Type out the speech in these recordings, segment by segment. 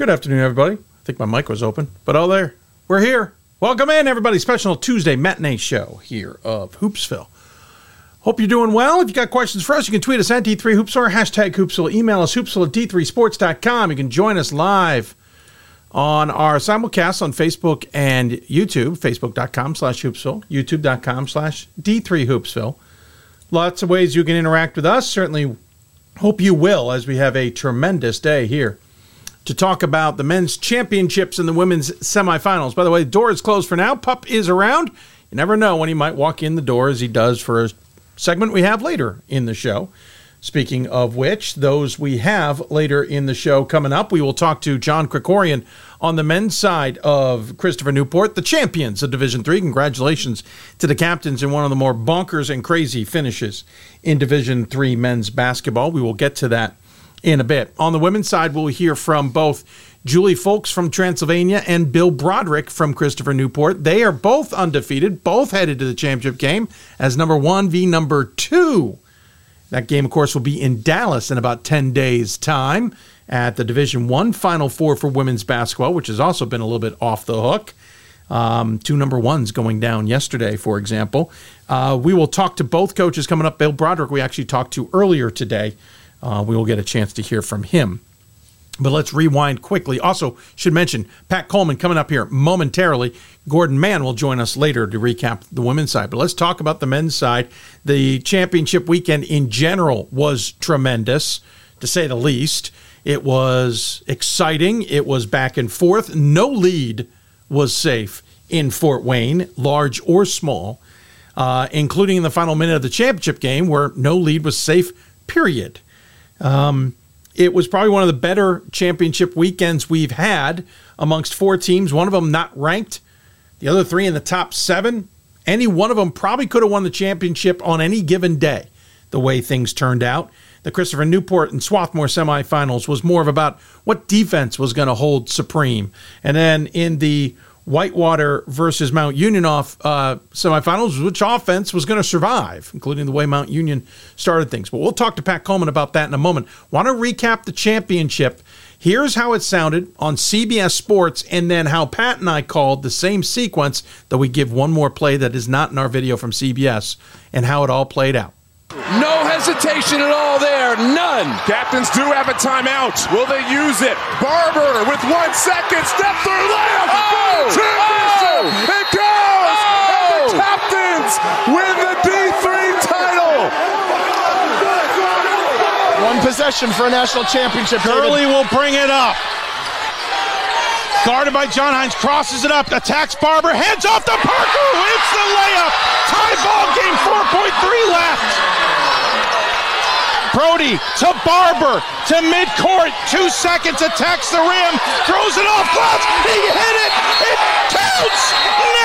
Good afternoon, everybody. I think my mic was open, but oh, there. We're here. Welcome in, everybody. Special Tuesday matinee show here of Hoopsville. Hope you're doing well. If you got questions for us, you can tweet us at D3Hoops or hashtag Hoopsville. Email us hoopsville at D3Sports.com. You can join us live on our simulcast on Facebook and YouTube, Facebook.com slash Hoopsville, YouTube.com slash D3Hoopsville. Lots of ways you can interact with us. Certainly hope you will as we have a tremendous day here to talk about the men's championships and the women's semifinals. By the way, the door is closed for now. Pup is around. You never know when he might walk in the door as he does for a segment we have later in the show. Speaking of which, those we have later in the show coming up, we will talk to John Krikorian on the men's side of Christopher Newport, the champions of Division Three. Congratulations to the captains in one of the more bonkers and crazy finishes in Division Three men's basketball. We will get to that in a bit. On the women's side, we'll hear from both Juli Fulks from Transylvania and Bill Broderick from Christopher Newport. They are both undefeated, both headed to the championship game as number one v number two. That game, of course, will be in Dallas in about 10 days' time at the Division One Final Four for women's basketball, which has also been a little bit off the hook. Um, two number ones going down yesterday, for example. Uh, we will talk to both coaches coming up. Bill Broderick, we actually talked to earlier today uh, we will get a chance to hear from him. But let's rewind quickly. Also, should mention Pat Coleman coming up here momentarily. Gordon Mann will join us later to recap the women's side. But let's talk about the men's side. The championship weekend in general was tremendous, to say the least. It was exciting. It was back and forth. No lead was safe in Fort Wayne, large or small, uh, including in the final minute of the championship game, where no lead was safe, period. Um, it was probably one of the better championship weekends we've had amongst four teams, one of them not ranked, the other three in the top seven. Any one of them probably could have won the championship on any given day, the way things turned out. The Christopher Newport and Swarthmore semifinals was more of about what defense was going to hold supreme. And then in the Whitewater versus Mount Union off uh, semifinals, which offense was going to survive, including the way Mount Union started things. But we'll talk to Pat Coleman about that in a moment. Want to recap the championship? Here's how it sounded on CBS Sports, and then how Pat and I called the same sequence that we give one more play that is not in our video from CBS, and how it all played out. No hesitation at all there. None. Captains do have a timeout. Will they use it? Barber with one second. Step through layup. Oh, Championship. Oh, it goes. Oh, and the oh! captains win the D3 title. One possession for a national championship. Gurley will bring it up. Guarded by John Hines, crosses it up, attacks Barber, heads off to Parker. It's the layup. Tie ball game, 4.3 left. Brody to Barber to midcourt. Two seconds, attacks the rim, throws it off glass. He hit it. It counts.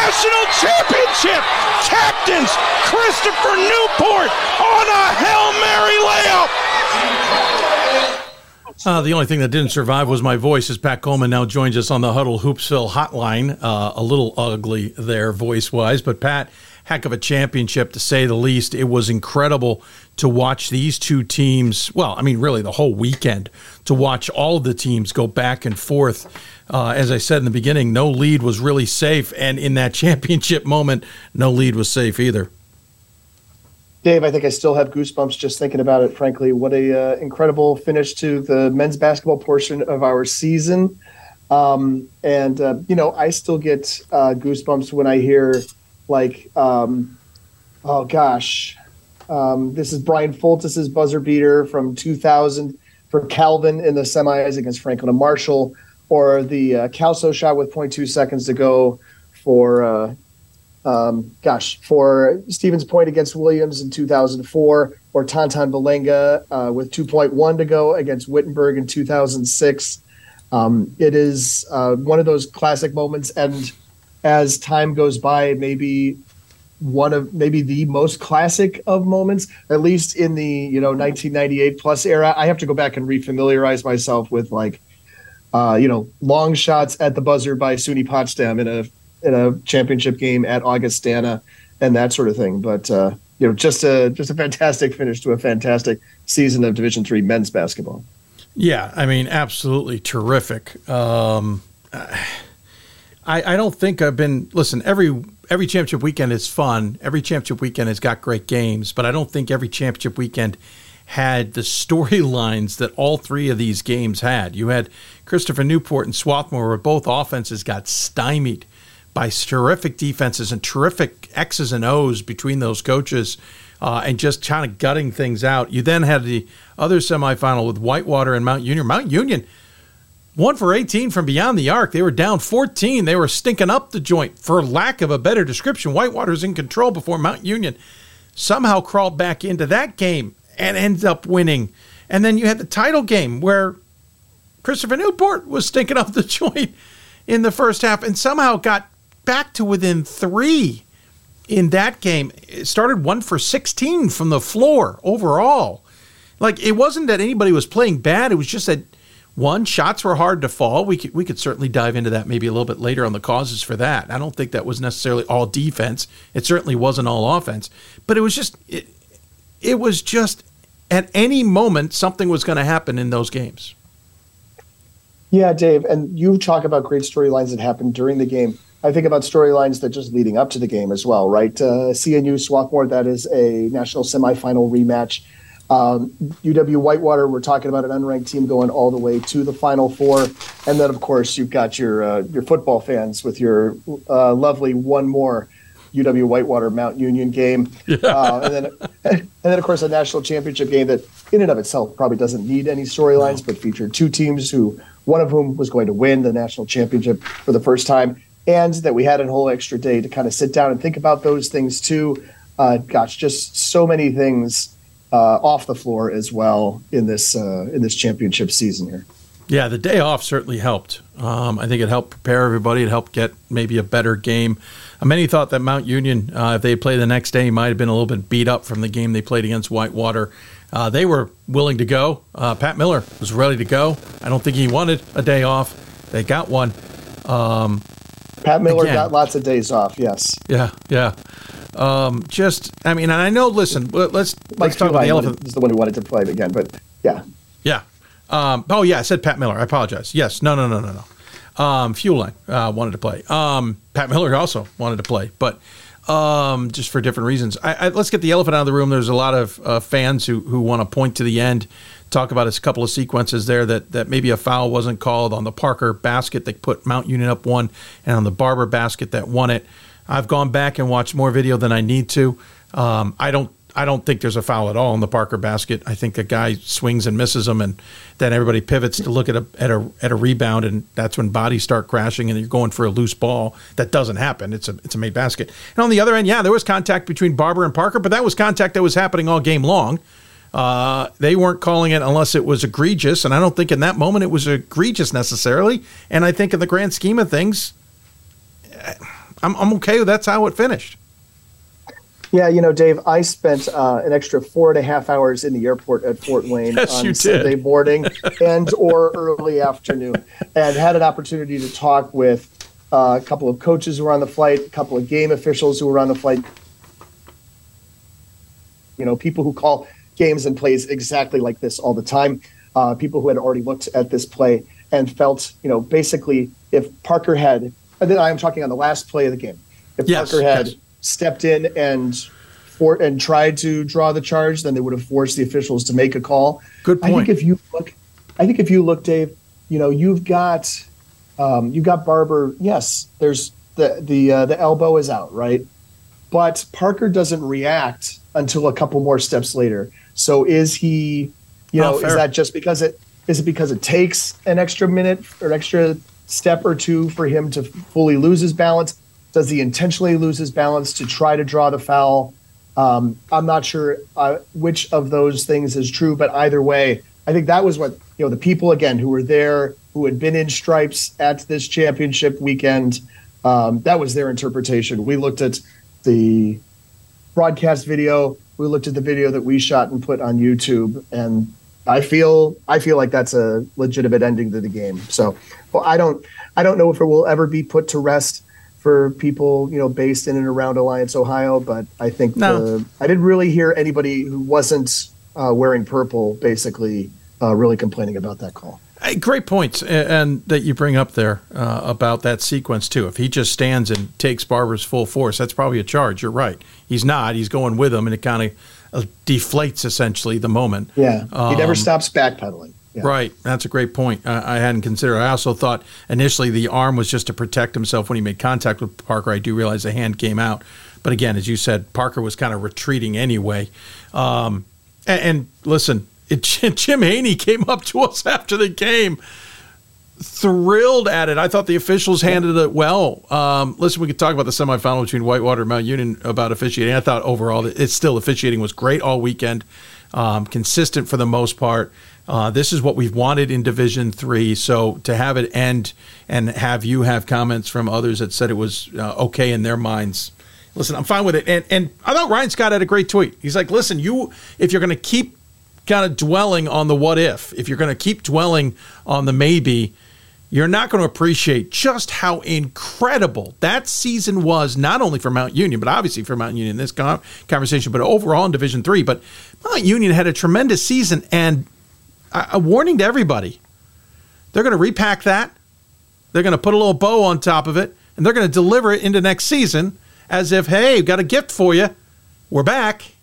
National championship. Captains Christopher Newport on a Hail Mary layup. Uh, the only thing that didn't survive was my voice, as Pat Coleman now joins us on the Hudl Hoopsville hotline. Uh, a little ugly there, voice wise, but Pat, heck of a championship to say the least. It was incredible to watch these two teams. Well, I mean, really the whole weekend to watch all of the teams go back and forth. Uh, as I said in the beginning, no lead was really safe, and in that championship moment, no lead was safe either. Dave, I think I still have goosebumps just thinking about it. Frankly, what a uh, incredible finish to the men's basketball portion of our season. Um, and uh, you know, I still get uh, goosebumps when I hear like, um, oh gosh, um, this is Brian Fultus's buzzer beater from 2000 for Calvin in the semis against Franklin and Marshall, or the uh, Calso shot with 0.2 seconds to go for, uh, um, gosh, for Stevens Point against Williams in 2004, or Tonton Balenga uh, with 2.1 to go against Wittenberg in 2006. Um, it is uh, one of those classic moments, and as time goes by, maybe one of maybe the most classic of moments, at least in the you know 1998 plus era. I have to go back and refamiliarize myself with like, uh, you know, long shots at the buzzer by SUNY Potsdam in a in a championship game at Augustana and that sort of thing. But uh, you know, just a just a fantastic finish to a fantastic season of Division three men's basketball. Yeah, I mean, absolutely terrific. Um, I, I don't think I've been listen every every championship weekend is fun. Every championship weekend has got great games, but I don't think every championship weekend had the storylines that all three of these games had. You had Christopher Newport and Swarthmore, where both offenses got stymied by terrific defenses and terrific X's and O's between those coaches, uh, and just kind of gutting things out. You then had the other semifinal with Whitewater and Mount Union. Mount Union one for 18 from beyond the arc. They were down 14. They were stinking up the joint, for lack of a better description. Whitewater's in control before Mount Union somehow crawled back into that game and ends up winning. And then you had the title game where Christopher Newport was stinking up the joint in the first half and somehow got back to within three in that game. It started one for 16 from the floor overall. Like it wasn't that anybody was playing bad, it was just that one, shots were hard to fall. We could, we could certainly dive into that maybe a little bit later on the causes for that. I don't think that was necessarily all defense. It certainly wasn't all offense, but it was just it, it was just at any moment something was going to happen in those games. Yeah, Dave, and you talk about great storylines that happened during the game. I think about storylines that just leading up to the game as well, right? Uh, CNU Swarthmore, that is a national semifinal rematch. Um, UW Whitewater, we're talking about an unranked team going all the way to the Final Four, and then of course you've got your uh, your football fans with your uh, lovely one more UW Whitewater Mount Union game, yeah. uh, and then and then of course a national championship game that in and of itself probably doesn't need any storylines, no. but featured two teams who one of whom was going to win the national championship for the first time, and that we had a whole extra day to kind of sit down and think about those things too. Uh, gosh, just so many things uh, off the floor as well in this uh, in this championship season here. Yeah, the day off certainly helped. Um, I think it helped prepare everybody. It helped get maybe a better game. Uh, many thought that Mount Union, uh, if they play the next day, might have been a little bit beat up from the game they played against Whitewater. Uh, they were willing to go. Uh, Pat Miller was ready to go. I don't think he wanted a day off. They got one. Um, Pat Miller again, got lots of days off. Yes. Yeah. Yeah. Um, just, I mean, and I know. Listen, let's Mike let's talk about the elephant. Is the one who wanted to play again, but yeah, yeah. Um, oh yeah, I said Pat Miller. I apologize. Yes, no, no, no, no, no. Um, Fuline uh, wanted to play. Um, Pat Miller also wanted to play, but um, just for different reasons. I, I, let's get the elephant out of the room. There's a lot of uh, fans who who want to point to the end, talk about a couple of sequences there that that maybe a foul wasn't called on the Parker basket that put Mount Union up one, and on the Barber basket that won it. I've gone back and watched more video than I need to. Um, I don't I don't think there's a foul at all in the Parker basket. I think the guy swings and misses them, and then everybody pivots to look at a at a at a rebound, and that's when bodies start crashing, and you're going for a loose ball. That doesn't happen. It's a it's a made basket. And on the other end, yeah, there was contact between Barber and Parker, but that was contact that was happening all game long. Uh, they weren't calling it unless it was egregious, and I don't think in that moment it was egregious necessarily. And I think in the grand scheme of things. I'm, I'm okay. That's how it finished. Yeah, you know, Dave, I spent uh, an extra four and a half hours in the airport at Fort Wayne yes, on Sunday morning and or early afternoon, and had an opportunity to talk with uh, a couple of coaches who were on the flight, a couple of game officials who were on the flight. You know, people who call games and plays exactly like this all the time. Uh, people who had already looked at this play and felt, you know, basically if Parker had and then I'm talking on the last play of the game. If yes, Parker had yes. stepped in and for and tried to draw the charge, then they would have forced the officials to make a call. Good point. I think if you look, I think if you look, Dave, you know you've got um, you've got Barber. Yes, there's the the uh, the elbow is out, right? But Parker doesn't react until a couple more steps later. So is he? You know, oh, is that just because it is it because it takes an extra minute or an extra step or two for him to fully lose his balance? Does he intentionally lose his balance to try to draw the foul? Um, I'm not sure uh, which of those things is true, but either way, I think that was what you know the people again who were there, who had been in stripes at this championship weekend. Um, that was their interpretation. We looked at the broadcast video. We looked at the video that we shot and put on YouTube, and I feel I feel like that's a legitimate ending to the game. So, well, I don't I don't know if it will ever be put to rest for people you know based in and around Alliance, Ohio. But I think no. the, I didn't really hear anybody who wasn't uh, wearing purple basically uh, really complaining about that call. Great points, and that you bring up there uh, about that sequence too. If he just stands and takes Barber's full force, that's probably a charge. You're right. He's not. He's going with him, and it kind of uh, deflates essentially the moment. Yeah, he Um, never stops backpedaling. Yeah. Right. That's a great point. I, I hadn't considered. I also thought initially the arm was just to protect himself when he made contact with Parker. I do realize the hand came out, but again, as you said, Parker was kind of retreating anyway. Um, and, and listen, it, Jim Haney came up to us after the game, thrilled at it. I thought the officials handled it well. Um, listen, we could talk about the semifinal between Whitewater and Mount Union about officiating. I thought overall it's still officiating was great all weekend, um, consistent for the most part. Uh, this is what we've wanted in Division Three. So to have it end and have you have comments from others that said it was uh, okay in their minds. Listen, I'm fine with it. And and I thought Ryan Scott had a great tweet. He's like, listen, you if you're going to keep kind of dwelling on the what if, if you're going to keep dwelling on the maybe, you're not going to appreciate just how incredible that season was, not only for Mount Union, but obviously for Mount Union in this conversation, but overall in Division Three. But Mount Union had a tremendous season, and a, warning to everybody: they're going to repack that, they're going to put a little bow on top of it, and they're going to deliver it into next season as if, hey, we've got a gift for you. We're back.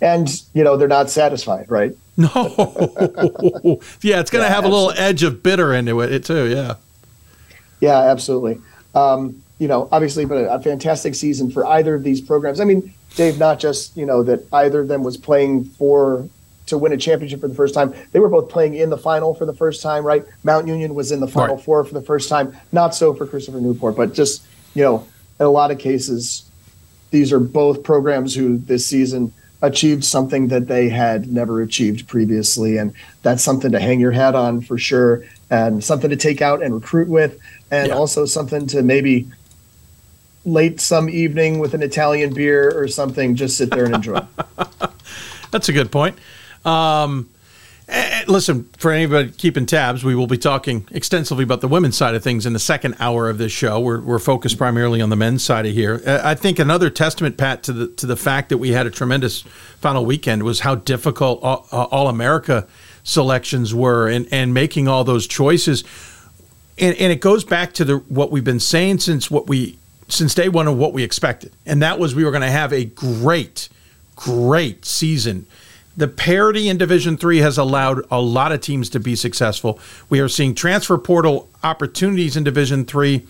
And you know they're not satisfied, right? No. yeah, it's going to Yeah, have a little edge of bitter into it, too. Yeah. Yeah, absolutely. Um, you know, obviously, but a, a fantastic season for either of these programs. I mean, Dave, not just you know that either of them was playing for to win a championship for the first time. They were both playing in the final for the first time, right? Mount Union was in the final Right. four for the first time. Not so for Christopher Newport, but just you know, in a lot of cases, these are both programs who this season achieved something that they had never achieved previously and that's something to hang your hat on for sure and something to take out and recruit with and Yeah. also something to maybe late some evening with an Italian beer or something just sit there and enjoy. That's a good point. Um, eh, eh, listen, for anybody keeping tabs, we will be talking extensively about the women's side of things in the second hour of this show. We're, we're focused primarily on the men's side of here. Uh, I think another testament, Pat, to the to the fact that we had a tremendous final weekend was how difficult all, all America selections were and, and making all those choices. And, and it goes back to the what we've been saying since what we since day one of what we expected, and that was we were going to have a great, great season. The parity in Division Three has allowed a lot of teams to be successful. We are seeing transfer portal opportunities in Division Three,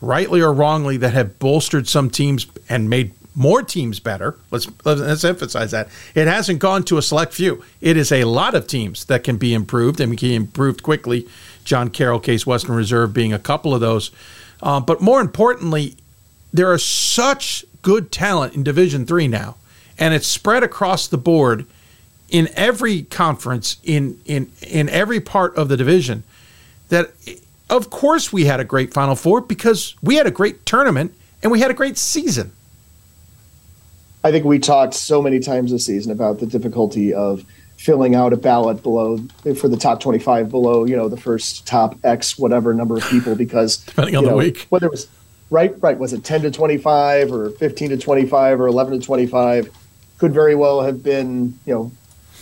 rightly or wrongly, that have bolstered some teams and made more teams better. Let's let's emphasize that it hasn't gone to a select few. It is a lot of teams that can be improved and can be improved quickly. John Carroll, Case Western Reserve being a couple of those, uh, but more importantly, there are such good talent in Division Three now, and it's spread across the board in every conference in in in every part of the division. That of course we had a great Final Four because we had a great tournament and we had a great season. I think we talked so many times this season about the difficulty of filling out a ballot below for the top 25 below, you know, the first top X whatever number of people because Depending on you the know, week. whether it was right, right, was it 10 to 25 or 15 to 25 or 11 to 25 could very well have been, you know,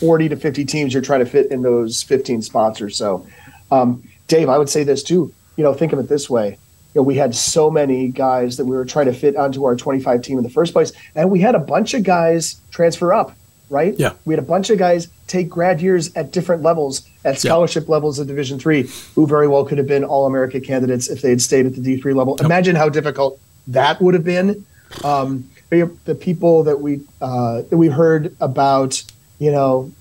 40 to 50 teams you're trying to fit in those 15 spots or so. Um, Dave, I would say this too. You know, think of it this way. You know, we had so many guys that we were trying to fit onto our 25 team in the first place, and we had a bunch of guys transfer up, right? Yeah. We had a bunch of guys take grad years at different levels, at scholarship levels of Division three, who very well could have been All America candidates if they had stayed at the D three level. Imagine how difficult that would have been. Um, the the people that we uh, that we heard about, you know,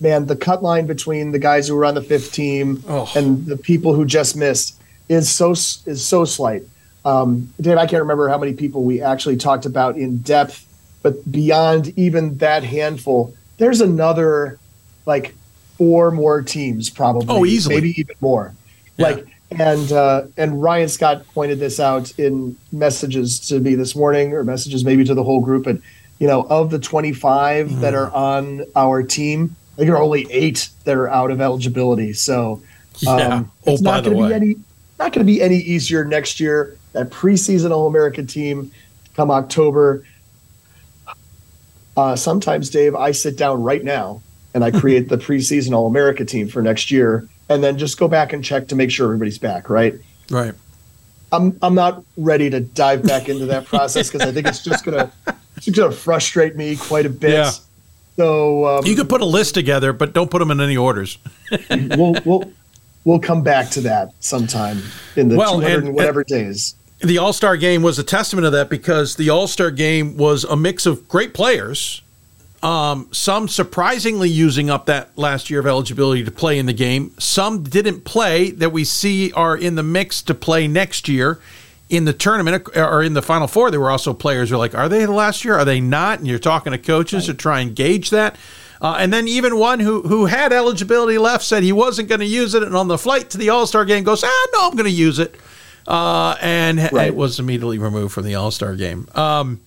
man, the cut line between the guys who were on the fifth team Oh. and the people who just missed is so is so slight. Um, Dave, I can't remember how many people we actually talked about in depth, but beyond even that handful, there's another like four more teams probably. Oh, easily. maybe even more. Yeah. Like and uh, and Ryan Scott pointed this out in messages to me this morning, or messages maybe to the whole group. And you know, of the 25 that Mm. are on our team, I think there are only eight that are out of eligibility. So um, Yeah. Oh, it's not going to be any not going to be any easier next year. That preseason All American team come October. Uh, sometimes, Dave, I sit down right now and I create the preseason All America team for next year, and then just go back and check to make sure everybody's back, right? Right. I'm I'm not ready to dive back into that process because I think it's just gonna it's gonna frustrate me quite a bit. Yeah. So um, You could put a list together, but don't put them in any orders. we'll we'll we'll come back to that sometime in the Well, 200 and- and whatever days. the All Star game was a testament of that because the All Star game was a mix of great players, um, some surprisingly using up that last year of eligibility to play in the game. Some didn't play that we see are in the mix to play next year in the tournament or in the Final Four. There were also players who are like, are they the last year? Are they not? And you're talking to coaches to try and gauge that. Uh, and then even one who who had eligibility left said he wasn't going to use it, and on the flight to the All Star game goes, ah, no, I'm going to use it uh, and Right. it was immediately removed from the All Star game. Um,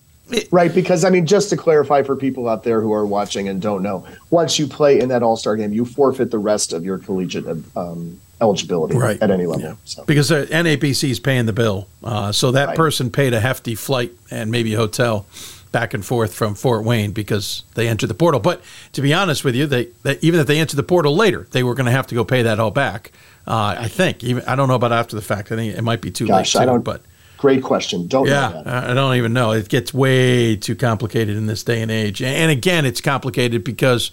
Right, because I mean, just to clarify for people out there who are watching and don't know, once you play in that All Star game, you forfeit the rest of your collegiate um, eligibility Right. at any level. So because the NABC is paying the bill, uh, so that Right. person paid a hefty flight and maybe hotel back and forth from Fort Wayne because they entered the portal. But to be honest with you, they, they even if they entered the portal later, they were going to have to go pay that all back. Uh, I think. Even I don't know about after the fact. I think it might be too Gosh, late. I Too, don't- but great question. Don't know Yeah, that. I I don't even know. It gets way too complicated in this day and age. And again, it's complicated because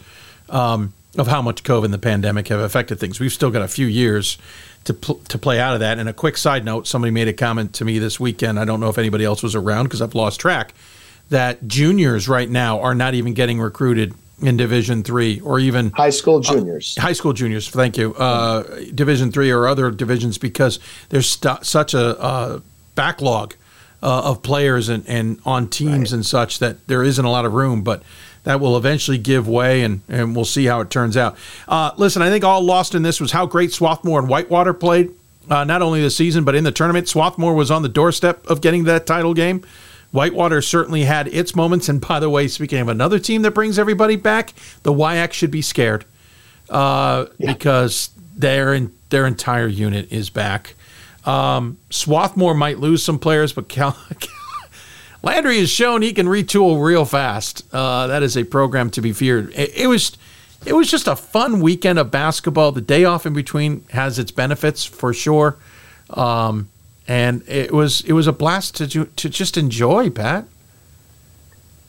um, of how much COVID and the pandemic have affected things. We've still got a few years to pl- to play out of that. And a quick side note: somebody made a comment to me this weekend. I don't know if anybody else was around because I've lost track. That juniors right now are not even getting recruited in Division Three or even High school juniors. high school juniors. Thank you. Uh, Division three or other divisions because there's st- such a uh, backlog uh, of players and, and on teams and such that there isn't a lot of room. But that will eventually give way, and, and we'll see how it turns out. Uh, listen, I think all lost in this was how great Swarthmore and Whitewater played. Uh, not only this season, but in the tournament, Swarthmore was on the doorstep of getting that title game. Whitewater certainly had its moments. And by the way, speaking of another team that brings everybody back, the WIAC should be scared uh, because their in, their entire unit is back. Um, Swarthmore might lose some players, but Cal- Landry has shown he can retool real fast. Uh, that is a program to be feared. It, it was it was just a fun weekend of basketball. The day off in between has its benefits for sure, um, and it was it was a blast to to just enjoy. Pat,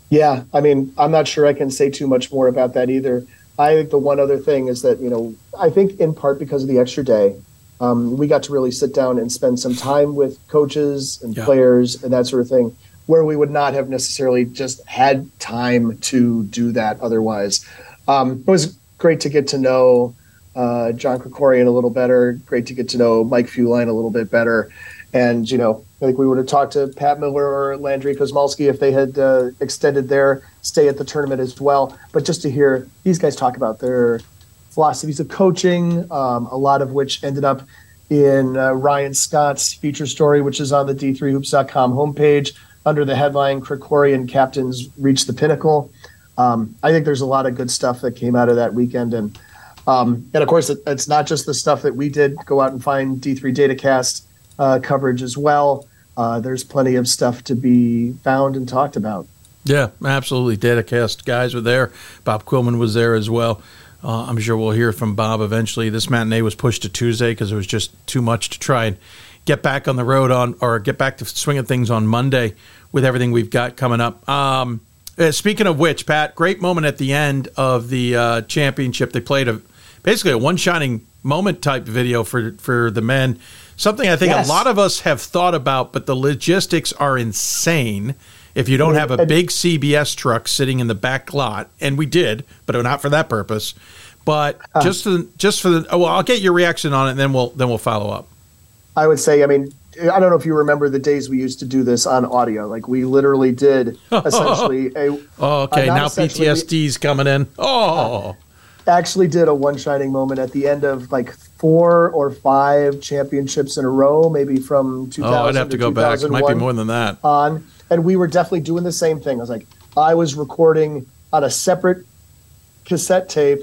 Yeah, I mean, I'm not sure I can say too much more about that either. I think the one other thing is that, you know, I think in part because of the extra day, um, we got to really sit down and spend some time with coaches and Yeah. players and that sort of thing, where we would not have necessarily just had time to do that otherwise. Um, it was great to get to know uh, John Krikorian a little better, great to get to know Mike Fuline a little bit better. And, you know, I think we would have talked to Pat Miller or Landry Kosmalski if they had uh, extended their stay at the tournament as well. But just to hear these guys talk about their philosophies of coaching, um, a lot of which ended up in uh, Ryan Scott's feature story, which is on the D3Hoops.com homepage under the headline Krikorian Captains Reach the Pinnacle. Um, I think there's a lot of good stuff that came out of that weekend. And, um, and of course, it, it's not just the stuff that we did go out and find D3 Datacast uh, coverage as well. Uh, there's plenty of stuff to be found and talked about. Yeah, absolutely. Datacast guys were there. Bob Quillman was there as well. Uh, I'm sure we'll hear from Bob eventually. This matinee was pushed to Tuesday because it was just too much to try and get back on the road on or get back to swinging things on Monday with everything we've got coming up. Um, uh, speaking of which, Pat, great moment at the end of the uh, championship. They played a basically a one shining moment type video for for the men. Something I think Yes. a lot of us have thought about, but the logistics are insane. If you don't have a big CBS truck sitting in the back lot, and we did, but not for that purpose. But just for the, just for the, oh, well, I'll get your reaction on it, and then we'll then we'll follow up. I would say, I mean, I don't know if you remember the days we used to do this on audio. Like we literally did essentially a Oh, okay. Uh, now PTSD's coming in. Oh, actually did a one shining moment at the end of like four or five championships in a row, maybe from 2000 oh, I'd have to go back. It might be more than that. on, and we were definitely doing the same thing. I was like, I was recording on a separate cassette tape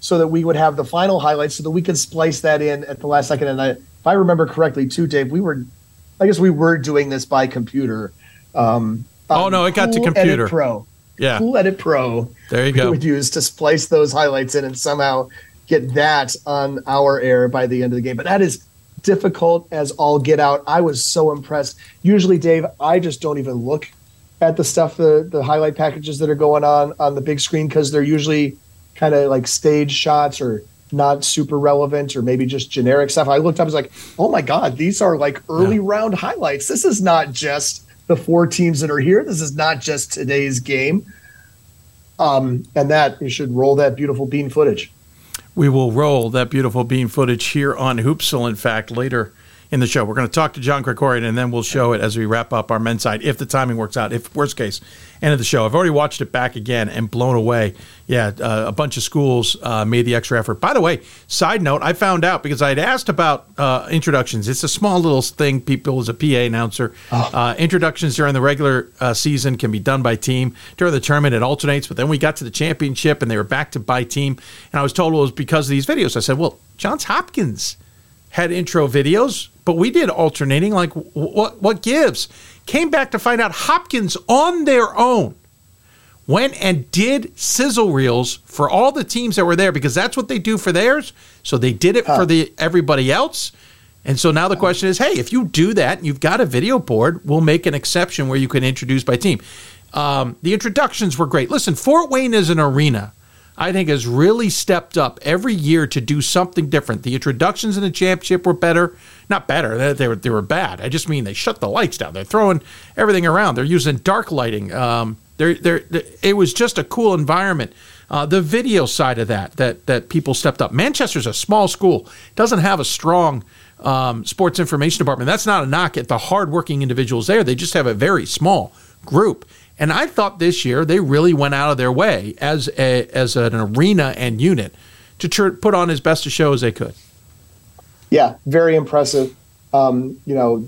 so that we would have the final highlights so that we could splice that in at the last second. And I, if I remember correctly, too, Dave, we were, I guess we were doing this by computer. Um, Oh, no, it got to Cool Edit computer. Pro. Yeah. Let It Pro. There you go. would use to splice those highlights in and somehow get that on our air by the end of the game. But that is difficult as all get out. I was so impressed. Usually, Dave, I just don't even look at the stuff, the the highlight packages that are going on on the big screen because they're usually kind of like stage shots or not super relevant or maybe just generic stuff. I looked up, I was like, oh my god, these are like early round highlights. This is not just the four teams that are here. This is not just today's game. Um, and that you should roll that beautiful bean footage. We will roll that beautiful bean footage here on Hoopsville, in fact, later in the show. We're going to talk to John Krikorian, and then we'll show it as we wrap up our men's side, if the timing works out. If worst case, end of the show. I've already watched it back again and blown away. Yeah, uh, a bunch of schools uh, made the extra effort. By the way, side note, I found out because I had asked about uh, introductions. It's a small little thing. People, as a PA announcer, uh, introductions during the regular uh, season can be done by team. During the tournament, it alternates. But then we got to the championship, and they were back to by team. And I was told it was because of these videos. I said, "Well, Johns Hopkins." had intro videos, but we did alternating. Like, what what gives? Came back to find out Hopkins on their own went and did sizzle reels for all the teams that were there because that's what they do for theirs. So they did it for the everybody else. And so now the question is, hey, if you do that and you've got a video board, we'll make an exception where you can introduce by team. Um, the introductions were great. Listen, Fort Wayne is an arena. I think has really stepped up every year to do something different. The introductions in the championship were better, not better. They, were they were bad. I just mean they shut the lights down. They're throwing everything around. They're using dark lighting. Um, they're, they're, it was just a cool environment. Uh, the video side of that, that that people stepped up. Manchester's a small school, doesn't have a strong um, sports information department. That's not a knock at the hardworking individuals there. They just have a very small group. And I thought this year they really went out of their way as a, as an arena and unit to tr- put on as best a show as they could. Yeah, very impressive. Um, you know,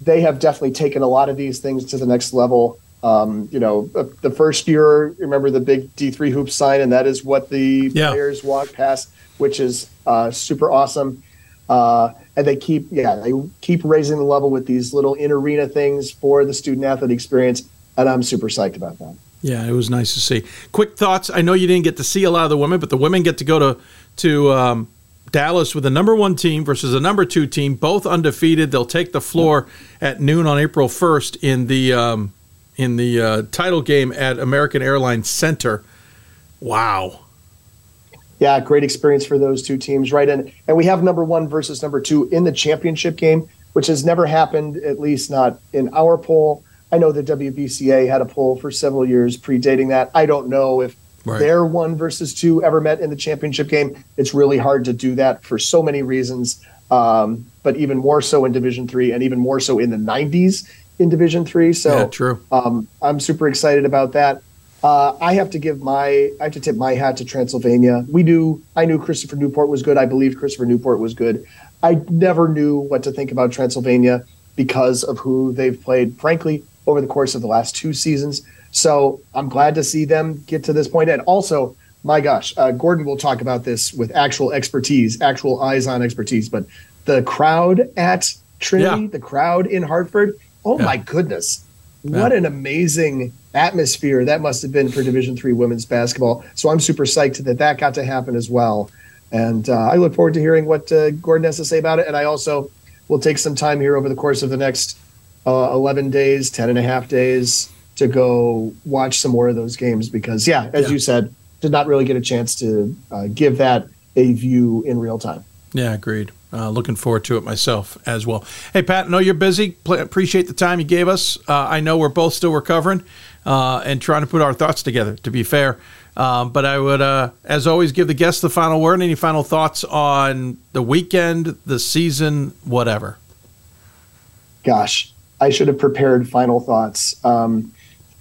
they have definitely taken a lot of these things to the next level. Um, you know, the first year, remember the big D3 hoop sign, and that is what the Yeah. players walk past, which is uh, super awesome. Uh, and they keep, yeah, they keep raising the level with these little in arena things for the student athlete experience, and I'm super psyched about that. Yeah, it was nice to see. Quick thoughts. I know you didn't get to see a lot of the women, but the women get to go to to um, Dallas with the number one team versus a number two team, both undefeated. They'll take the floor at noon on April first in the um, in the uh, title game at American Airlines Center. Wow. Yeah, great experience for those two teams, right? And and we have number one versus number two in the championship game, which has never happened, at least not in our poll. I know the WBCA had a poll for several years predating that. I don't know if Right. their one versus two ever met in the championship game. It's really hard to do that for so many reasons, um, but even more so in Division Three, and even more so in the '90s in Division Three. So Yeah, true. um, I'm super excited about that. Uh, I have to give my I have to tip my hat to Transylvania. We knew I knew Christopher Newport was good. I believe Christopher Newport was good. I never knew what to think about Transylvania because of who they've played, frankly, over the course of the last two seasons. So I'm glad to see them get to this point. And also, my gosh, uh, Gordon will talk about this with actual expertise, actual eyes on expertise. But the crowd at Trinity, Yeah. the crowd in Hartford, oh Yeah. my goodness, what an amazing atmosphere that must have been for Division Three women's basketball. So I'm super psyched that that got to happen as well. And uh, I look forward to hearing what uh, Gordon has to say about it. And I also will take some time here over the course of the next uh, 11 days, 10 and a half days to go watch some more of those games because, yeah, as Yeah. you said, did not really get a chance to uh, give that a view in real time. Yeah, agreed. Uh, looking forward to it myself as well. Hey, Pat, I know you're busy. Pl- appreciate the time you gave us. Uh, I know we're both still recovering uh, and trying to put our thoughts together, to be fair. Um, but I would, uh, as always, give the guests the final word. Any final thoughts on the weekend, the season, whatever? gosh, I should have prepared final thoughts. Um,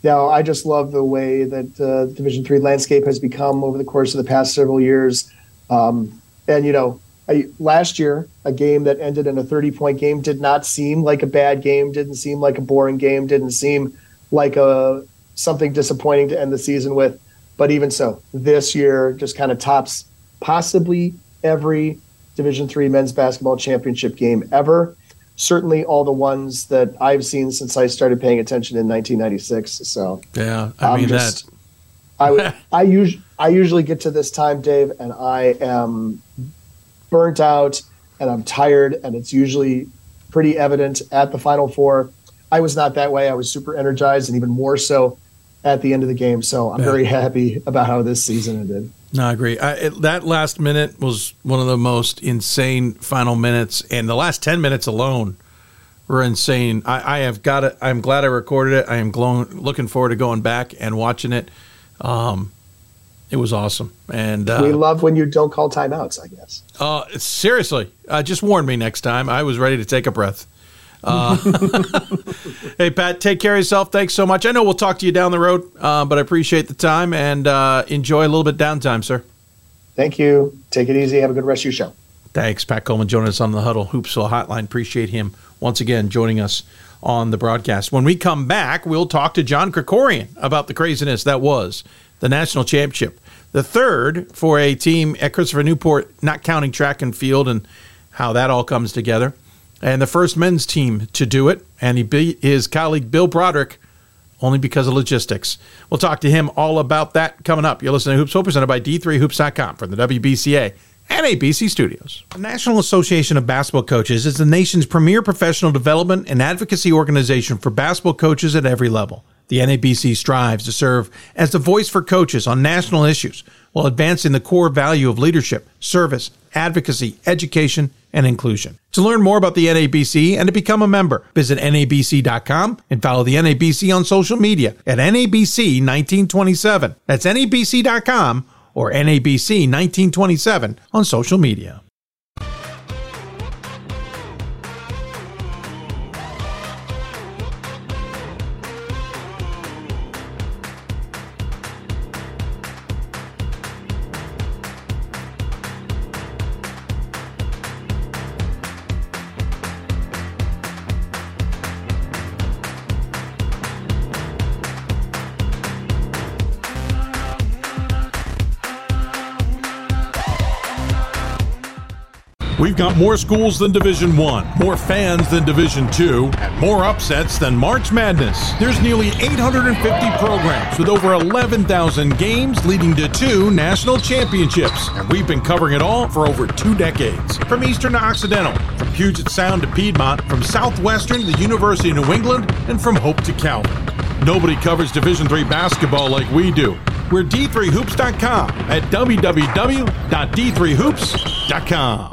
now, I just love the way that uh, Division Three landscape has become over the course of the past several years. Um, and you know, I, last year, a game that ended in a 30 point game did not seem like a bad game, didn't seem like a boring game, didn't seem like a something disappointing to end the season with. But even so, this year just kind of tops possibly every Division Three men's basketball championship game ever. Certainly, all the ones that I've seen since I started paying attention in 1996. So Yeah, I I'm mean just that. I I usually I usually get to this time, Dave, and I am burnt out and I'm tired, and it's usually pretty evident at the Final Four. I was not that way. I was super energized, and even more so at the end of the game. So I'm yeah. very happy about how this season ended. No, I agree. I, it, that last minute was one of the most insane final minutes, and the last ten minutes alone were insane. I, I have got it. I'm glad I recorded it. I am glowing, looking forward to going back and watching it. Um, it was awesome, and uh, we love when you don't call timeouts. I guess. Uh, seriously, uh, just warn me next time. I was ready to take a breath. Uh, hey, Pat, take care of yourself. Thanks so much. I know we'll talk to you down the road, uh, but I appreciate the time and uh, enjoy a little bit downtime, sir. Thank you. Take it easy. Have a good rest of your show. Thanks, Pat Coleman, joining us on the Hudl Hoopsville Hotline. Appreciate him once again joining us on the broadcast. When we come back, we'll talk to John Krikorian about the craziness that was the national championship. The third for a team at Christopher Newport, not counting track and field and how that all comes together and the first men's team to do it. And he beat his colleague Bill Broderick only because of logistics. We'll talk to him all about that coming up. You're listening to Hoops Hope, presented by D3Hoops.com from the WBCA NABC studios. The National Association of Basketball Coaches is the nation's premier professional development and advocacy organization for basketball coaches at every level. The NABC strives to serve as the voice for coaches on national issues while advancing the core value of leadership, service, advocacy, education, and inclusion. To learn more about the NABC and to become a member, visit NABC.com and follow the NABC on social media at NABC 1927. That's NABC.com or NABC 1927 on social media. More schools than Division 1, more fans than Division 2, and more upsets than March Madness. There's nearly 850 programs with over 11,000 games leading to two national championships, and we've been covering it all for over two decades. From Eastern to Occidental, from Puget Sound to Piedmont, from Southwestern to the University of New England, and from Hope to Calvin. Nobody covers Division 3 basketball like we do. We're D3Hoops.com at www.d3hoops.com.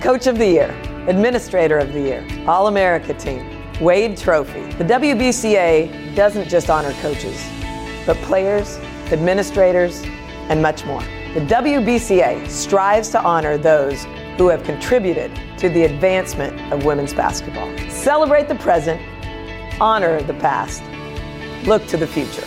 Coach of the Year, Administrator of the Year, All America Team, Wade Trophy. The WBCA doesn't just honor coaches, but players, administrators, and much more. The WBCA strives to honor those who have contributed to the advancement of women's basketball. Celebrate the present, honor the past, look to the future.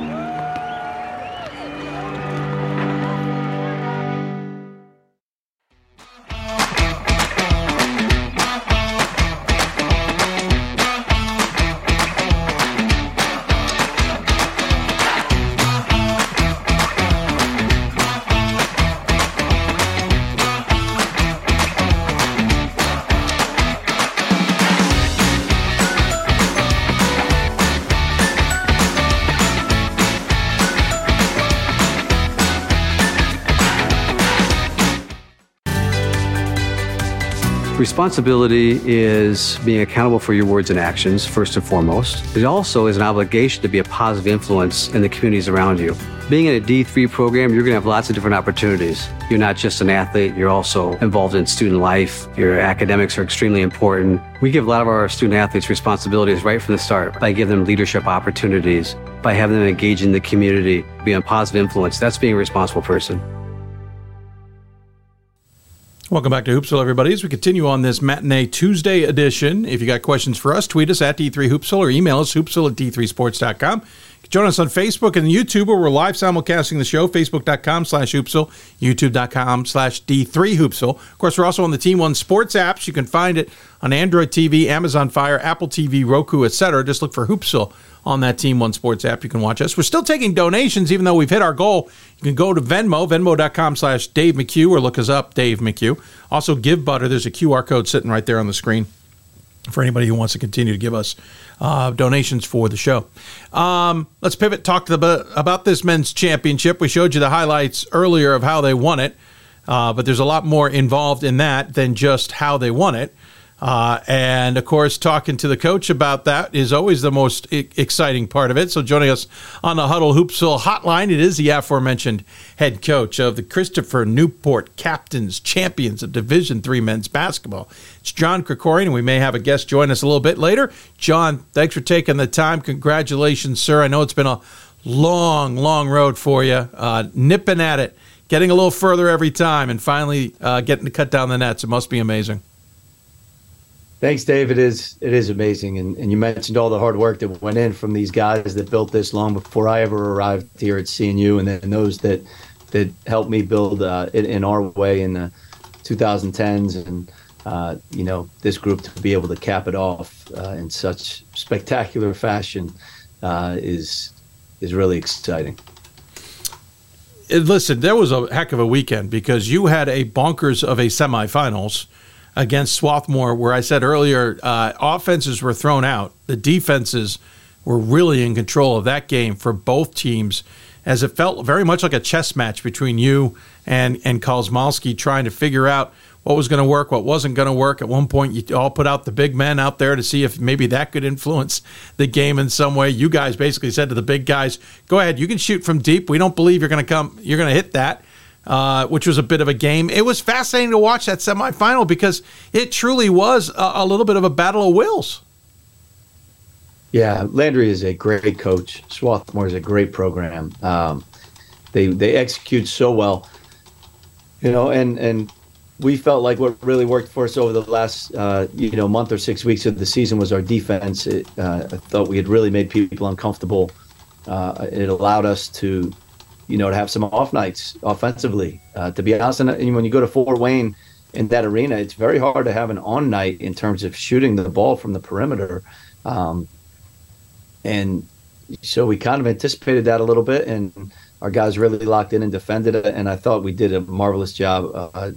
Responsibility is being accountable for your words and actions, first and foremost. It also is an obligation to be a positive influence in the communities around you. Being in a D3 program, you're going to have lots of different opportunities. You're not just an athlete, you're also involved in student life. Your academics are extremely important. We give a lot of our student athletes responsibilities right from the start by giving them leadership opportunities, by having them engage in the community, be a positive influence. That's being a responsible person. Welcome back to Hoopsville, everybody. As we continue on this matinee Tuesday edition, if you got questions for us, tweet us at D3Hoopsville or email us hoopsville at D3Sports.com. Join us on Facebook and YouTube where we're live simulcasting the show, facebook.com slash hoopsville, youtube.com slash D3Hoopsville. Of course, we're also on the Team One Sports apps. You can find it on Android TV, Amazon Fire, Apple TV, Roku, etc. Just look for Hoopsville on that Team One Sports app. You can watch us. We're still taking donations, even though we've hit our goal. You can go to Venmo, venmo.com slash Dave McHugh, or look us up, Dave McHugh. Also, Givebutter. There's a QR code sitting right there on the screen for anybody who wants to continue to give us uh, donations for the show. Um, let's pivot, talk the, about this men's championship. We showed you the highlights earlier of how they won it, uh, but there's a lot more involved in that than just how they won it. Uh, and of course, talking to the coach about that is always the most I- exciting part of it. So, joining us on the Hudl Hoopsville hotline, it is the aforementioned head coach of the Christopher Newport Captains Champions of Division Three men's basketball. It's John Krikorian, and we may have a guest join us a little bit later. John, thanks for taking the time. Congratulations, sir. I know it's been a long, long road for you, uh, nipping at it, getting a little further every time, and finally uh, getting to cut down the nets. It must be amazing. Thanks, Dave. It is it is amazing, and, and you mentioned all the hard work that went in from these guys that built this long before I ever arrived here at CNU, and then those that that helped me build uh, it in our way in the 2010s, and uh, you know this group to be able to cap it off uh, in such spectacular fashion uh, is is really exciting. Listen, there was a heck of a weekend because you had a bonkers of a semifinals against Swarthmore, where I said earlier, uh, offenses were thrown out. The defenses were really in control of that game for both teams, as it felt very much like a chess match between you and and Kosmalski trying to figure out what was going to work, what wasn't going to work. At one point, you all put out the big men out there to see if maybe that could influence the game in some way. You guys basically said to the big guys, "Go ahead, you can shoot from deep. We don't believe you're going to come. You're going to hit that." Uh, which was a bit of a game. It was fascinating to watch that semifinal because it truly was a, a little bit of a battle of wills. Yeah, Landry is a great coach. Swarthmore is a great program. Um, they they execute so well, you know, and and we felt like what really worked for us over the last uh, you know month or six weeks of the season was our defense. It, uh, I thought we had really made people uncomfortable. Uh, it allowed us to you know, to have some off nights offensively. Uh, to be honest, and when you go to Fort Wayne in that arena, it's very hard to have an on night in terms of shooting the ball from the perimeter. Um, and so we kind of anticipated that a little bit, and our guys really locked in and defended it. And I thought we did a marvelous job uh,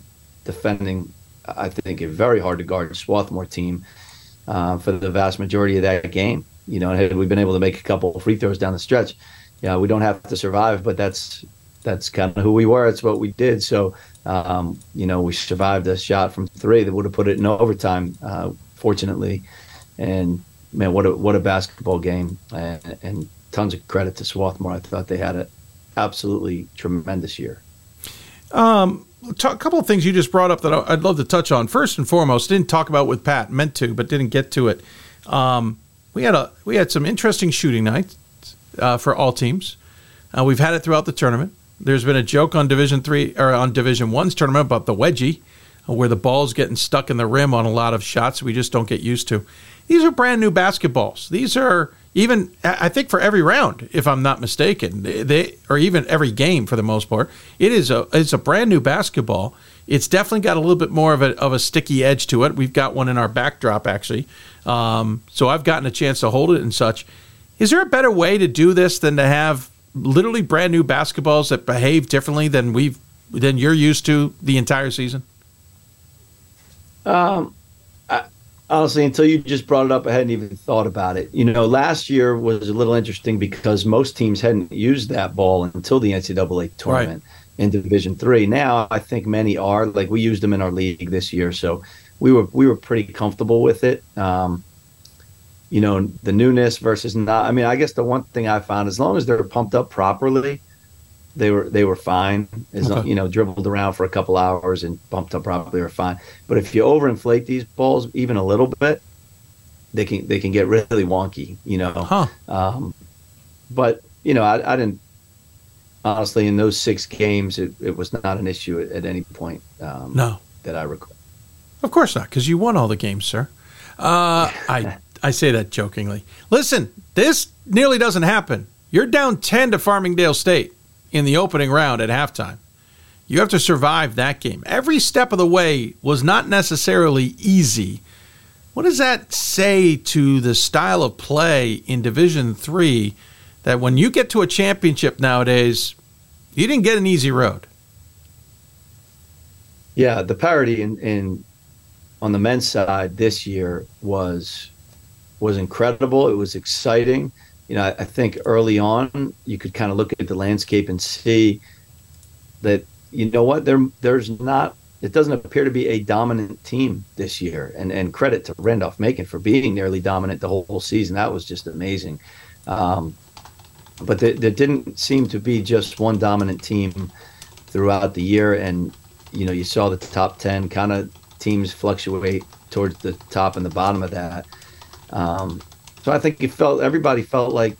defending. I think a very hard to guard Swarthmore team uh, for the vast majority of that game. You know, had we been able to make a couple free throws down the stretch, yeah, we don't have to survive, but that's that's kind of who we were. It's what we did. So, um, you know, we survived a shot from three that would have put it in overtime, uh, fortunately. And man, what a what a basketball game, and, and tons of credit to Swarthmore. I thought they had an absolutely tremendous year. Um, a couple of things you just brought up that I'd love to touch on. First and foremost, didn't talk about with Pat, meant to, but didn't get to it. Um, we had a we had some interesting shooting nights uh, for all teams. Uh, we've had it throughout the tournament. There's been a joke on Division Three or on Division One's tournament about the wedgie, uh, where the ball's getting stuck in the rim on a lot of shots we just don't get used to. These are brand new basketballs. These are even I think for every round, if I'm not mistaken, they or even every game for the most part. It is a it's a brand new basketball. It's definitely got a little bit more of a of a sticky edge to it. We've got one in our backdrop actually, um, so I've gotten a chance to hold it and such. Is there a better way to do this than to have literally brand new basketballs that behave differently than we've than you're used to the entire season? Um, I, honestly, until you just brought it up, I hadn't even thought about it. You know, last year was a little interesting because most teams hadn't used that ball until the NCAA tournament right. in Division Three. Now, I think many are. Like we used them in our league this year, so we were we were pretty comfortable with it. Um, you know, the newness versus not. I mean, I guess the one thing I found, as long as they're pumped up properly, they were they were fine. As okay. long, you know, dribbled around for a couple hours and pumped up properly, are fine. But if you overinflate these balls even a little bit, they can they can get really wonky. You know. Huh. Um, but you know, I, I, didn't honestly in those six games. It, it was not an issue at, at any point. Um, no, that I recall. Of course not, because you won all the games, sir. Uh, I I say that jokingly. Listen, this nearly doesn't happen. You're down ten to Farmingdale State in the opening round at halftime. You have to survive that game. Every step of the way was not necessarily easy. What does that say to the style of play in Division Three? That when you get to a championship nowadays, you didn't get an easy road. Yeah, the parity in, in on the men's side this year was was incredible. It was exciting. You know, I, I think early on you could kind of look at the landscape and see that you know what there there's not it doesn't appear to be a dominant team this year. And and credit to Randolph Macon for being nearly dominant the whole, whole season. That was just amazing. Um, but there, there, didn't seem to be just one dominant team throughout the year. And you know, you saw the top ten kind of teams fluctuate towards the top and the bottom of that. Um, so I think it felt everybody felt like,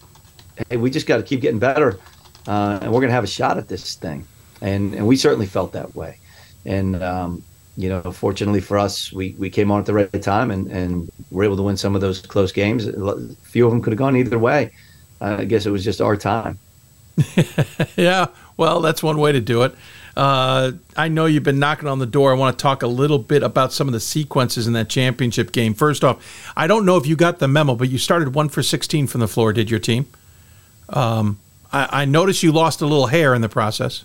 hey, we just got to keep getting better, uh, and we're going to have a shot at this thing. And and we certainly felt that way. And um, you know, fortunately for us, we, we came on at the right time and, and were able to win some of those close games. A few of them could have gone either way. I guess it was just our time. yeah, well, that's one way to do it. Uh, I know you've been knocking on the door. I want to talk a little bit about some of the sequences in that championship game. First off, I don't know if you got the memo, but you started one for 16 from the floor, did your team? Um, I, I noticed you lost a little hair in the process.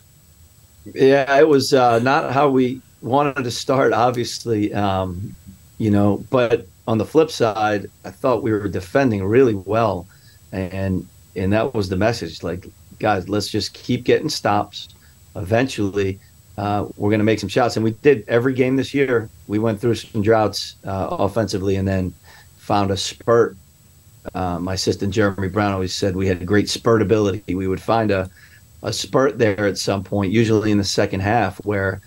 Yeah, it was uh, not how we wanted to start, obviously. Um, you know, but on the flip side, I thought we were defending really well, and and that was the message. Like, guys, let's just keep getting stops eventually uh, we're going to make some shots. And we did every game this year. We went through some droughts uh, offensively and then found a spurt. Uh, my assistant Jeremy Brown always said we had great spurt ability. We would find a, a spurt there at some point, usually in the second half, where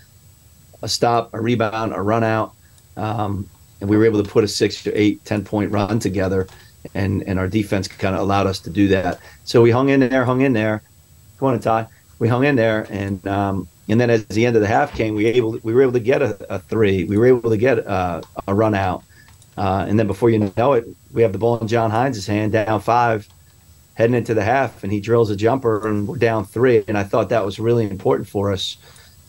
a stop, a rebound, a run out, um, and we were able to put a six to eight, ten point run together. And, and our defense kind of allowed us to do that. So we hung in there, hung in there. Come on, Ty we hung in there, and um, and then as the end of the half came, we able we were able to get a, a three. We were able to get a, a run out, uh, and then before you know it, we have the ball in John Hines' hand, down five, heading into the half, and he drills a jumper, and we're down three. And I thought that was really important for us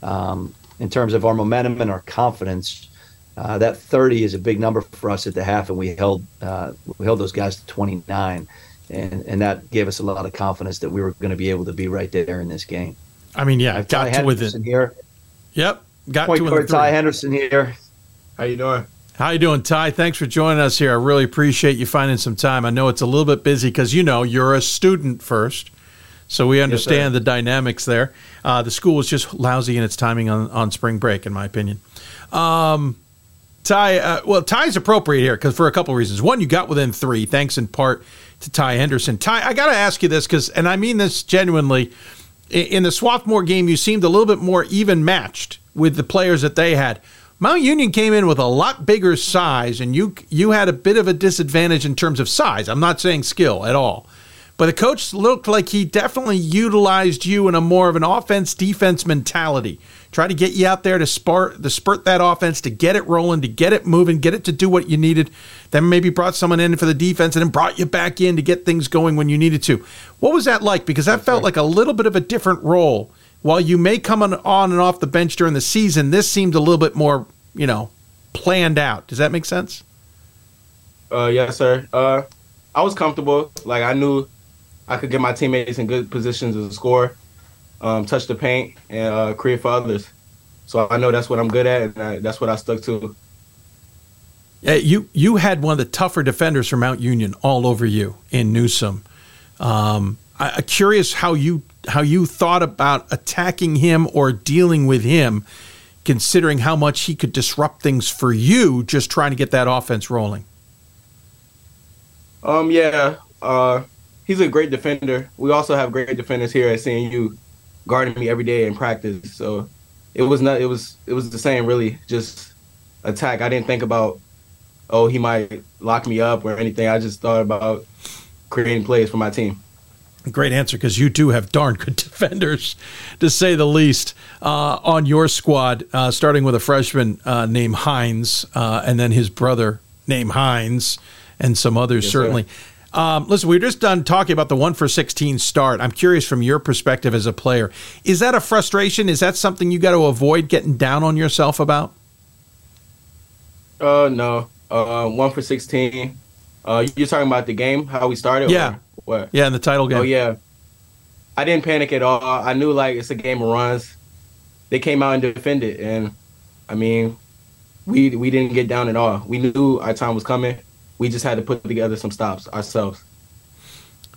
um, in terms of our momentum and our confidence. Uh, that 30 is a big number for us at the half, and we held uh, we held those guys to 29 and and that gave us a lot of confidence that we were going to be able to be right there in this game. I mean, yeah, I've got to within here. Yep, got Point to within Ty Henderson here. How you doing? How you doing, Ty? Thanks for joining us here. I really appreciate you finding some time. I know it's a little bit busy because you know you're a student first, so we understand yes, the dynamics there. Uh, the school is just lousy in its timing on, on spring break, in my opinion. Um, Ty, uh, well, Ty's appropriate here because for a couple of reasons. One, you got within three, thanks in part to Ty Henderson. Ty, I got to ask you this because, and I mean this genuinely, in the Swarthmore game, you seemed a little bit more even matched with the players that they had. Mount Union came in with a lot bigger size, and you you had a bit of a disadvantage in terms of size. I'm not saying skill at all, but the coach looked like he definitely utilized you in a more of an offense defense mentality. Try to get you out there to spurt, to spurt that offense, to get it rolling, to get it moving, get it to do what you needed. Then maybe brought someone in for the defense and then brought you back in to get things going when you needed to. What was that like? Because that felt like a little bit of a different role. While you may come on and off the bench during the season, this seemed a little bit more, you know, planned out. Does that make sense? Uh, yes, sir. Uh, I was comfortable. Like I knew I could get my teammates in good positions to score um, touch the paint, and uh, create for others. So I know that's what I'm good at, and I, that's what I stuck to. Yeah, you you had one of the tougher defenders from Mount Union all over you in Newsom. Um, I, am curious how you how you thought about attacking him or dealing with him, considering how much he could disrupt things for you just trying to get that offense rolling? Um, yeah, uh, he's a great defender. We also have great defenders here at CNU guarding me every day in practice. So it was not. It was it was the same. Really, just attack. I didn't think about oh he might lock me up or anything. I just thought about creating plays for my team. Great answer because you do have darn good defenders, to say the least, uh, on your squad. Uh, starting with a freshman uh, named Hines, uh, and then his brother named Hines, and some others Yes, certainly. Um, listen, we are just done talking about the one for sixteen start. I'm curious from your perspective as a player, is that a frustration? Is that something you got to avoid getting down on yourself about? Uh, no. Uh, one for sixteen. Uh, you're talking about the game, how we started? Yeah. What? Yeah, in the title game. Oh yeah. I didn't panic at all. I knew like it's a game of runs. They came out and defended, and I mean, we we didn't get down at all. We knew our time was coming. We just had to put together some stops ourselves.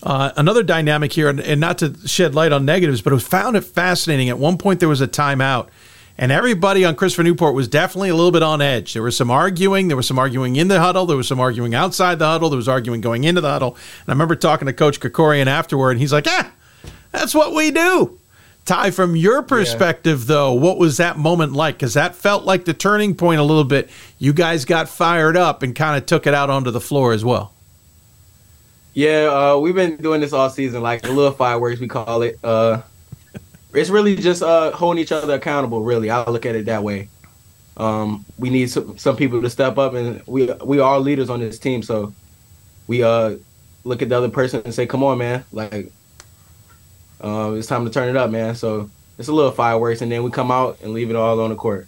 Uh, another dynamic here, and, and not to shed light on negatives, but I found it fascinating. At one point, there was a timeout, and everybody on Christopher Newport was definitely a little bit on edge. There was some arguing. There was some arguing in the huddle. There was some arguing outside the huddle. There was arguing going into the huddle. And I remember talking to Coach Krikorian afterward, and he's like, "Ah, that's what we do." Ty, from your perspective, though, what was that moment like? Because that felt like the turning point a little bit. You guys got fired up and kind of took it out onto the floor as well. Yeah, uh, we've been doing this all season, like a little fireworks we call it. Uh, it's really just uh, holding each other accountable. Really, I look at it that way. Um, we need some, some people to step up, and we we are leaders on this team. So we uh look at the other person and say, "Come on, man! Like, uh, it's time to turn it up, man." So it's a little fireworks, and then we come out and leave it all on the court.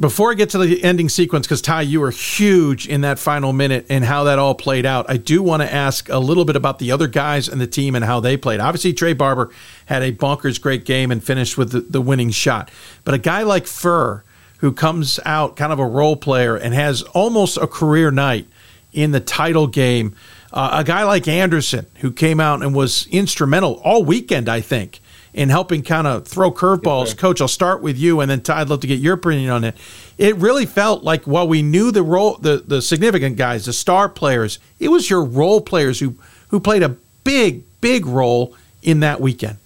Before I get to the ending sequence, because Ty, you were huge in that final minute and how that all played out, I do want to ask a little bit about the other guys and the team and how they played. Obviously, Trey Barber had a bonkers great game and finished with the, the winning shot. But a guy like Furr, who comes out kind of a role player and has almost a career night in the title game, uh, a guy like Anderson, who came out and was instrumental all weekend, I think, in helping kind of throw curveballs. Coach, I'll start with you, and then Ty, I'd love to get your opinion on it. It really felt like while we knew the role, the the significant guys, the star players, it was your role players who who played a big, big role in that weekend.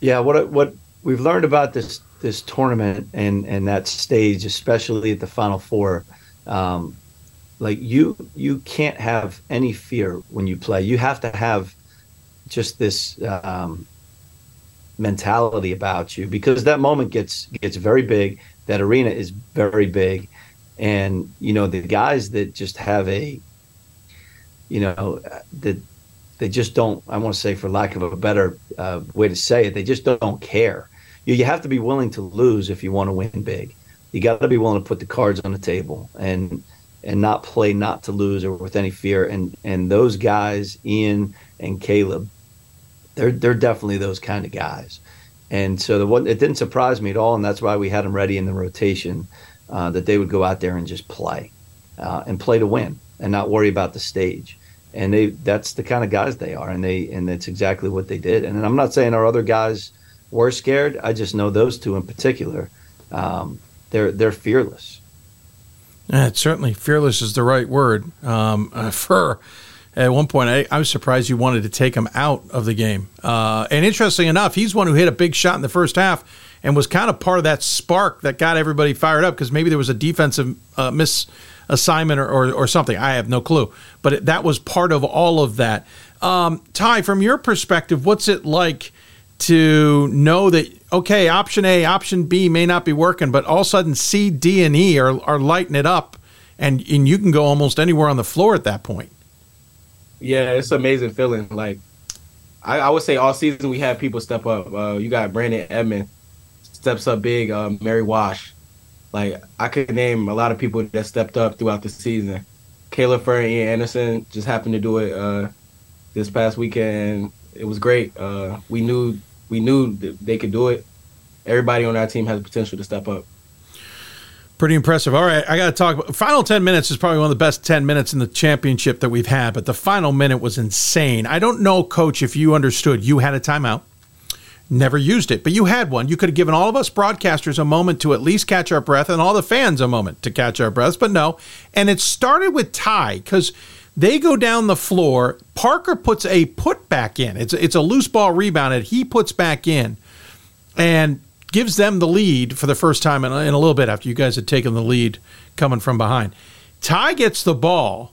Yeah, what what we've learned about this this tournament and and that stage, especially at the Final Four, um, like you you can't have any fear when you play. You have to have just this um, mentality about you because that moment gets gets very big. That arena is very big, and you know the guys that just have a, you know, that they just don't. I want to say, for lack of a better uh, way to say it, they just don't care. You, you have to be willing to lose if you want to win big. You got to be willing to put the cards on the table and and not play not to lose or with any fear. And and those guys, Ian and Caleb, they're they're definitely those kind of guys. And so the one it didn't surprise me at all, and that's why we had them ready in the rotation uh, that they would go out there and just play uh, and play to win and not worry about the stage. And they that's the kind of guys they are, and they and that's exactly what they did. And I'm not saying our other guys were scared. I just know those two in particular. Um, they're they're fearless. Yeah, certainly fearless is the right word. Um, uh, Furr, at one point, I, I was surprised you wanted to take him out of the game. Uh, and interesting enough, he's one who hit a big shot in the first half and was kind of part of that spark that got everybody fired up because maybe there was a defensive uh, misassignment or, or, or, something. I have no clue. But it, that was part of all of that. Um, Ty, from your perspective, what's it like to know that okay, option A, option B may not be working, but all of a sudden C, D, and E are, are lighting it up, and and you can go almost anywhere on the floor at that point. Yeah, it's an amazing feeling. Like I, I would say all season we had people step up. Uh, you got Brandon Edmond steps up big. Uh, Mary Wash, like I could name a lot of people that stepped up throughout the season. Caleb Furr and Ian Anderson just happened to do it uh, this past weekend. It was great. Uh, we knew we knew they could do it. Everybody on our team has the potential to step up. Pretty impressive. All right, I got to talk. About, final ten minutes is probably one of the best ten minutes in the championship that we've had, but the final minute was insane. I don't know, Coach, if you understood. You had a timeout. never used it. But you had one. You could have given all of us broadcasters a moment to at least catch our breath and all the fans a moment to catch our breaths, but no. And it started with Ty because they go down the floor. Parker puts a put back in. It's, it's a loose ball rebounded. He puts back in and gives them the lead for the first time in, in a little bit after you guys had taken the lead coming from behind. Ty gets the ball.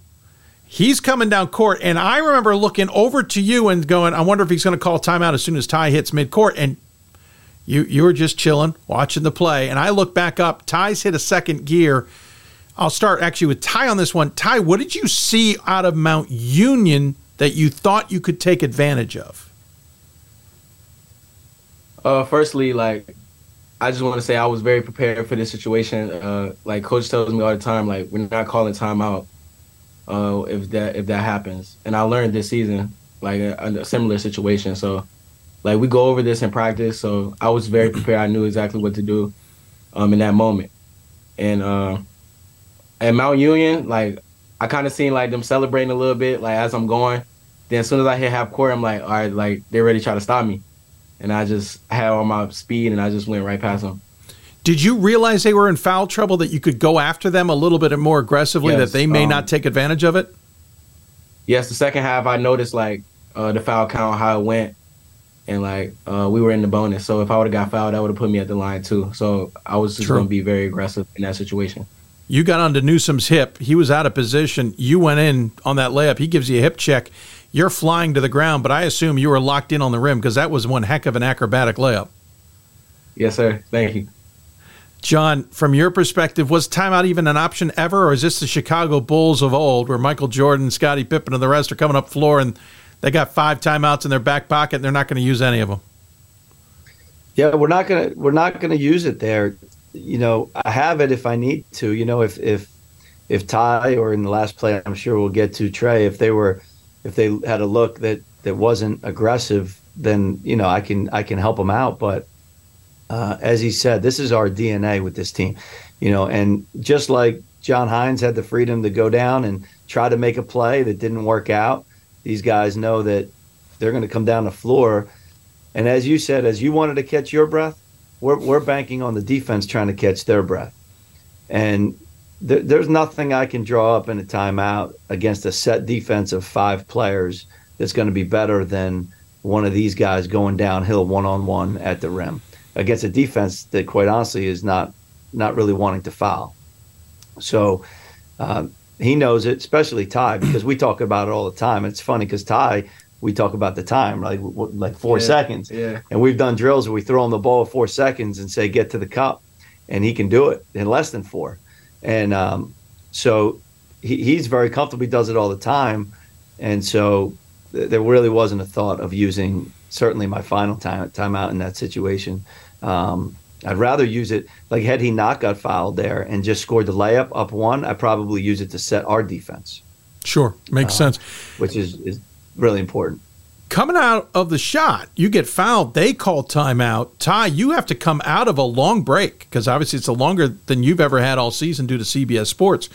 He's coming down court, and I remember looking over to you and going, "I wonder if he's going to call timeout as soon as Ty hits midcourt." And you you were just chilling, watching the play, and I look back up. Ty's hit a second gear. I'll start actually with Ty on this one. Ty, what did you see out of Mount Union that you thought you could take advantage of? Uh, firstly, like I just want to say I was very prepared for this situation. Uh, like coach tells me all the time, like we're not calling timeout uh, if that if that happens. And I learned this season, like a, a, similar situation. So, like we go over this in practice. So I was very prepared. I knew exactly what to do um, in that moment. And uh, at Mount Union, like I kind of seen like them celebrating a little bit, like as I'm going. Then as soon as I hit half court, I'm like, all right, like they're ready to try to stop me and I just had all my speed and I just went right past them. Did you realize they were in foul trouble that you could go after them a little bit more aggressively yes, that they may um, not take advantage of it? Yes, the second half I noticed like uh, the foul count how it went and like uh, we were in the bonus. So if I would have got fouled, that would have put me at the line too. So I was just going to be very aggressive in that situation. You got onto Newsome's hip. He was out of position. You went in on that layup. He gives you a hip check you're flying to the ground, but I assume you were locked in on the rim because that was one heck of an acrobatic layup. Yes, sir. Thank you. John, from your perspective, was timeout even an option ever, or is this the Chicago Bulls of old where Michael Jordan, Scottie Pippen, and the rest are coming up floor and they got five timeouts in their back pocket and they're not going to use any of them? Yeah, we're not gonna we're not gonna use it there. You know, I have it if I need to. You know, if if if Ty or in the last play, I'm sure we'll get to Trey. If they were if they had a look that that wasn't aggressive, then you know I can I can help them out. But uh, as he said, this is our DNA with this team, you know. And just like John Hines had the freedom to go down and try to make a play that didn't work out, these guys know that they're going to come down the floor. And as you said, as you wanted to catch your breath, we're we're banking on the defense trying to catch their breath. And there, there's nothing I can draw up in a timeout against a set defense of five players that's going to be better than one of these guys going downhill one on one at the rim against a defense that, quite honestly, is not not really wanting to foul. So uh, he knows it, especially Ty, because we talk about it all the time. It's funny because Ty, we talk about the time, like like four yeah, seconds, yeah. and we've done drills where we throw him the ball four seconds and say get to the cup, and he can do it in less than four and um, so he, he's very comfortable. He does it all the time, and so th- there really wasn't a thought of using certainly my final time timeout in that situation. Um, I'd rather use it like had he not got fouled there and just scored the layup up one. I probably use it to set our defense. Sure, makes uh, sense. Which is is really important coming out of the shot, you get fouled. They call timeout. Ty, you have to come out of a long break because obviously it's a longer than you've ever had all season due to CBS Sports.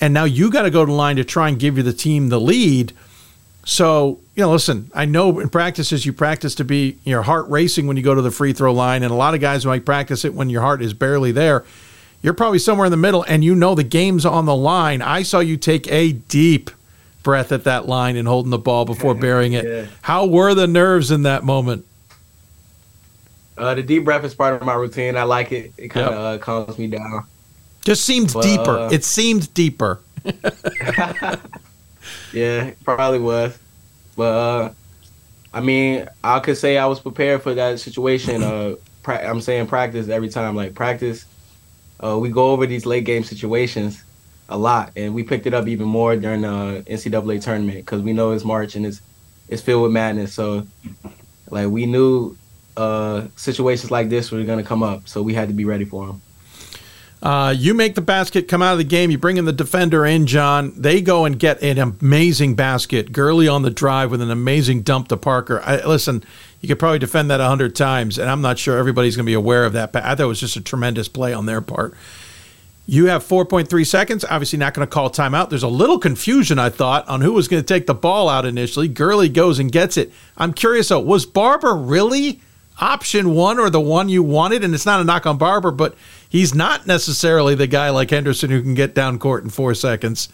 And now you got to go to the line to try and give you the team the lead. So, you know, listen, I know in practices you practice to be your heart racing when you go to the free throw line, and a lot of guys might practice it when your heart is barely there. You're probably somewhere in the middle, and you know the game's on the line. I saw you take a deep breath at that line and holding the ball before burying it. yeah. How were the nerves in that moment? Uh, the deep breath is part of my routine. I like it. It kind of yep. uh, calms me down. Just seemed but, deeper. Uh, it seemed deeper. yeah, probably was. But uh, I mean, I could say I was prepared for that situation. Uh, pra- I'm saying practice every time. Like practice, uh, we go over these late game situations a lot, and we picked it up even more during the NCAA tournament because we know it's March and it's it's filled with madness. So, like we knew uh, situations like this were going to come up, so we had to be ready for them. Uh, you make the basket, come out of the game. You bring in the defender in, John. They go and get an amazing basket. Gurley on the drive with an amazing dump to Parker. I, listen, you could probably defend that a hundred times, and I'm not sure everybody's going to be aware of that. But I thought it was just a tremendous play on their part. You have 4.3 seconds. Obviously, not going to call timeout. There's a little confusion, I thought, on who was going to take the ball out initially. Gurley goes and gets it. I'm curious, though, was Barber really option one or the one you wanted? And it's not a knock on Barber, but he's not necessarily the guy like Henderson who can get down court in four seconds.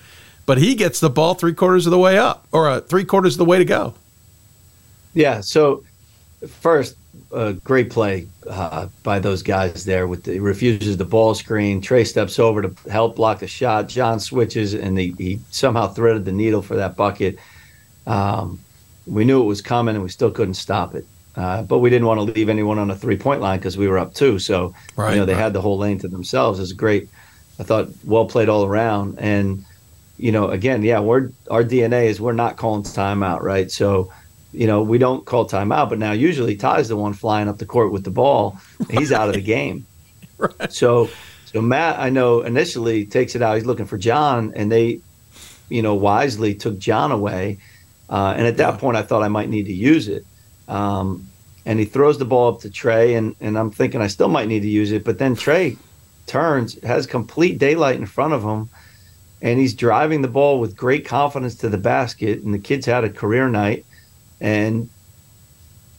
But he gets the ball three quarters of the way up, or uh, three quarters of the way to go. Yeah. So first, uh, great play uh, by those guys there. With the, refuses the ball screen. Trey steps over to help block the shot. John switches, and he, he somehow threaded the needle for that bucket. Um, we knew it was coming, and we still couldn't stop it. Uh, but we didn't want to leave anyone on a three point line because we were up two. So right, you know they right. had the whole lane to themselves. It was great. I thought well played all around. And you know, again, yeah, we're our DNA is we're not calling timeout, right? So you know, we don't call timeout, but now usually Ty's the one flying up the court with the ball. He's out of the game. right. So, so Matt, I know initially takes it out. He's looking for John, and they, you know, wisely took John away. Uh, and at that yeah. point, I thought I might need to use it. Um, and he throws the ball up to Trey, and, and I'm thinking I still might need to use it. But then Trey turns, has complete daylight in front of him, and he's driving the ball with great confidence to the basket. And the kid's had a career night and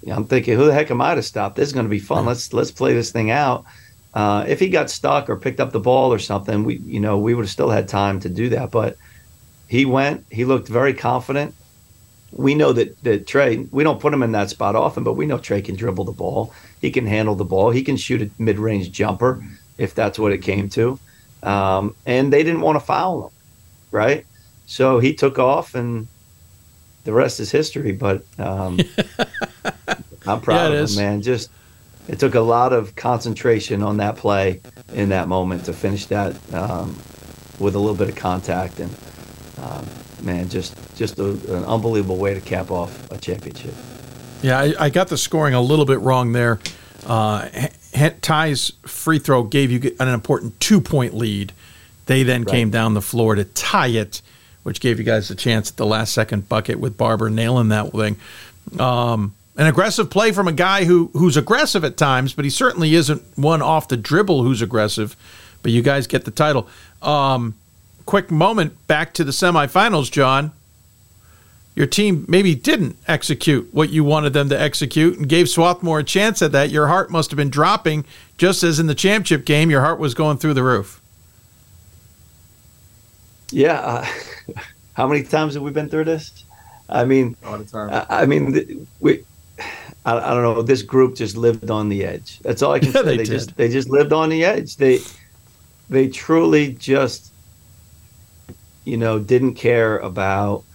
I'm thinking, who the heck am I to stop? This is going to be fun. Let's let's play this thing out. Uh, if he got stuck or picked up the ball or something, we you know we would have still had time to do that. But he went. He looked very confident. We know that that Trey. We don't put him in that spot often, but we know Trey can dribble the ball. He can handle the ball. He can shoot a mid-range jumper if that's what it came to. Um, and they didn't want to foul him, right? So he took off and the rest is history. But um, I'm proud yeah, of him, man. Just it took a lot of concentration on that play in that moment to finish that um, with a little bit of contact and um, man, just just a, an unbelievable way to cap off a championship. Yeah, I, I got the scoring a little bit wrong there. Uh, Ty's free throw gave you an important two point lead. They then right. came down the floor to tie it which gave you guys a chance at the last second bucket with Barber nailing that thing. Um, an aggressive play from a guy who who's aggressive at times, but he certainly isn't one off the dribble who's aggressive. But you guys get the title. Um, quick moment back to the semifinals, John. Your team maybe didn't execute what you wanted them to execute and gave Swarthmore a chance at that. Your heart must have been dropping, just as in the championship game, your heart was going through the roof. Yeah. Uh, how many times have we been through this? I mean, all the time. I, I mean, we. I, I, don't know. This group just lived on the edge. That's all I can yeah, say. They, they just they just lived on the edge. They they truly just you know didn't care about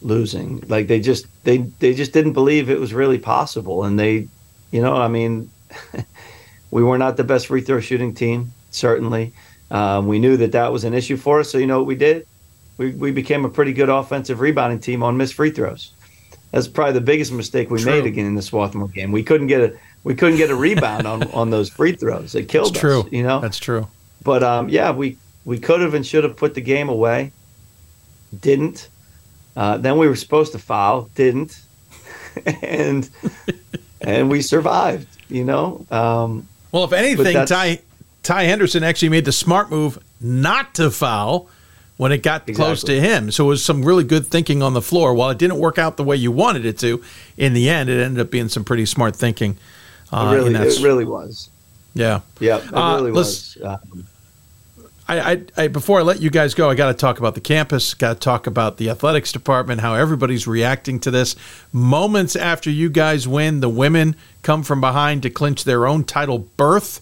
losing. Like they just they they just didn't believe it was really possible. And they, you know, I mean, we were not the best free throw shooting team. Certainly, um, we knew that that was an issue for us. So you know what we did? we, we became a pretty good offensive rebounding team on missed free throws. That's probably the biggest mistake we True. made again in the Swarthmore game. We couldn't get a we couldn't get a rebound on, on those free throws. It killed That's us. True. You know. That's true. But um, yeah, we we could have and should have put the game away. Didn't. Uh, then we were supposed to foul. Didn't. and and we survived. You know. Um, well, if anything, Ty Ty Henderson actually made the smart move not to foul when it got exactly. close to him. So it was some really good thinking on the floor. While it didn't work out the way you wanted it to, in the end, it ended up being some pretty smart thinking. Uh, it, really, it really was. Yeah. Yeah, it uh, really was. Um, I, I, I, before I let you guys go, I got to talk about the campus. Got to talk about the athletics department. How everybody's reacting to this. Moments after you guys win, the women come from behind to clinch their own title berth.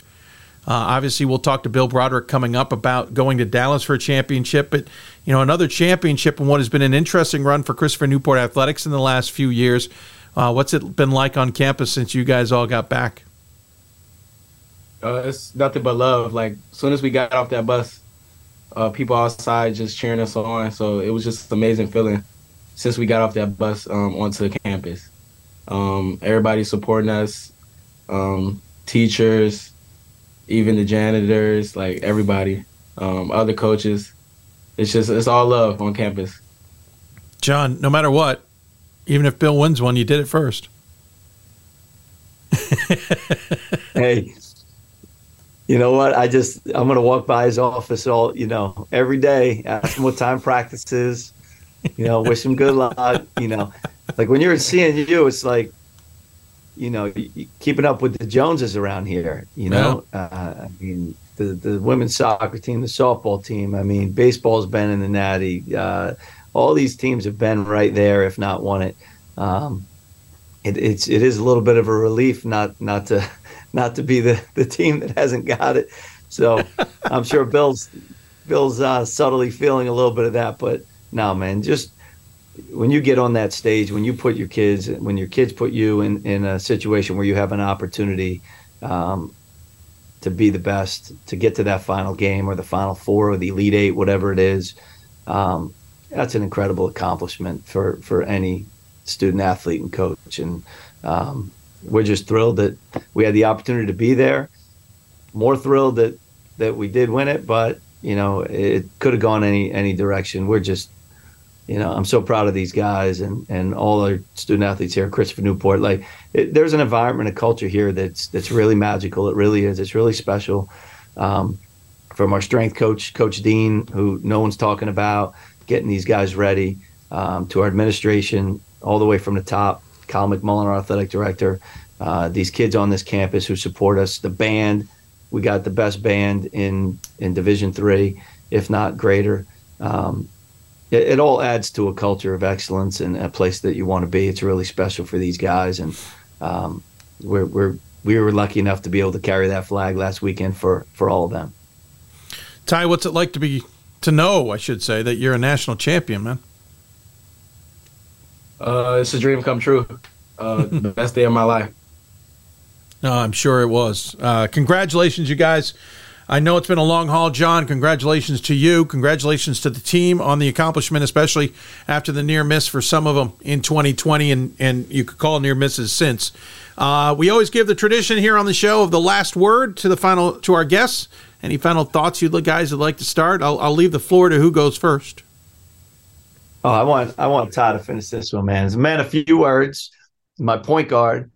Uh, obviously, we'll talk to Bill Broderick coming up about going to Dallas for a championship, but you know another championship and what has been an interesting run for Christopher Newport Athletics in the last few years. Uh, what's it been like on campus since you guys all got back? Uh, it's nothing but love. Like as soon as we got off that bus, uh, people outside just cheering us on. So it was just an amazing feeling since we got off that bus um, onto campus. Um, everybody supporting us, um, teachers, even the janitors, like everybody, um, other coaches. It's just it's all love on campus. John, no matter what, even if Bill wins one, you did it first. hey, you know what? I just I'm gonna walk by his office all you know every day, ask him what time practice is. You know, wish him good luck. You know, like when you're seeing you, it's like you know, keeping up with the Joneses around here. You know, yeah. uh, I mean, the the women's soccer team, the softball team. I mean, baseball's been in the Natty. Uh, all these teams have been right there, if not won it. Um, it. It's it is a little bit of a relief not not to not to be the the team that hasn't got it. So I'm sure Bill's Bill's uh, subtly feeling a little bit of that, but no, man, just when you get on that stage, when you put your kids, when your kids put you in, in a situation where you have an opportunity um, to be the best, to get to that final game or the final four or the elite eight, whatever it is, um, that's an incredible accomplishment for, for any student athlete and coach. And um, we're just thrilled that we had the opportunity to be there. More thrilled that, that we did win it, but you know, it could have gone any any direction. We're just you know, I'm so proud of these guys and, and all our student athletes here, Christopher Newport. Like, it, there's an environment, a culture here that's that's really magical. It really is. It's really special. Um, from our strength coach, Coach Dean, who no one's talking about, getting these guys ready, um, to our administration, all the way from the top, Kyle McMullen, our athletic director, uh, these kids on this campus who support us, the band. We got the best band in in Division Three, if not greater. Um, it, it, all adds to a culture of excellence and a place that you want to be. It's really special for these guys, and um, we're, we're we were lucky enough to be able to carry that flag last weekend for for all of them. Ty, what's it like to be to know? I should say that you're a national champion, man. Uh, it's a dream come true. Uh, the best day of my life. No, I'm sure it was. Uh, congratulations, you guys. I know it's been a long haul, John. Congratulations to you. Congratulations to the team on the accomplishment, especially after the near miss for some of them in 2020, and, and you could call near misses since. Uh, we always give the tradition here on the show of the last word to the final to our guests. Any final thoughts you guys would like to start? I'll, I'll leave the floor to who goes first. Oh, I want I want Todd to finish this one, man. As a man, a few words. My point guard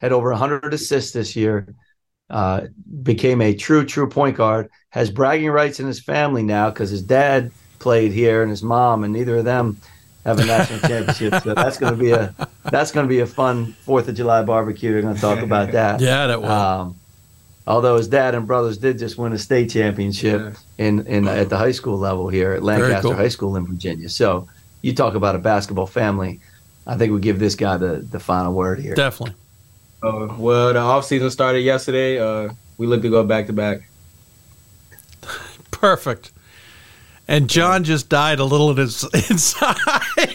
had over 100 assists this year uh, became a true, true point guard, has bragging rights in his family now because his dad played here and his mom, and neither of them have a national championship. So that's going to be a that's going to be a fun Fourth of July barbecue. We're going to talk about that. Yeah, that will. Um, although his dad and brothers did just win a state championship yeah. in in at the high school level here at Lancaster cool. High School in Virginia. So you talk about a basketball family. I think we give this guy the the final word here. Definitely. Uh, well, the off season started yesterday. Uh, we look to go back to back. Perfect. And John just died a little in his inside.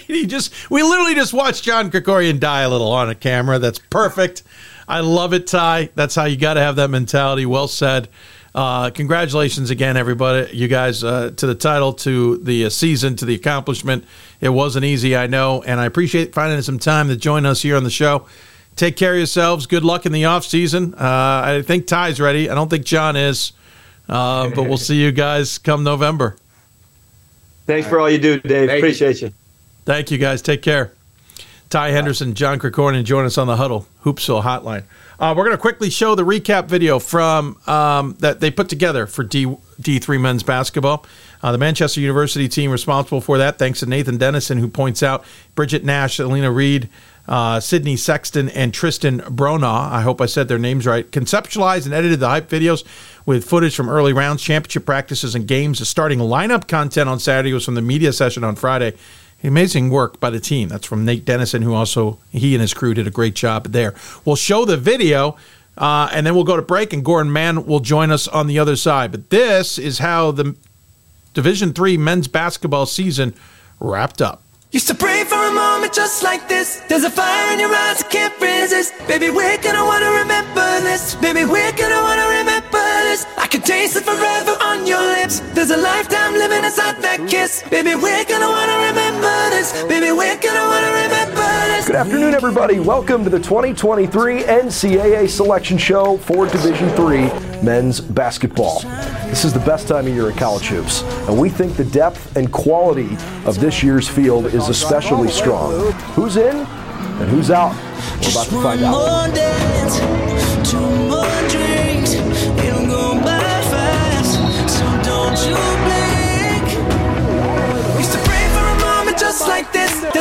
he just we literally just watched John Krikorian die a little on a camera. That's perfect. I love it, Ty. That's how you got to have that mentality. Well said. Uh, congratulations again, everybody. You guys uh, to the title, to the uh, season, to the accomplishment. It wasn't easy, I know, and I appreciate finding some time to join us here on the show. Take care of yourselves. Good luck in the off season. Uh, I think Ty's ready. I don't think John is, uh, but we'll see you guys come November. Thanks for all you do, Dave. Thank Appreciate you. you. Thank you, guys. Take care. Ty Henderson, John Krikorian, join us on the Hudl Hoopsville Hotline. Uh, we're going to quickly show the recap video from um, that they put together for D D three men's basketball. Uh, the Manchester University team responsible for that, thanks to Nathan Dennison, who points out Bridget Nash, Alina Reed, uh, Sydney Sexton and Tristan Bronaugh. I hope I said their names right. Conceptualized and edited the hype videos with footage from early rounds, championship practices, and games. The starting lineup content on Saturday was from the media session on Friday. Amazing work by the team. That's from Nate Dennison, who also he and his crew did a great job there. We'll show the video. Uh, and then we'll go to break, and Gordon Mann will join us on the other side. But this is how the Division Three men's basketball season wrapped up. Used to pray for a moment just like this. There's a fire in your eyes I can't resist. Baby, we're gonna wanna remember this. Baby, we're gonna wanna remember this. I can taste it forever on your lips. There's a lifetime living inside that kiss. Baby, we're gonna wanna remember this. Baby, we're gonna wanna remember this. Good afternoon, everybody. Welcome to the 2023 NCAA Selection Show for Division Three men's basketball. This is the best time of year at college hoops, and we think the depth and quality of this year's field is is especially strong. Who's in and who's out? We're about to find out.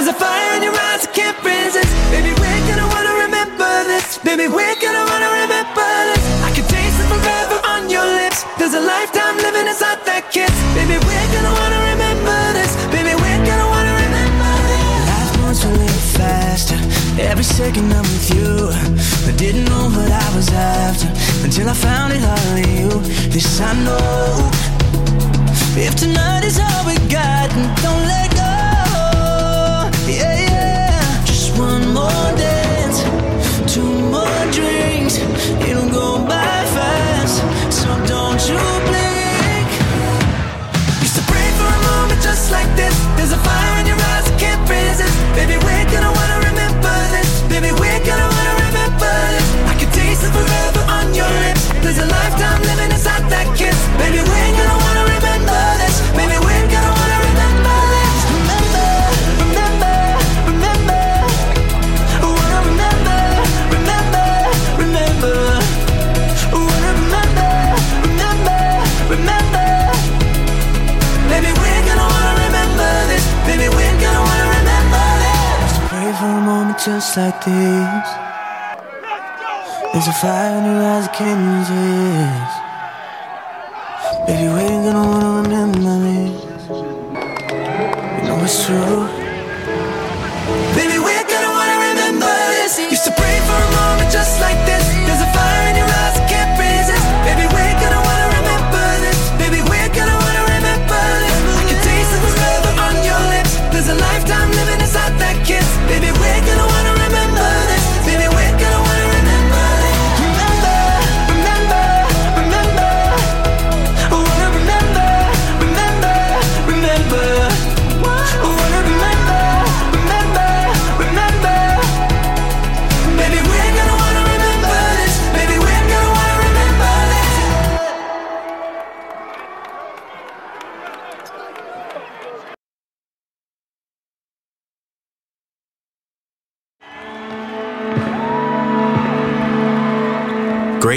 There's a fire in your eyes I can't resist. Baby, we're gonna wanna remember this. Baby, we're gonna wanna remember this. I can taste it forever on your lips. There's a lifetime living inside that kiss. Baby, we're gonna wanna remember this. Baby, we're gonna wanna remember this. Life moves a little faster. Every second I'm with you. I didn't know what I was after until I found it all in you. This I know. If tonight is all we got, don't let There's a fire in your eyes I can't resist. Baby, we're just like this. There's a fire in your eyes I can't resist. Baby, we ain't gonna wanna remember this. You know it's true.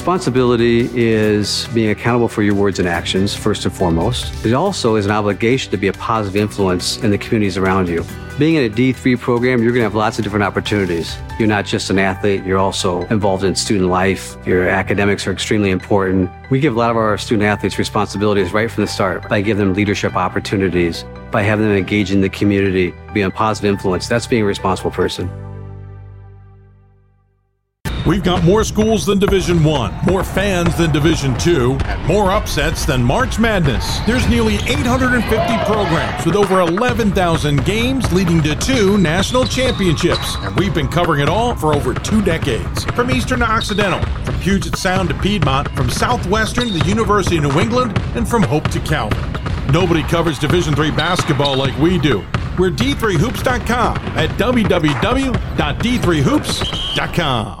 Responsibility is being accountable for your words and actions, first and foremost. It also is an obligation to be a positive influence in the communities around you. Being in a D3 program, you're going to have lots of different opportunities. You're not just an athlete, you're also involved in student life. Your academics are extremely important. We give a lot of our student athletes responsibilities right from the start by giving them leadership opportunities, by having them engage in the community, be a positive influence. That's being a responsible person. We've got more schools than Division 1, more fans than Division 2, and more upsets than March Madness. There's nearly 850 programs with over 11,000 games leading to two national championships, and we've been covering it all for over two decades. From Eastern to Occidental, from Puget Sound to Piedmont, from Southwestern to the University of New England, and from Hope to Calvin. Nobody covers Division 3 basketball like we do. We're d3hoops.com at www.d3hoops.com.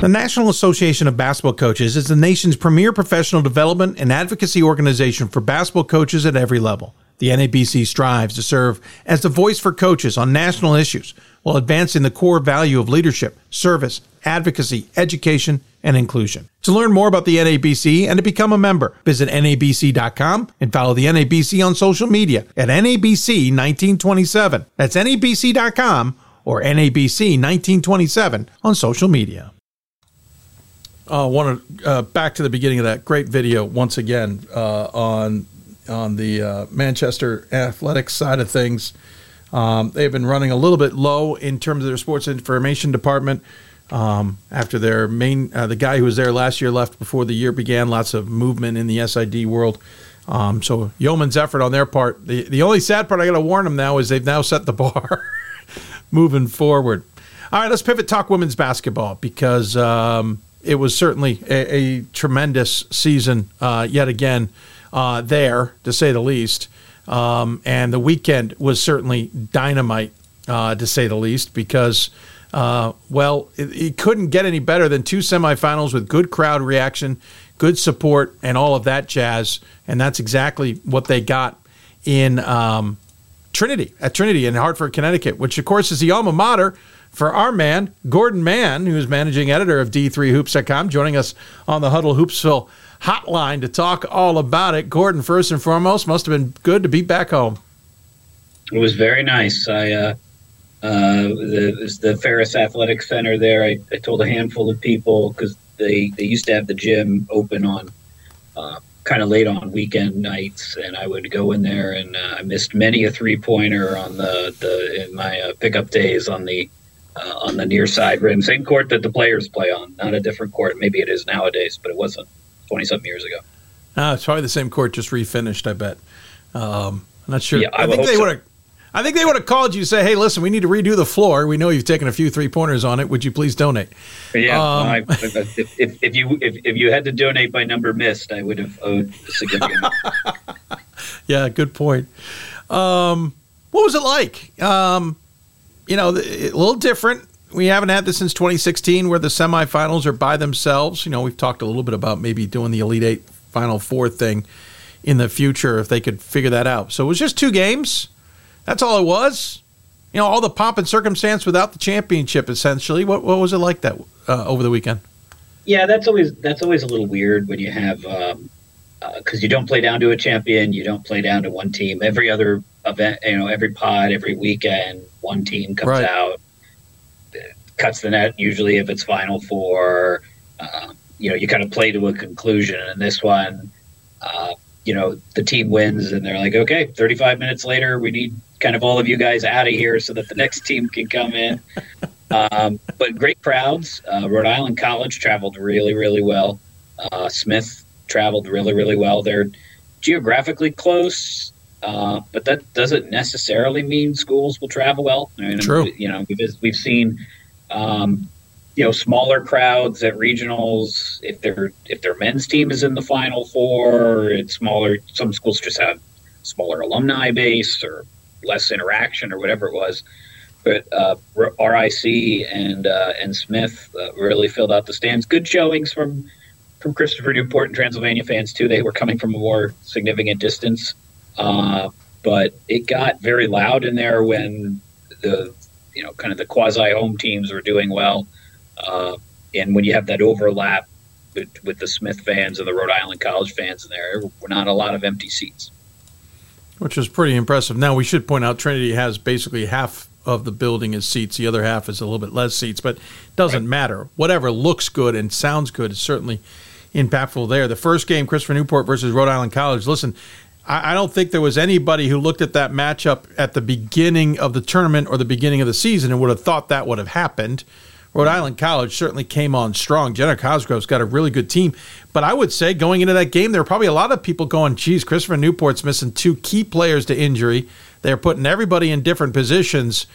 The National Association of Basketball Coaches is the nation's premier professional development and advocacy organization for basketball coaches at every level. The NABC strives to serve as the voice for coaches on national issues while advancing the core value of leadership, service, advocacy, education, and inclusion. To learn more about the NABC and to become a member, visit NABC.com and follow the NABC on social media at NABC 1927. That's NABC.com or NABC 1927 on social media. I want to back to the beginning of that great video once again uh, on on the uh, Manchester athletics side of things. Um, they've been running a little bit low in terms of their sports information department. um, after their main uh, the guy who was there last year left before the year began. Lots of movement in the SID world. Um, so yeoman's effort on their part. The the only sad part I got to warn them now is they've now set the bar moving forward. All right, let's pivot talk women's basketball because um, it was certainly a, a tremendous season uh, yet again uh, there, to say the least. Um, and the weekend was certainly dynamite, uh, to say the least, because, uh, well, it, it, couldn't get any better than two semifinals with good crowd reaction, good support, and all of that jazz. And that's exactly what they got in um, Trinity, at Trinity in Hartford, Connecticut, which, of course, is the alma mater for our man, Gordon Mann, who is managing editor of D3Hoops.com, joining us on the Hudl Hoopsville hotline to talk all about it. Gordon, first and foremost, must have been good to be back home. It was very nice. I, uh, uh, the, the Ferris Athletic Center there, I, I told a handful of people because they, they used to have the gym open on uh, kind of late on weekend nights, and I would go in there and uh, I missed many a three pointer on the, the in my uh, pickup days on the uh, on the near side rim, same court that the players play on, not a different court. Maybe it is nowadays, but it wasn't twenty something years ago. Uh, it's probably the same court, just refinished. I bet. Um, I'm not sure. Yeah, I, I think they so. would have. I think they would have called you, say, "Hey, listen, we need to redo the floor. We know you've taken a few three pointers on it. Would you please donate?" Yeah, um, I, if, if, if, you if, if you had to donate by number missed, I would have owed a significant. yeah, good point. Um, what was it like? Um, you know, a little different. We haven't had this since 2016, where the semifinals are by themselves. You know, we've talked a little bit about maybe doing the Elite Eight Final Four thing in the future if they could figure that out. So it was just two games. That's all it was. You know, all the pomp and circumstance without the championship. Essentially, what what was it like that uh, over the weekend? Yeah, that's always that's always a little weird when you have because um, uh, you don't play down to a champion, you don't play down to one team. Every other event, you know, every pod, every weekend, one team comes right. out, cuts the net. Usually, if it's Final Four, uh, you know, you kind of play to a conclusion. And this one, uh, you know, the team wins, and they're like, okay, 35 minutes later, we need kind of all of you guys out of here so that the next team can come in. um, but great crowds. Uh, Rhode Island College traveled really, really well. Uh, Smith traveled really, really well. They're geographically close. Uh, but that doesn't necessarily mean schools will travel well. I mean, True. You know, we've, we've seen, um, you know, smaller crowds at regionals. If their if their men's team is in the Final Four, it's smaller. Some schools just have smaller alumni base or less interaction or whatever it was. But uh, RIC and uh, and Smith uh, really filled out the stands. Good showings from from Christopher Newport and Transylvania fans too. They were coming from a more significant distance. Uh, but it got very loud in there when the you know kind of the quasi home teams were doing well, uh, and when you have that overlap with, with, the Smith fans and the Rhode Island College fans in there, there were not a lot of empty seats, which was pretty impressive. Now we should point out Trinity has basically half of the building is seats, the other half is a little bit less seats, but doesn't right. matter. Whatever looks good and sounds good is certainly impactful there. The first game, Christopher Newport versus Rhode Island College. Listen, I, I don't think there was anybody who looked at that matchup at the beginning of the tournament or the beginning of the season and would have thought that would have happened. Rhode Island College certainly came on strong. Jenna Cosgrove's got a really good team. But I would say going into that game, there were probably a lot of people going, geez, Christopher Newport's missing two key players to injury. They're putting everybody in different positions.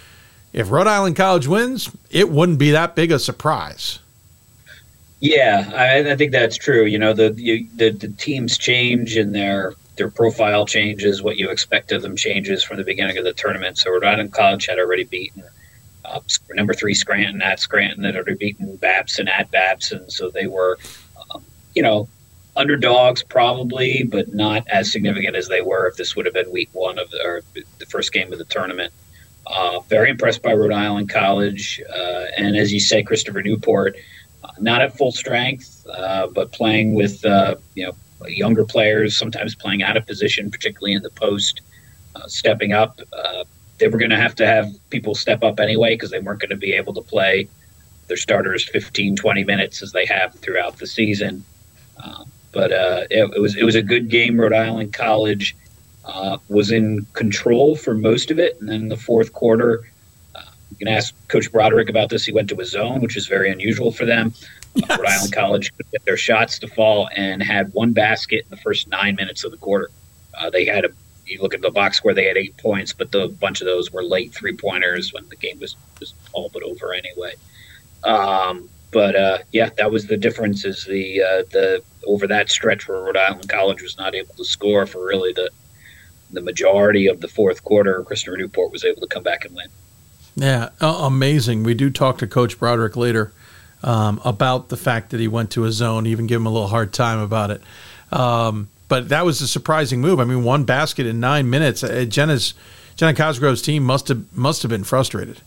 If Rhode Island College wins, it wouldn't be that big a surprise. Yeah, I, I think that's true. You know, the, you, the the teams change in their their profile changes, what you expect of them changes from the beginning of the tournament. So Rhode Island College had already beaten uh, number three Scranton at Scranton, had already beaten Babson at Babson, so they were, um, you know, underdogs probably, but not as significant as they were if this would have been week one of the, or the first game of the tournament. Uh, very impressed by Rhode Island College, uh, and as you say, Christopher Newport, uh, not at full strength, uh, but playing with uh, you know younger players, sometimes playing out of position, particularly in the post, uh, stepping up. Uh, they were going to have to have people step up anyway because they weren't going to be able to play their starters 15, 20 minutes as they have throughout the season. Uh, but uh, it, it, was it was a good game. Rhode Island College uh, was in control for most of it, and then the fourth quarter, uh, you can ask Coach Broderick about this. He went to a zone, which is very unusual for them. Uh, Rhode Island College could get their shots to fall and had one basket in the first nine minutes of the quarter. Uh, they had a you look at the box score, they had eight points, but the bunch of those were late three pointers when the game was, was all but over anyway. Um, but uh, yeah, that was the difference. Is the uh, the over that stretch where Rhode Island College was not able to score for really the the majority of the fourth quarter, Christopher Newport was able to come back and win. Yeah, uh, amazing. We do talk to Coach Broderick later um, about the fact that he went to a zone, even give him a little hard time about it. Um, but that was a surprising move. I mean, one basket in nine minutes. Uh, Jenna's Jenna Cosgrove's team must have must have been frustrated.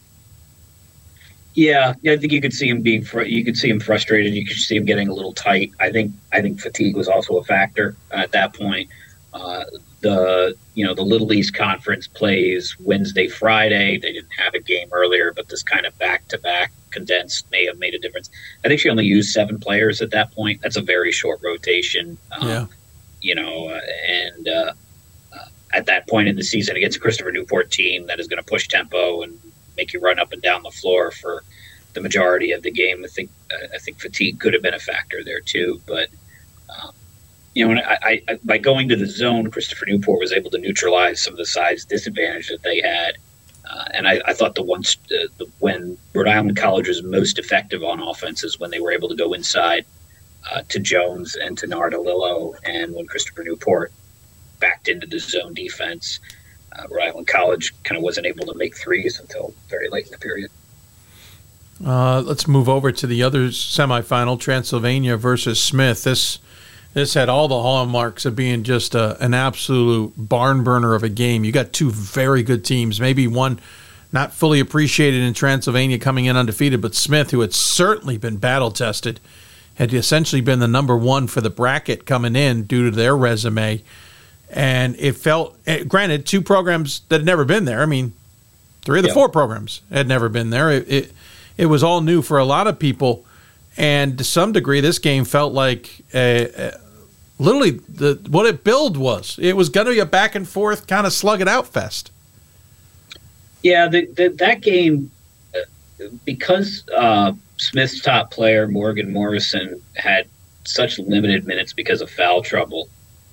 Yeah, I think you could see him being fr- you could see him frustrated. You could see him getting a little tight. I think I think fatigue was also a factor at that point. Uh, the you know the Little East Conference plays Wednesday, Friday. They didn't have a game earlier, but this kind of back to back condensed may have made a difference. I think she only used seven players at that point. That's a very short rotation. Um, yeah you know, uh, and uh, uh, at that point in the season against a Christopher Newport team that is going to push tempo and make you run up and down the floor for the majority of the game. I think I think fatigue could have been a factor there too, but. Um, you know, I, I, by going to the zone, Christopher Newport was able to neutralize some of the size disadvantage that they had. Uh, and I, I, thought the ones uh, the, when Rhode Island College was most effective on offense is when they were able to go inside uh, to Jones and to Nardolillo. And when Christopher Newport backed into the zone defense, uh, Rhode Island College kind of wasn't able to make threes until very late in the period. Uh, let's move over to the other semifinal, Transylvania versus Smith. This this had all the hallmarks of being just a, an absolute barn burner of a game. You got two very good teams, maybe one not fully appreciated in Transylvania coming in undefeated, but Smith, who had certainly been battle tested, had essentially been the number one for the bracket coming in due to their resume. And it felt, eh, granted, two programs that had never been there. I mean, three of the four programs had never been there. It, it, it was all new for a lot of people, and to some degree, this game felt like a, literally the what it billed was. It was going to be a back and forth kind of slug it out fest. Yeah, the, the, that game uh, because uh, Smith's top player, Morgan Morrison, had such limited minutes because of foul trouble.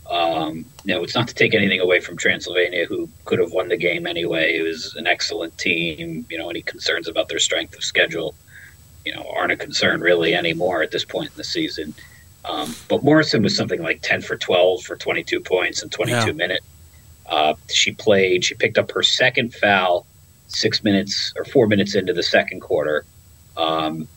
Um, know, it's not to take anything away from Transylvania, who could have won the game anyway. It was an excellent team. You know, any concerns about their strength of schedule, you know, aren't a concern really anymore at this point in the season. Um, but Morrison was something like 10 for 12 for 22 points in 22 yeah. minutes. Uh, she played, she picked up her second foul six minutes or four minutes into the second quarter. Um,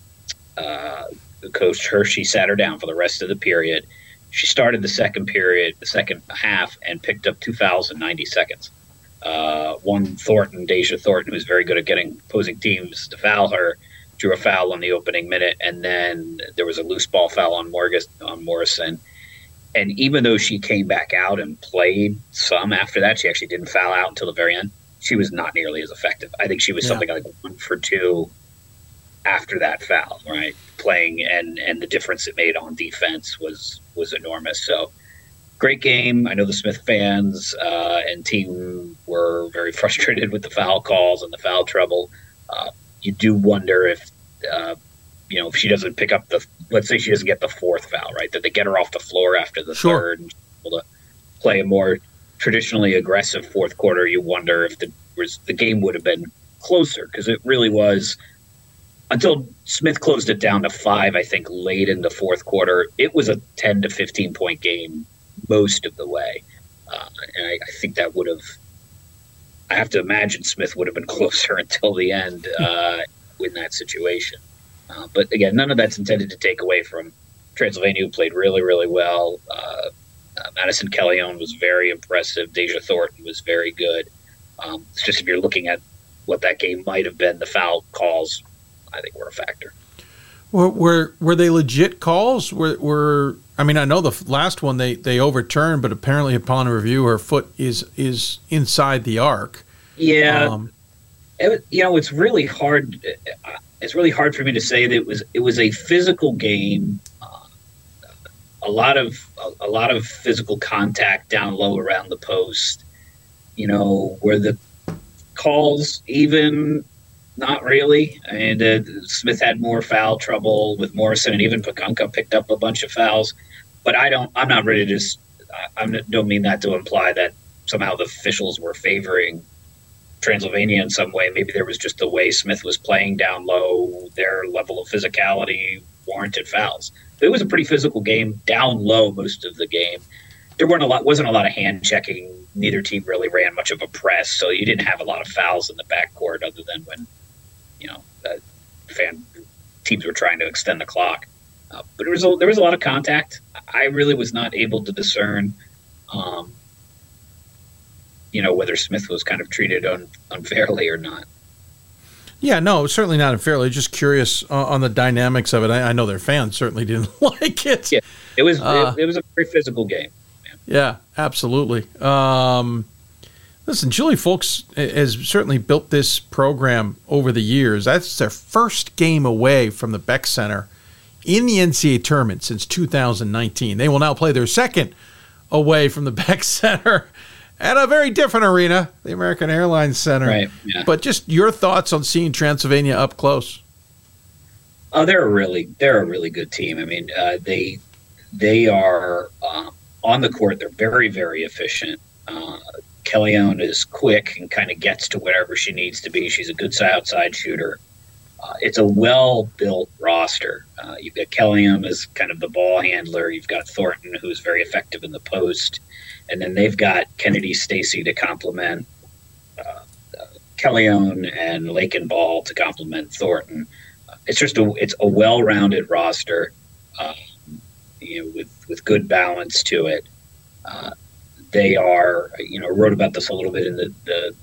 uh, Coach Hershey sat her down for the rest of the period. She started the second period, the second half, and picked up 2,090 seconds. Uh, one Thornton, Deja Thornton, who's very good at getting opposing teams to foul her, drew a foul on the opening minute, and then there was a loose ball foul on, Morgus, on Morrison. And even though she came back out and played some after that, she actually didn't foul out until the very end. She was not nearly as effective. I think she was yeah. something like one for two after that foul, right? Playing and and the difference it made on defense was was enormous. So great game. I know the Smith fans uh, and team were very frustrated with the foul calls and the foul trouble. Uh, you do wonder if uh, you know if she doesn't pick up the let's say she doesn't get the fourth foul, right? That they get her off the floor after the sure. third and able to play a more traditionally aggressive fourth quarter. You wonder if the the game would have been closer because it really was until Smith closed it down to five, I think, late in the fourth quarter. It was a 10 to 15 point game most of the way. Uh, and I, I, think that would have, I have to imagine Smith would have been closer until the end uh, in that situation. Uh, but again, none of that's intended to take away from Transylvania, who played really, really well. Uh, uh, Madison Kellyone was very impressive. Deja Thornton was very good. Um, it's just if you're looking at what that game might have been, the foul calls I think were a factor. Were were, were they legit calls? Were, were I mean I know the last one they, they overturned, but apparently upon review her foot is is inside the arc. Yeah, um, it, you know it's really hard. It's really hard for me to say that it was it was a physical game. Uh, a lot of a, a lot of physical contact down low around the post. You know where the calls even not really. And uh, Smith had more foul trouble with Morrison, and even Pakunka picked up a bunch of fouls. But I don't. I'm not ready to. Just, I don't mean that to imply that somehow the officials were favoring Transylvania in some way. Maybe there was just the way Smith was playing down low, their level of physicality warranted fouls. It was a pretty physical game, down low most of the game. There weren't a lot, wasn't a lot of hand checking. Neither team really ran much of a press, so you didn't have a lot of fouls in the backcourt, other than when, you know, uh, fan teams were trying to extend the clock. Uh, but there was a, there was a lot of contact. I really was not able to discern um, you know whether Smith was kind of treated un- unfairly or not. Yeah, no, certainly not unfairly. Just curious uh, on the dynamics of it. I, I, know their fans certainly didn't like it. Yeah, it was uh, it, it, was a very physical game. Yeah, absolutely. Um, listen, Juli Fulks has certainly built this program over the years. That's their first game away from the Beck Center in the NCAA tournament since 2019. They will now play their second away from the Beck Center at a very different arena, the American Airlines Center. Right. Yeah. But just your thoughts on seeing Transylvania up close. Oh, they're a really they're a really good team. I mean, uh, they they are um, on the court. They're very very efficient. Uh, Kellyone is quick and kind of gets to whatever she needs to be. She's a good outside shooter. Uh, it's a well built roster. Uh, you've got Kellyone as kind of the ball handler. You've got Thornton, who's very effective in the post and then they've got Kennedy Stacy to complement uh, uh, Kellyone and Lakin Ball to complement Thornton. Uh, it's just a it's a well-rounded roster, um, you know, with with good balance to it. Uh, they are, you know, wrote about this a little bit in the, the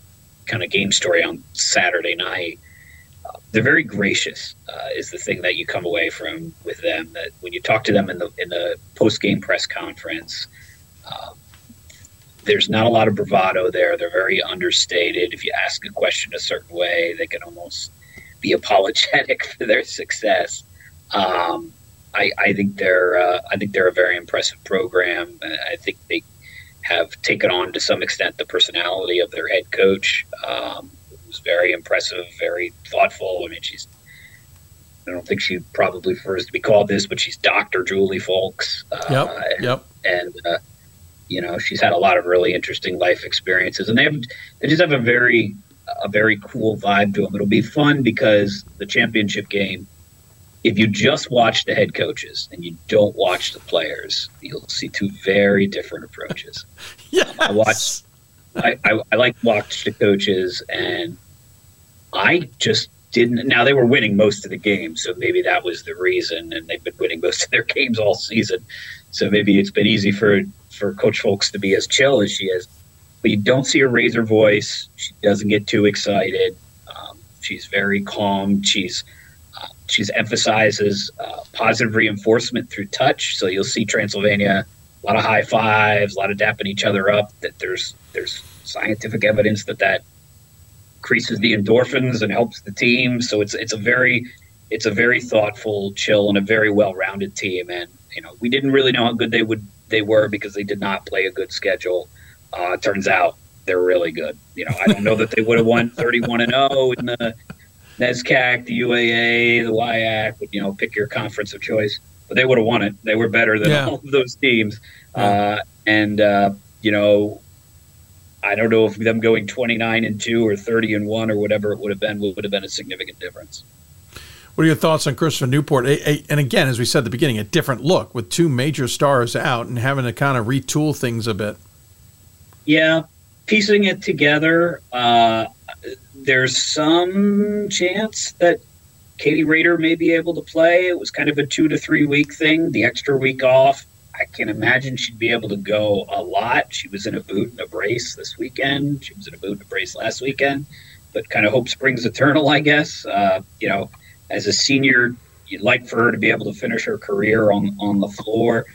kind of game story on Saturday night. They're very gracious, uh, is the thing that you come away from with them. That when you talk to them in the in the post game press conference, um, there's not a lot of bravado there. They're very understated. If you ask a question a certain way, they can almost be apologetic for their success. Um, I, I, think they're uh, I think they're a very impressive program. I think they have taken on to some extent the personality of their head coach. Um, who's very impressive, very thoughtful. I mean, she's I don't think she probably prefers to be called this, but she's Doctor Juli Fulks. Uh, yep. Yep. And uh, you know, she's had a lot of really interesting life experiences, and they have they just have a very a very cool vibe to them. It'll be fun because the championship game. If you just watch the head coaches and you don't watch the players, you'll see two very different approaches. Yeah, I watch. I, I, I like watch the coaches, and I just didn't. Now they were winning most of the games, so maybe that was the reason, and they've been winning most of their games all season. So maybe it's been easy for for Coach Fulks to be as chill as she is. But you don't see her raise her voice. She doesn't get too excited. Um, she's very calm. She's uh, she's emphasizes uh, positive reinforcement through touch. So you'll see Transylvania a lot of high fives, a lot of dapping each other up. That there's there's scientific evidence that that increases the endorphins and helps the team. So it's it's a very it's a very thoughtful, chill, and a very well-rounded team. And you know, we didn't really know how good they would they were because they did not play a good schedule. Uh, turns out they're really good. You know, I don't know that they would have won 31 and 0 in the NESCAC, the UAA, the WIAC, you know, pick your conference of choice. But they would have won it. They were better than yeah. all of those teams. Uh, and, uh, you know, I don't know if them going 29 and 2 or 30 and 1 or whatever it would have been would have been a significant difference. What are your thoughts on Christopher Newport? A, a, and again, as we said at the beginning, a different look with two major stars out and having to kind of retool things a bit. Yeah, piecing it together. Uh, there's some chance that Katie Rader may be able to play. It was kind of a two to three week thing. The extra week off, I can imagine she'd be able to go a lot. She was in a boot and a brace this weekend. She was in a boot and a brace last weekend. But kind of hope springs eternal, I guess. Uh, you know, as a senior, you'd like for her to be able to finish her career on on the floor.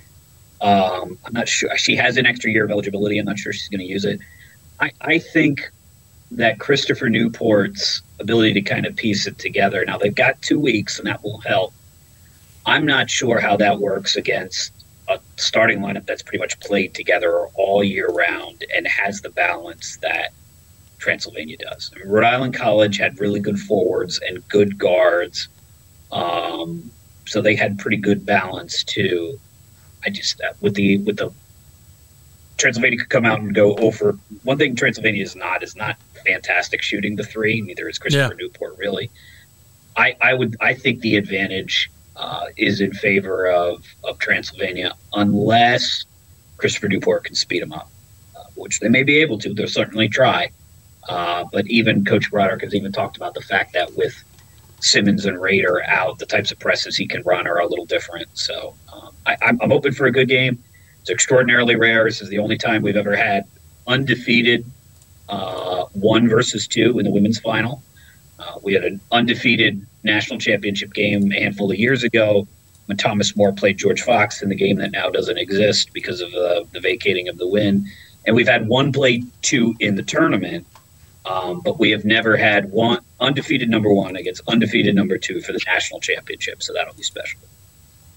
Um, I'm not sure she has an extra year of eligibility. I'm not sure she's going to use it. I, I think that Christopher Newport's ability to kind of piece it together. Now they've got two weeks, and that will help. I'm not sure how that works against a starting lineup that's pretty much played together all year round and has the balance that Transylvania does. I mean, Rhode Island College had really good forwards and good guards, um, so they had pretty good balance too. I just uh, with the with the Transylvania could come out and go over. One thing Transylvania is not is not fantastic shooting the three. Neither is Christopher Yeah. Newport really. I, I would I think the advantage uh, is in favor of, of Transylvania unless Christopher Newport can speed them up, uh, which they may be able to. They'll certainly try. Uh, but even Coach Broderick has even talked about the fact that with Simmons and Raider out, the types of presses he can run are a little different. So um, I, I'm, I'm open for a good game. It's extraordinarily rare. This is the only time we've ever had undefeated uh, one versus two in the women's final. Uh, we had an undefeated national championship game a handful of years ago when Thomas More played George Fox in the game that now doesn't exist because of uh, the vacating of the win. And we've had one play two in the tournament, um, but we have never had one undefeated number one against undefeated number two for the national championship. So that'll be special.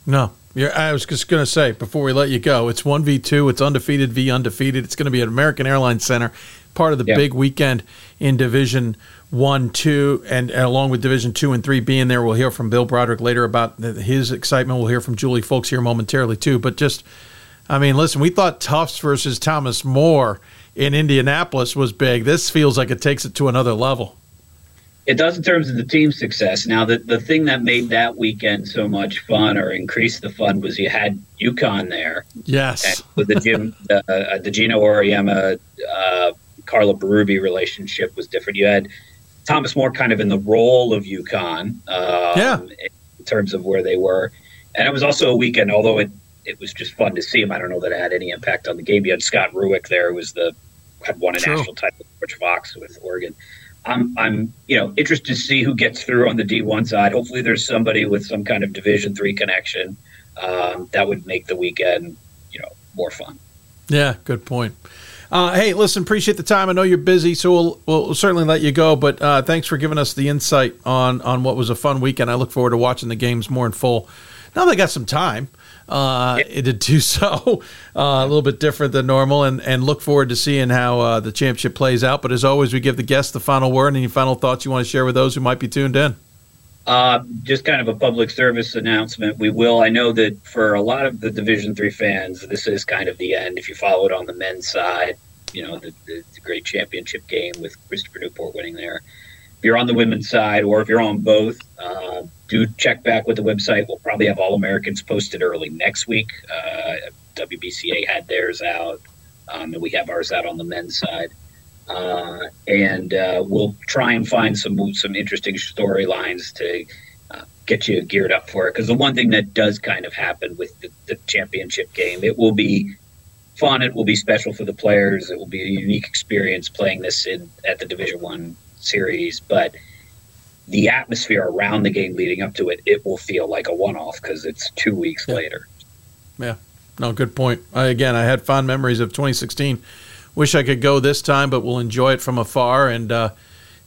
No, I was just going to say before we let you go, it's one v two. It's undefeated v undefeated. It's going to be at American Airlines Center, part of the Yeah. big weekend in Division One, Two, and, and along with Division Two and Three being there. We'll hear from Bill Broderick later about the, his excitement. We'll hear from Juli Fulks here momentarily too. But just, I mean, listen, we thought Tufts versus Thomas More in Indianapolis was big. This feels like it takes it to another level. It does in terms of the team success. Now, the, the thing that made that weekend so much fun or increased the fun was you had UConn there. Yes. With the Jim, uh, the Geno Auriemma, uh, Carla Berube relationship was different. You had Thomas More kind of in the role of UConn, um, Yeah. in terms of where they were, and it was also a weekend. Although it it was just fun to see him. I don't know that it had any impact on the game. You had Scott Rueck there, who was the had won a True. national title with George Fox with Oregon. I'm I'm you know interested to see who gets through on the D1 side. Hopefully, there's somebody with some kind of Division three connection um, that would make the weekend you know more fun. Yeah, good point. Uh, hey, listen, appreciate the time. I know you're busy, so we'll, we'll certainly let you go. But uh, thanks for giving us the insight on on what was a fun weekend. I look forward to watching the games more in full. Now they got some time uh, to do so, uh, a little bit different than normal, and, and look forward to seeing how uh, the championship plays out. But as always, we give the guests the final word. And any final thoughts you want to share with those who might be tuned in? Uh, just kind of a public service announcement. We will. I know that for a lot of the Division three fans, this is kind of the end. If you follow it on the men's side, you know the, the, the great championship game with Christopher Newport winning there. If you're on the women's side, or if you're on both, uh, do check back with the website. We'll probably have All Americans posted early next week. Uh, WBCA had theirs out, um, and we have ours out on the men's side. Uh, and uh, we'll try and find some some interesting storylines to uh, get you geared up for it. Because the one thing that does kind of happen with the, the championship game, it will be fun. It will be special for the players. It will be a unique experience playing this in at the Division One series, but the atmosphere around the game leading up to it, it will feel like a one-off because it's two weeks later. Yeah, no, good point. I, again, I had fond memories of 2016. Wish I could go this time, but we'll enjoy it from afar. And uh,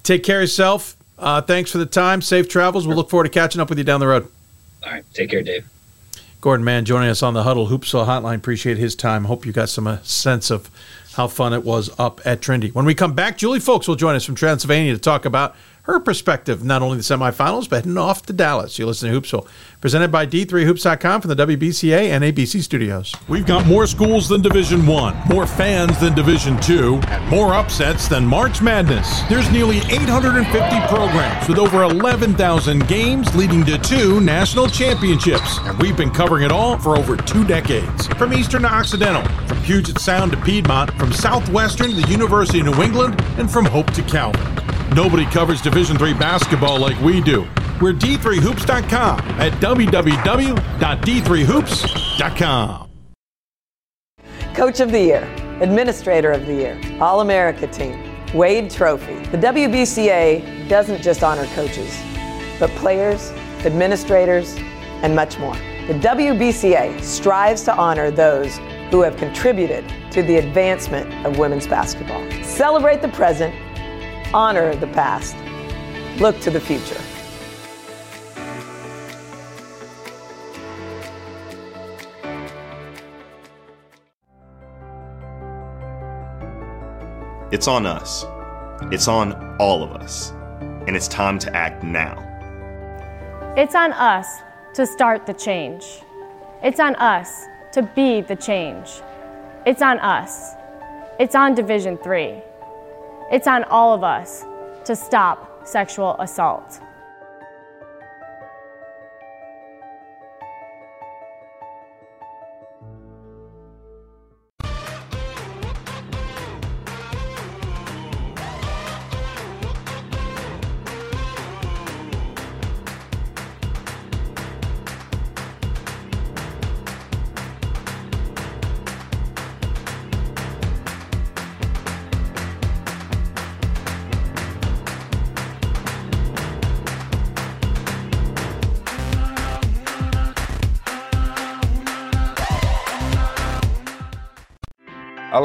take care of yourself. Uh, thanks for the time. Safe travels. We'll look forward to catching up with you down the road. All right, take care, Dave. Gordon Mann joining us on the Hudl Hoopsville Hotline. Appreciate his time. Hope you got some uh, sense of how fun it was up at Trinity. When we come back, Juli Fulks will join us from Transylvania to talk about her perspective, not only the semifinals, but heading off to Dallas. You listen to Hoopsville, presented by D3Hoops.com from the WBCA NABC studios. We've got more schools than Division One, more fans than Division Two, and more upsets than March Madness. There's nearly 850 programs with over 11,000 games leading to two national championships, and we've been covering it all for over two decades. From Eastern to Occidental, from Puget Sound to Piedmont, from Southwestern to the University of New England, and from Hope to Calvin. Nobody covers Division III basketball like we do. We're D3Hoops.com at www.d3hoops.com. Coach of the Year, Administrator of the Year, All America Team, Wade Trophy. The WBCA doesn't just honor coaches, but players, administrators, and much more. The WBCA strives to honor those who have contributed to the advancement of women's basketball. Celebrate the present, honor the past, look to the future. It's on us. It's on all of us, and it's time to act now. It's on us to start the change. It's on us to be the change. It's on us. It's on Division 3. It's on all of us to stop sexual assault.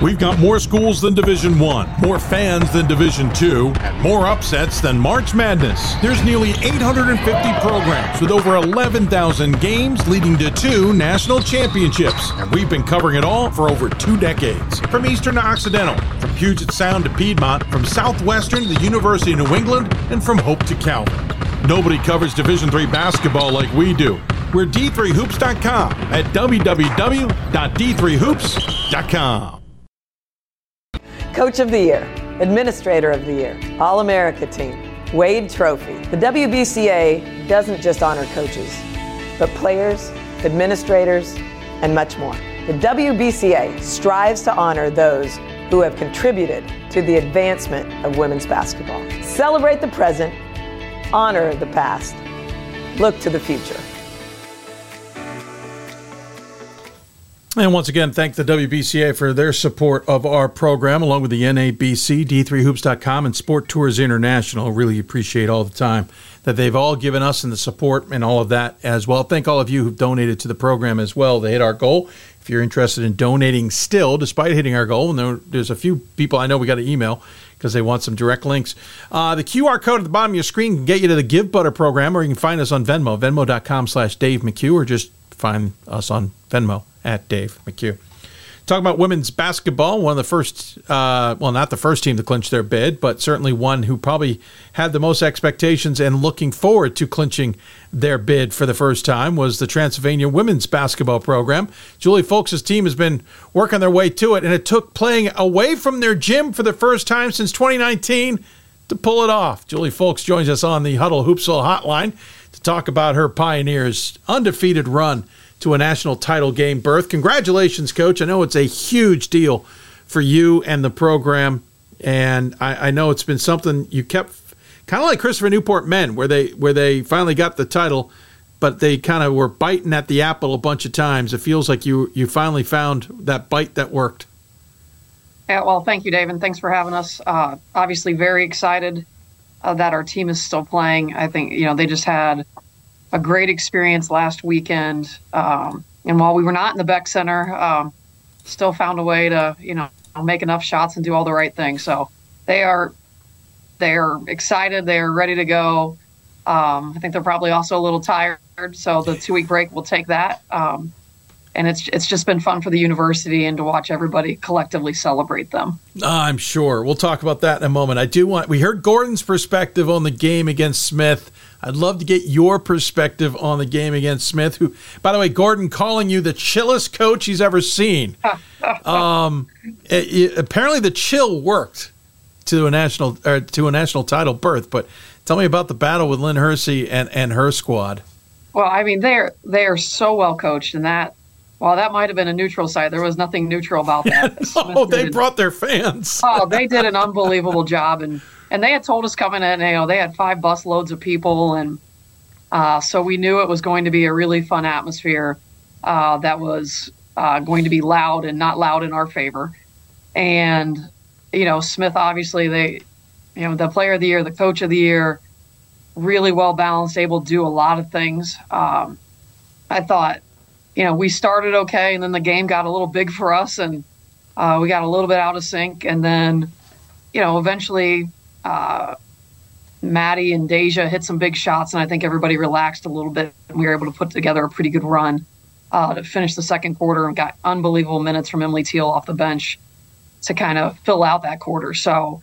We've got more schools than Division 1, more fans than Division 2, and more upsets than March Madness. There's nearly 850 programs with over 11,000 games leading to two national championships, and we've been covering it all for over two decades. From Eastern to Occidental, from Puget Sound to Piedmont, from Southwestern to the University of New England, and from Hope to Calvin. Nobody covers Division 3 basketball like we do. We're d3hoops.com at www.d3hoops.com. Coach of the Year, Administrator of the Year, All America Team, Wade Trophy. The WBCA doesn't just honor coaches, but players, administrators, and much more. The WBCA strives to honor those who have contributed to the advancement of women's basketball. Celebrate the present, honor the past, look to the future. And once again, thank the WBCA for their support of our program, along with the NABC, D3Hoops.com, and Sport Tours International. Really appreciate all the time that they've all given us and the support and all of that as well. Thank all of you who've donated to the program as well to hit our goal. If you're interested in donating still, despite hitting our goal, and there, there's a few people I know we got an email because they want some direct links. Uh, the QR code at the bottom of your screen can get you to the Givebutter program, or you can find us on Venmo, venmo.com slash Dave McHugh, or just find us on Venmo at Dave McHugh. Talking about women's basketball, one of the first, uh, well, not the first team to clinch their bid, but certainly one who probably had the most expectations and looking forward to clinching their bid for the first time was the Transylvania women's basketball program. Juli Fulks' team has been working their way to it, and it took playing away from their gym for the first time since 2019 to pull it off. Juli Fulks joins us on the Hudl Hoopsville hotline to talk about her Pioneers' undefeated run to a national title game berth. Congratulations, coach. I know it's a huge deal for you and the program. And I, I know it's been something you kept kind of like Christopher Newport men, where they where they finally got the title, but they kind of were biting at the apple a bunch of times. It feels like you you finally found that bite that worked. Yeah, well, thank you, Dave, and thanks for having us. Uh, obviously, very excited uh, that our team is still playing. I think you know they just had a great experience last weekend. Um, and while we were not in the Beck Center, um, still found a way to, you know, make enough shots and do all the right things. So they are they are excited. They are ready to go. Um, I think they're probably also a little tired. So the two week break will take that. Um, and it's it's just been fun for the university and to watch everybody collectively celebrate them. I'm sure we'll talk about that in a moment. I do want we heard Gordon's perspective on the game against Smith. I'd love to get your perspective on the game against Smith. Who, by the way, Gordon calling you the chillest coach he's ever seen. um, it, it, apparently, the chill worked to a national or to a national title berth. But tell me about the battle with Lynn Hersey and and her squad. Well, I mean, they're they are so well coached, and that while that might have been a neutral site, there was nothing neutral about that. oh, they did, brought their fans. oh, they did an unbelievable job, and and they had told us coming in, you know, they had five bus loads of people, and uh, so we knew it was going to be a really fun atmosphere uh, that was uh, going to be loud and not loud in our favor. And you know, Smith obviously they you know, the player of the year, the coach of the year, really well balanced, able to do a lot of things. Um, I thought, you know, we started okay, and then the game got a little big for us, and uh, we got a little bit out of sync, and then, you know, eventually. Uh, Maddie and Deja hit some big shots, and I think everybody relaxed a little bit. And we were able to put together a pretty good run uh, to finish the second quarter and got unbelievable minutes from Emily Teal off the bench to kind of fill out that quarter. So,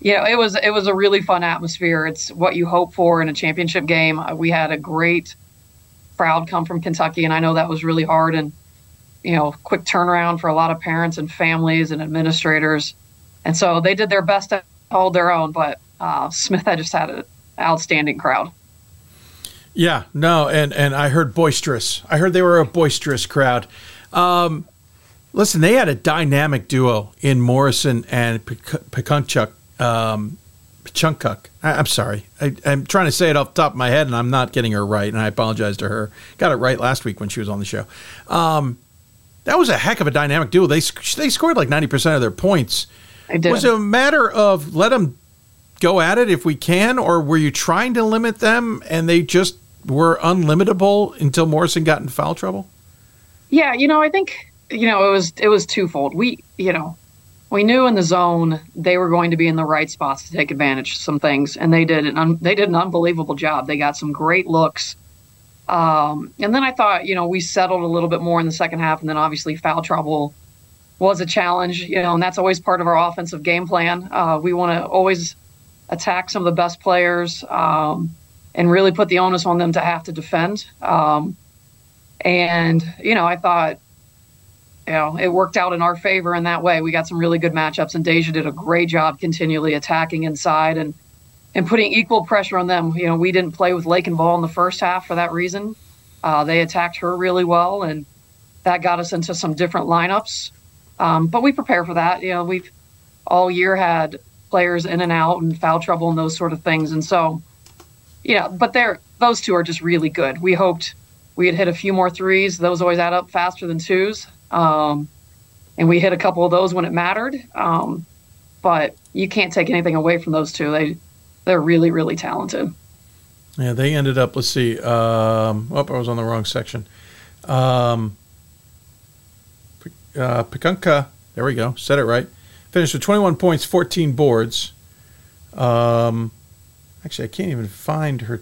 you know, it was it was a really fun atmosphere. It's what you hope for in a championship game. Uh, we had a great crowd come from Kentucky, and I know that was really hard and you know quick turnaround for a lot of parents and families and administrators. And so they did their best hold their own, but uh, Smith had just had an outstanding crowd. Yeah, no, and and I heard boisterous. I heard they were a boisterous crowd. Um, listen, they had a dynamic duo in Morrison and Pekunchuk. Um, Chunkuk. I, am sorry. I, am trying to say it off the top of my head, and I'm not getting her right, and I apologize to her. Got it right last week when she was on the show. Um, that was a heck of a dynamic duo. They they scored like 90% of their points. I did. Was it a matter of let them go at it if we can, or were you trying to limit them and they just were unlimitable until Morrison got in foul trouble? Yeah, you know, I think you know it was it was twofold. We you know we knew in the zone they were going to be in the right spots to take advantage of some things, and they did an un- they did an unbelievable job. They got some great looks. Um, and then I thought, you know, we settled a little bit more in the second half, and then obviously foul trouble was a challenge, you know, and that's always part of our offensive game plan. Uh, we want to always attack some of the best players. Um, and really put the onus on them to have to defend. Um, and you know, I thought, you know, it worked out in our favor in that way. We got some really good matchups, and Deja did a great job continually attacking inside and and putting equal pressure on them. You know, we didn't play with Lake and Ball in the first half for that reason. Uh, they attacked her really well, and that got us into some different lineups. Um, but we prepare for that. You know, we've all year had players in and out and foul trouble and those sort of things, and so yeah, but they're those two are just really good. We hoped we had hit a few more threes. Those always add up faster than twos. Um, and we hit a couple of those when it mattered. Um, but you can't take anything away from those two. They they're really really talented. Yeah, they ended up. Let's see. Um, oh, I was on the wrong section. Um, uh, Pekunka, there we go. Said it right. Finished with 21 points, 14 boards. Um, Actually, I can't even find her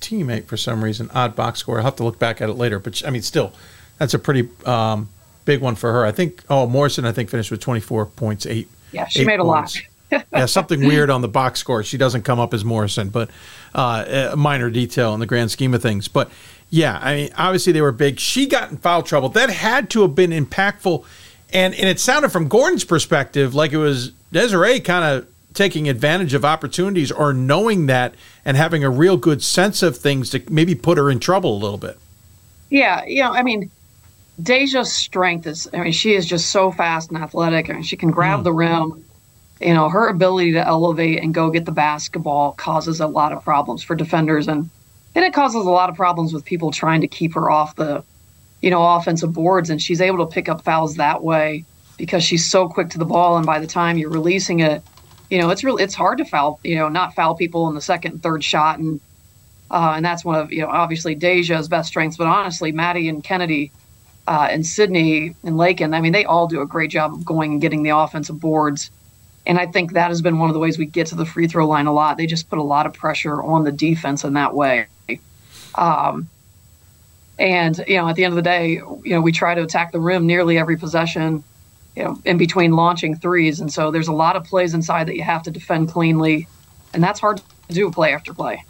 teammate for some reason. Odd box score. I'll have to look back at it later. But I mean, still, that's a pretty um, big one for her. I think. Oh, Morrison, I think finished with twenty four points, eight. Yeah, she made a lot. yeah, something weird on the box score. She doesn't come up as Morrison, but uh, a minor detail in the grand scheme of things. But yeah, I mean, obviously they were big. She got in foul trouble. That had to have been impactful, and and it sounded from Gordon's perspective like it was Desiree kind of taking advantage of opportunities or knowing that and having a real good sense of things to maybe put her in trouble a little bit. Yeah, you know, I mean, Deja's strength is, I mean, she is just so fast and athletic. I mean, she can grab mm. the rim. You know, her ability to elevate and go get the basketball causes a lot of problems for defenders. And, and it causes a lot of problems with people trying to keep her off the, you know, offensive boards. And she's able to pick up fouls that way because she's so quick to the ball. And by the time you're releasing it, you know, it's really it's hard to foul, you know, not foul people in the second and third shot, and uh, and that's one of you know obviously Deja's best strengths, but honestly, Maddie and Kennedy uh, and Sydney and Lakin, I mean, they all do a great job of going and getting the offensive boards, and I think that has been one of the ways we get to the free throw line a lot. They just put a lot of pressure on the defense in that way. Um, and you know, at the end of the day, you know, we try to attack the rim nearly every possession you know, in between launching threes. And so there's a lot of plays inside that you have to defend cleanly, and that's hard to do play after play.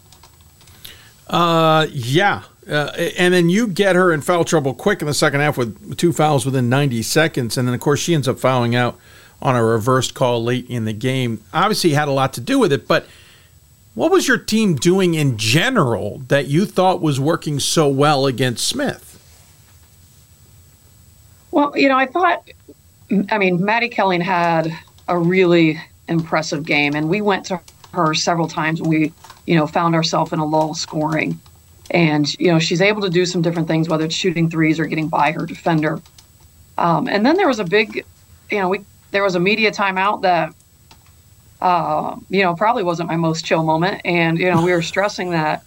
Uh, yeah. Uh, and then you get her in foul trouble quick in the second half with two fouls within 90 seconds. And then, of course, she ends up fouling out on a reversed call late in the game. Obviously, had a lot to do with it, but what was your team doing in general that you thought was working so well against Smith? Well, you know, I thought I mean, Maddie Kelly had a really impressive game, and we went to her several times we, you know, found ourselves in a lull scoring. And, you know, she's able to do some different things, whether it's shooting threes or getting by her defender. Um, and then there was a big, you know, we there was a media timeout that uh, you know, probably wasn't my most chill moment. And, you know, we were stressing that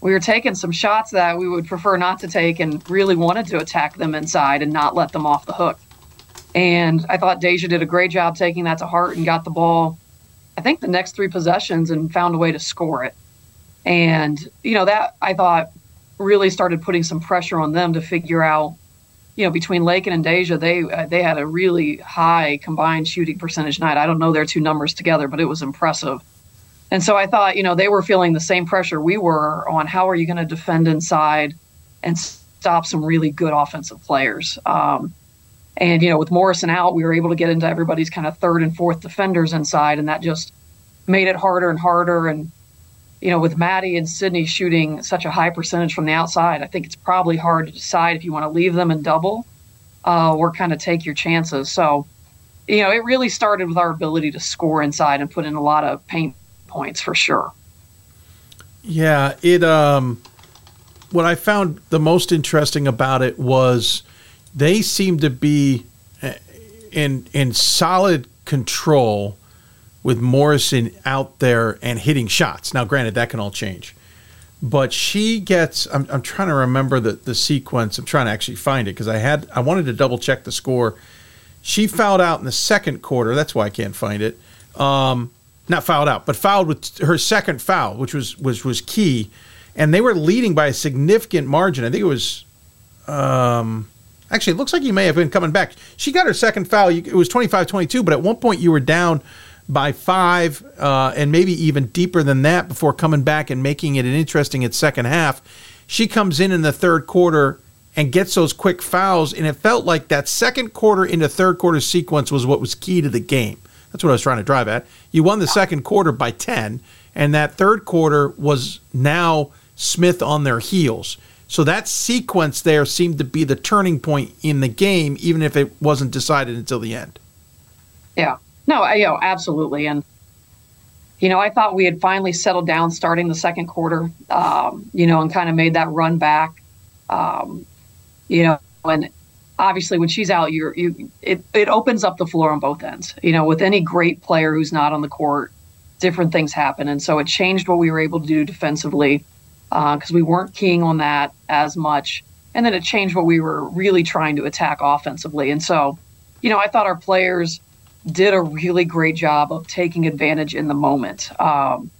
we were taking some shots that we would prefer not to take and really wanted to attack them inside and not let them off the hook. And I thought Deja did a great job taking that to heart and got the ball, I think, the next three possessions and found a way to score it. And, you know, that I thought really started putting some pressure on them to figure out, you know, between Lakin and Deja, they uh, they had a really high combined shooting percentage night. I don't know their two numbers together, but it was impressive. And so I thought, you know, they were feeling the same pressure we were on how are you going to defend inside and stop some really good offensive players. Um, and, you know, with Morrison out, we were able to get into everybody's kind of third and fourth defenders inside, and that just made it harder and harder. And, you know, with Maddie and Sydney shooting such a high percentage from the outside, I think it's probably hard to decide if you want to leave them and double uh, or kind of take your chances. So, you know, it really started with our ability to score inside and put in a lot of paint points for sure. Yeah, it um what I found the most interesting about it was they seemed to be eh, in in solid control with Morrison out there and hitting shots. Now granted that can all change. But she gets I'm, I'm trying to remember the, the sequence. I'm trying to actually find it because I had I wanted to double check the score. She fouled out in the second quarter. That's why I can't find it. Um, not fouled out, but fouled with her second foul, which was was was key, and they were leading by a significant margin. I think it was, um, actually, it looks like you may have been coming back. She got her second foul. It was 25-22, but at one point you were down by five, uh, and maybe even deeper than that before coming back and making it an interesting at second half. She comes in in the third quarter and gets those quick fouls, and it felt like that second quarter into third quarter sequence was what was key to the game. That's what I was trying to drive at. You won the second quarter by 10, and that third quarter was now Smith on their heels. So that sequence there seemed to be the turning point in the game, even if it wasn't decided until the end. Yeah. No, I, you know, absolutely. And, you know, I thought we had finally settled down starting the second quarter, um, you know, and kind of made that run back. Um, you know, and obviously when she's out, you're you it it opens up the floor on both ends. You know, with any great player who's not on the court, different things happen, and so it changed what we were able to do defensively because uh, we weren't keying on that as much, and then it changed what we were really trying to attack offensively. And so, you know, I thought our players did a really great job of taking advantage in the moment. Um,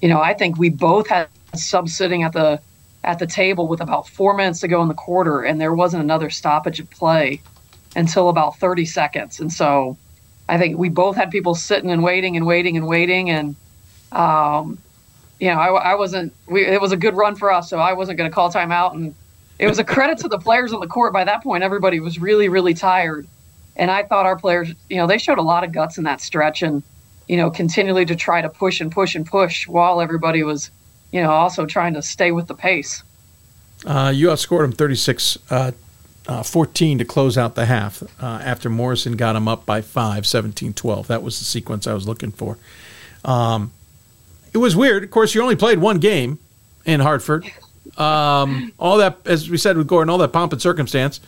you know, I think we both had subs sitting at the at the table with about four minutes to go in the quarter, and there wasn't another stoppage of play until about 30 seconds. And so I think we both had people sitting and waiting and waiting and waiting. And, um, you know, I, I wasn't, we, it was a good run for us, so I wasn't going to call timeout. And it was a credit to the players on the court. By that point, everybody was really, really tired. And I thought our players, you know, they showed a lot of guts in that stretch and, you know, continually to try to push and push and push while everybody was you know, also trying to stay with the pace. Uh, you outscored them 36 uh, uh, 14 to close out the half uh, after Morrison got them up by 5, 17 12. That was the sequence I was looking for. Um, it was weird. Of course, you only played one game in Hartford. Um, all that, as we said with Gordon, all that pomp and circumstance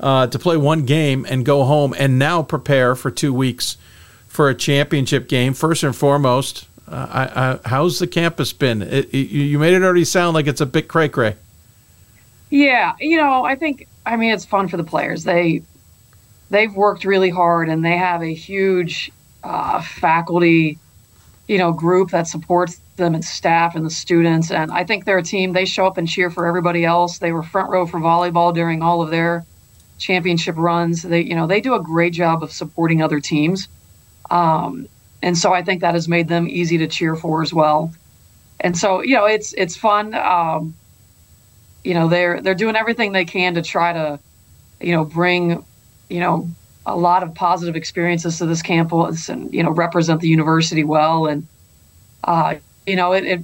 uh, to play one game and go home and now prepare for two weeks for a championship game. First and foremost, uh, I, I, how's the campus been? It, it, you made it already sound like it's a bit cray cray. Yeah, you know, I think I mean it's fun for the players. They they've worked really hard, and they have a huge uh, faculty, you know, group that supports them and staff and the students. And I think they're a team. They show up and cheer for everybody else. They were front row for volleyball during all of their championship runs. They, you know, they do a great job of supporting other teams. Um, and so I think that has made them easy to cheer for as well. And so you know it's it's fun. Um, you know they're they're doing everything they can to try to you know bring you know a lot of positive experiences to this campus and you know represent the university well and uh, you know it, it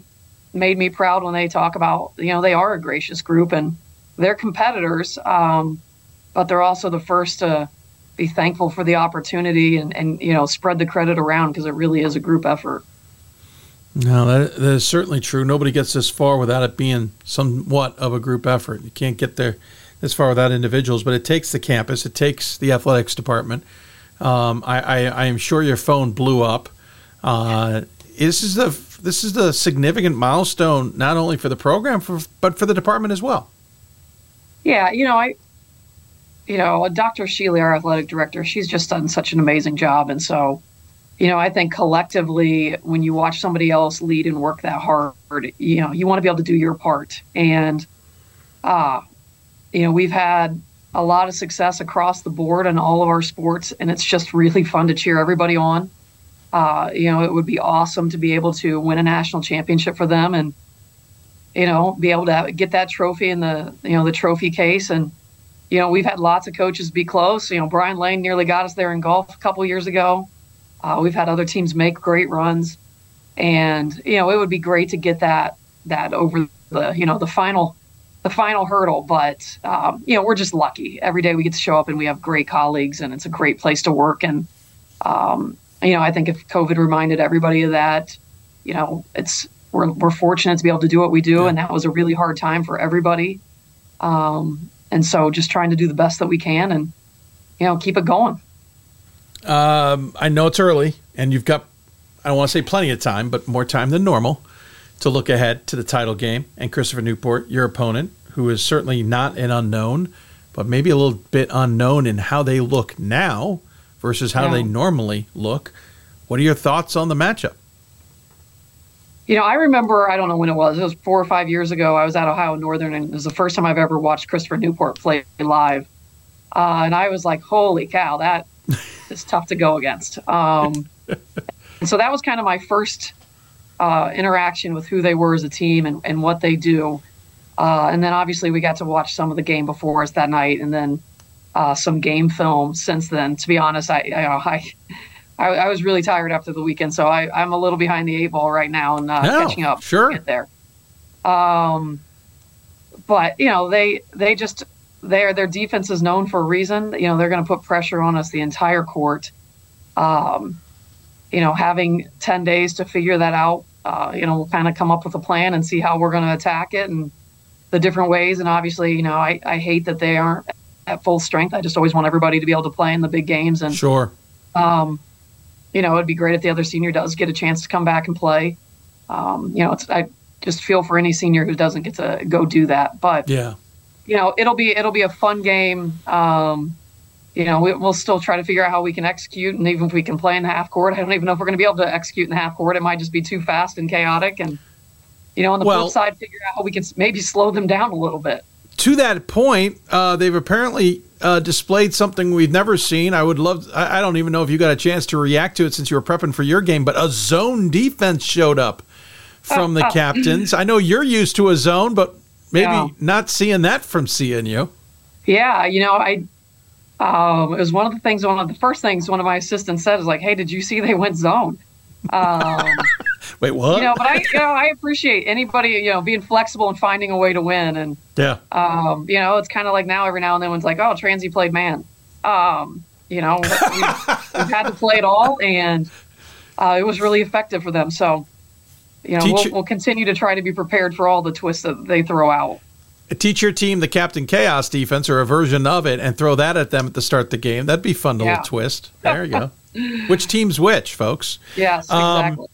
made me proud when they talk about you know they are a gracious group and they're competitors um, but they're also the first to be thankful for the opportunity and, and you know spread the credit around because it really is a group effort. No, that, that is certainly true. Nobody gets this far without it being somewhat of a group effort. You can't get there this far without individuals, but it takes the campus, it takes the athletics department. Um, I, I, I, am sure your phone blew up Uh, this is the this is the significant milestone not only for the program for, but for the department as well. Yeah, you know, I, you know, Dr. Sheely, our athletic director, she's just done such an amazing job, and so, you know, I think collectively, when you watch somebody else lead and work that hard, you know, you want to be able to do your part, and, uh, you know, we've had a lot of success across the board in all of our sports, and it's just really fun to cheer everybody on. Uh, you know, it would be awesome to be able to win a national championship for them and you know, be able to get that trophy in the, you know, the trophy case. And, you know, we've had lots of coaches be close. You know, Brian Lane nearly got us there in golf a couple years ago. Uh, we've had other teams make great runs, and you know, it would be great to get that that over the, you know, the final, the final hurdle. But um, you know, we're just lucky. Every day we get to show up, and we have great colleagues, and it's a great place to work. And um, you know, I think if COVID reminded everybody of that, you know, it's we're, we're fortunate to be able to do what we do, yeah. and that was a really hard time for everybody. Um, and so, just trying to do the best that we can, and you know, keep it going. Um, I know it's early, and you've got I don't want to say plenty of time, but more time than normal to look ahead to the title game. And Christopher Newport, your opponent, who is certainly not an unknown, but maybe a little bit unknown in how they look now versus how yeah. they normally look. What are your thoughts on the matchup? You know, I remember, I don't know when it was, it was four or five years ago. I was at Ohio Northern, and it was the first time I've ever watched Christopher Newport play live. Uh, and I was like, holy cow, that is tough to go against. Um, and so that was kind of my first uh, interaction with who they were as a team and, and what they do. Uh, and then obviously we got to watch some of the game before us that night, and then uh, some game film since then. To be honest, I, I, I I, I, was really tired after the weekend, so I, am a little behind the eight ball right now and uh, no, catching up. Sure, there. Um, but you know they they just their their defense is known for a reason. You know they're going to put pressure on us the entire court. Um, you know having ten days to figure that out. Uh, you know we'll kind of come up with a plan and see how we're going to attack it and the different ways. And obviously, you know I I hate that they aren't at full strength. I just always want everybody to be able to play in the big games and sure. Um, you know, it'd be great if the other senior does get a chance to come back and play. Um, you know, it's I just feel for any senior who doesn't get to go do that. But yeah, you know, it'll be it'll be a fun game. Um, you know, we, will still try to figure out how we can execute, and even if we can play in the half court, I don't even know if we're going to be able to execute in the half court. It might just be too fast and chaotic, and you know, on the well, flip side, figure out how we can maybe slow them down a little bit. To that point, uh, they've apparently uh, displayed something we've never seen. I would love. I, I, don't even know if you got a chance to react to it since you were prepping for your game, but a zone defense showed up from the captains. I know you're used to a zone, but maybe yeah. not seeing that from CNU. Yeah, you know, I. Um, it was one of the things. One of the first things one of my assistants said is like, "Hey, did you see they went zone?" Um, Wait, what? You know, but I, you know, I appreciate anybody, you know, being flexible and finding a way to win. And yeah, um, you know, it's kind of like now every now and then one's like, oh, Transy played man. Um, you know, we've, we've, had to play it all, and uh, it was really effective for them. So, you know, we'll, we'll continue to try to be prepared for all the twists that they throw out teach your team the Captain Chaos defense or a version of it and throw that at them at the start of the game. That'd be fun to yeah. little twist. There you go. which team's which, folks? Yes, um, exactly.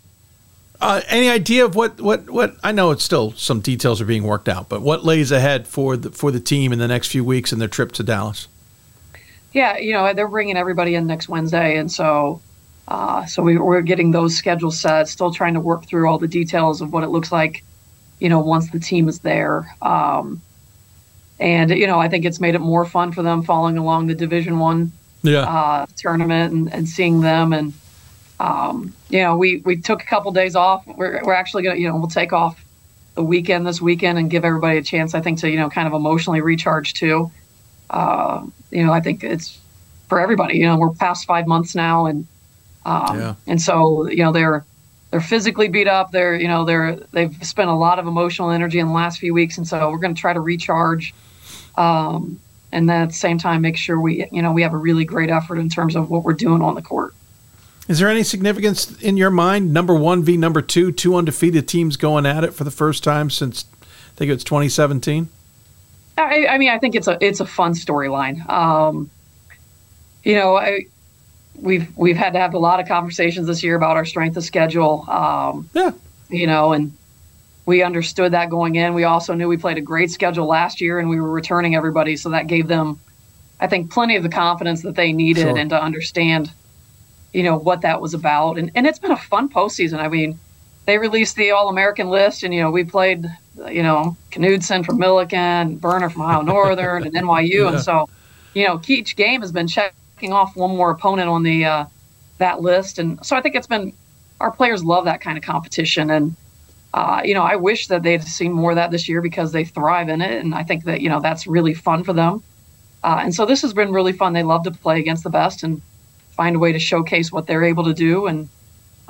Uh, any idea of what, what, what? I know it's still some details are being worked out, but what lays ahead for the for the team in the next few weeks and their trip to Dallas? Yeah, you know they're bringing everybody in next Wednesday, and so uh, so we, we're getting those schedules set. Still trying to work through all the details of what it looks like, you know, once the team is there. Um, and you know, I think it's made it more fun for them following along the Division One yeah. uh, tournament and, and seeing them and um, you know, we we took a couple days off. We're we're actually gonna, you know, we'll take off the weekend this weekend and give everybody a chance. I think to you know kind of emotionally recharge too. Uh, you know, I think it's for everybody. You know, we're past five months now, and um, yeah. and so you know they're they're physically beat up. They're you know they're they've spent a lot of emotional energy in the last few weeks, and so we're going to try to recharge. Um, and then at the same time, make sure we you know we have a really great effort in terms of what we're doing on the court. Is there any significance in your mind? Number one v number two, two undefeated teams going at it for the first time since I think it's 2017. I, I mean, I think it's a it's a fun storyline. Um, you know, I we've we've had to have a lot of conversations this year about our strength of schedule. Um, yeah, you know, and we understood that going in. We also knew we played a great schedule last year, and we were returning everybody, so that gave them, I think, plenty of the confidence that they needed Sure. and to understand, you know, what that was about. And and it's been a fun postseason. I mean, they released the All American list, and you know, we played, you know, Knudsen from Millikin, Burner from Ohio Northern, and NYU, Yeah. and so, you know, each game has been checking off one more opponent on the uh, that list, and so I think it's been our players love that kind of competition, and uh, you know, I wish that they'd seen more of that this year because they thrive in it, and I think that you know that's really fun for them. Uh, and so this has been really fun. They love to play against the best and find a way to showcase what they're able to do, and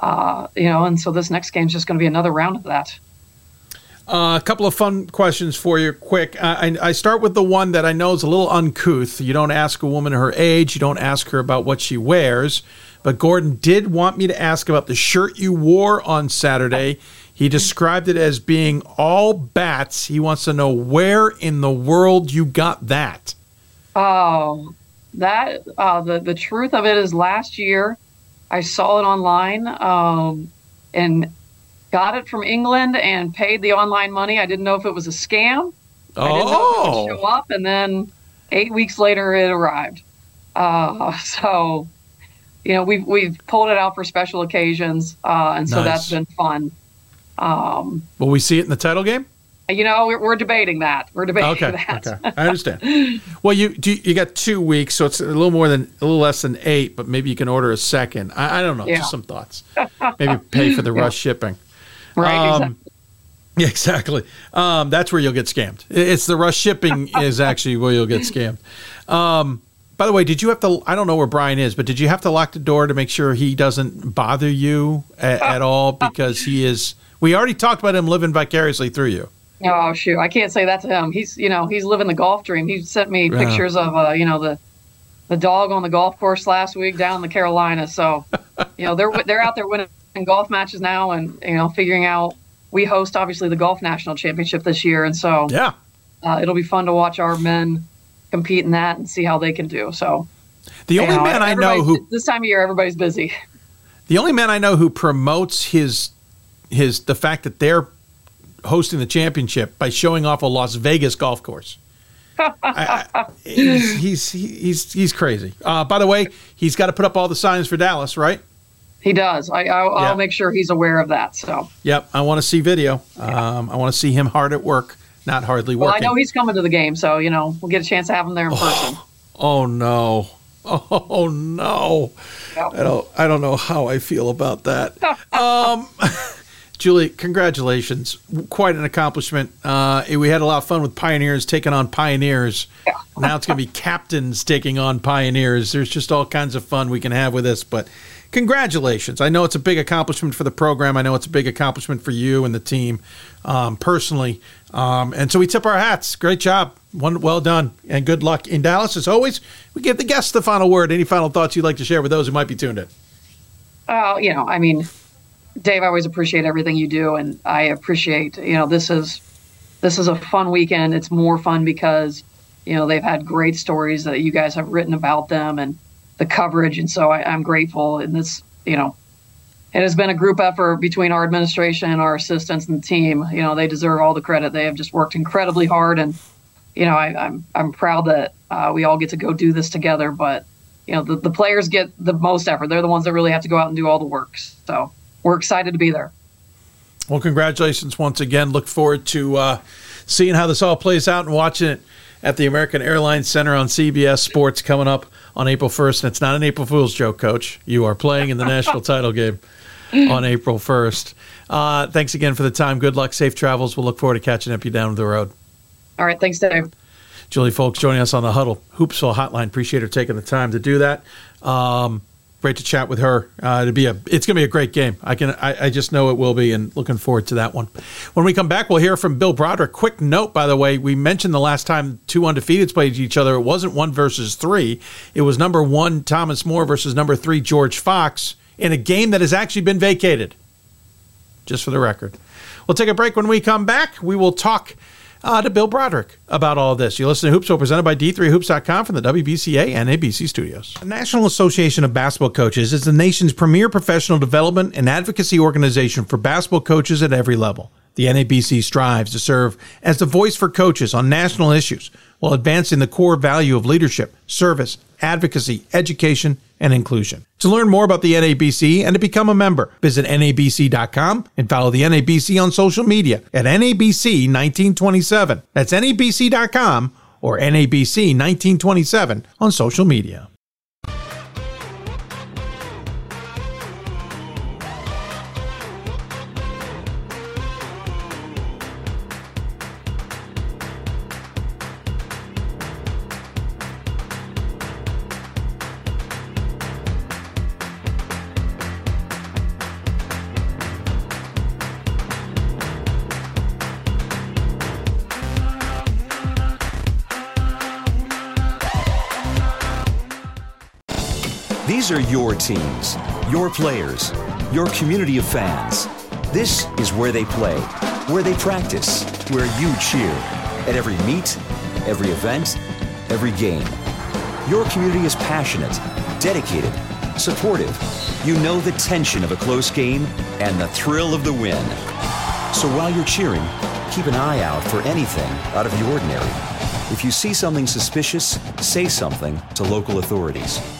uh, you know, and so this next game is just going to be another round of that. Uh, a couple of fun questions for you, quick. I, I I start with the one that I know is a little uncouth. You don't ask a woman her age, you don't ask her about what she wears. But Gordon did want me to ask about the shirt you wore on Saturday. He described it as being all bats. He wants to know where in the world you got that. Oh, that uh, the the truth of it is, last year I saw it online um, and got it from England and paid the online money. I didn't know if it was a scam. I didn't know it Oh. would show up, and then eight weeks later it arrived. Uh, so, you know, we've we've pulled it out for special occasions, uh, and so Nice. that's been fun. Um, Will we see it in the title game? You know, we're, we're debating that. We're debating Okay, that. okay, I understand. Well, you do, you got two weeks, so it's a little more than a little less than eight, but maybe you can order a second. I, I don't know, Yeah. just some thoughts. Maybe pay for the rush shipping. Right, Um, Yeah, exactly. Um, that's where you'll get scammed. It's the rush shipping is actually where you'll get scammed. Um, by the way, did you have to? I don't know where Brian is, but did you have to lock the door to make sure he doesn't bother you at, at all? Because he is. We already talked about him living vicariously through you. Oh shoot, I can't say that to him. He's you know he's living the golf dream. He sent me Yeah. pictures of uh, you know the the dog on the golf course last week down in the Carolinas. So you know they're they're out there winning golf matches now, and you know figuring out. We host obviously the golf national championship this year, and so yeah, uh, it'll be fun to watch our men compete in that and see how they can do. So The you only man I know who this time of year everybody's busy. The only man I know who promotes his his the fact that they're hosting the championship by showing off a Las Vegas golf course. I, I, he's, he's he's he's crazy. Uh, by the way, he's got to put up all the signs for Dallas, right? He does. I, I'll, Yeah. Make sure he's aware of that. So Yep. I want to see video. Um, I want to see him hard at work, not hardly working. well, I know he's coming to the game, so you know we'll get a chance to have him there in person. oh no. Oh no. I don't I don't know how I feel about that. um Juli, congratulations. Quite an accomplishment. Uh, we had a lot of fun with Pioneers taking on Pioneers. Now it's going to be captains taking on Pioneers. There's just all kinds of fun we can have with this. But congratulations. I know it's a big accomplishment for the program. I know it's a big accomplishment for you and the team um, personally. Um, and so we tip our hats. Great job. One, well done. And good luck in Dallas. As always, we give the guests the final word. Any final thoughts you'd like to share with those who might be tuned in? Oh, you know, I mean, Dave, I always appreciate everything you do, and I appreciate, you know, this is this is a fun weekend. It's more fun because, you know, they've had great stories that you guys have written about them and the coverage, and so I, I'm grateful. And this, you know, it has been a group effort between our administration our assistants and the team. You know, they deserve all the credit. They have just worked incredibly hard, and you know, I, I'm I'm proud that uh, we all get to go do this together. But you know, the, the players get the most effort. They're the ones that really have to go out and do all the work. So we're excited to be there. Well, congratulations once again. Look forward to uh, seeing how this all plays out and watching it at the American Airlines Center on CBS Sports coming up on April 1st. And it's not an April Fool's joke, Coach. You are playing in the national title game on April 1st. Uh, thanks again for the time. Good luck, safe travels. We'll look forward to catching up you down the road. All right, thanks, Dave. Juli Fulks joining us on the Hudl Hoopsville Hotline. Appreciate her taking the time to do that. Um, great to chat with her. Uh, to be a, it's going to be a great game. I can, I, I just know it will be, and looking forward to that one. When we come back, we'll hear from Bill Broderick. Quick note, by the way, we mentioned the last time two undefeateds played each other. It wasn't one versus three. It was number one Thomas More versus number three George Fox in a game that has actually been vacated. Just for the record, we'll take a break. When we come back, we will talk uh, to Bill Broderick about all this. You listen to Hoopsville presented by D3Hoops.com from the WBCA NABC studios. The National Association of Basketball Coaches is the nation's premier professional development and advocacy organization for basketball coaches at every level. The NABC strives to serve as the voice for coaches on national issues while advancing the core value of leadership, service, advocacy, education, and inclusion. To learn more about the NABC and to become a member, visit NABC.com and follow the NABC on social media at NABC 1927. That's NABC.com or NABC 1927 on social media. Teams, your players, your community of fans. This is where they play, where they practice, where you cheer. At every meet, every event, every game. Your community is passionate, dedicated, supportive. You know the tension of a close game and the thrill of the win. So while you're cheering, keep an eye out for anything out of the ordinary. If you see something suspicious, say something to local authorities.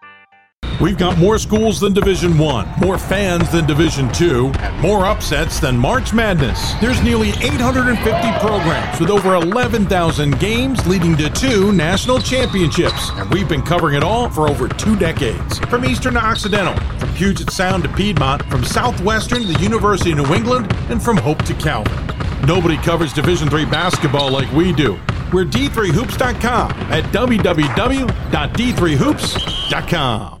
We've got more schools than Division 1, more fans than Division 2, and more upsets than March Madness. There's nearly 850 programs with over 11,000 games leading to two national championships, and we've been covering it all for over two decades. From Eastern to Occidental, from Puget Sound to Piedmont, from Southwestern to the University of New England, and from Hope to Calvin. Nobody covers Division 3 basketball like we do. We're D3Hoops.com at www.d3hoops.com.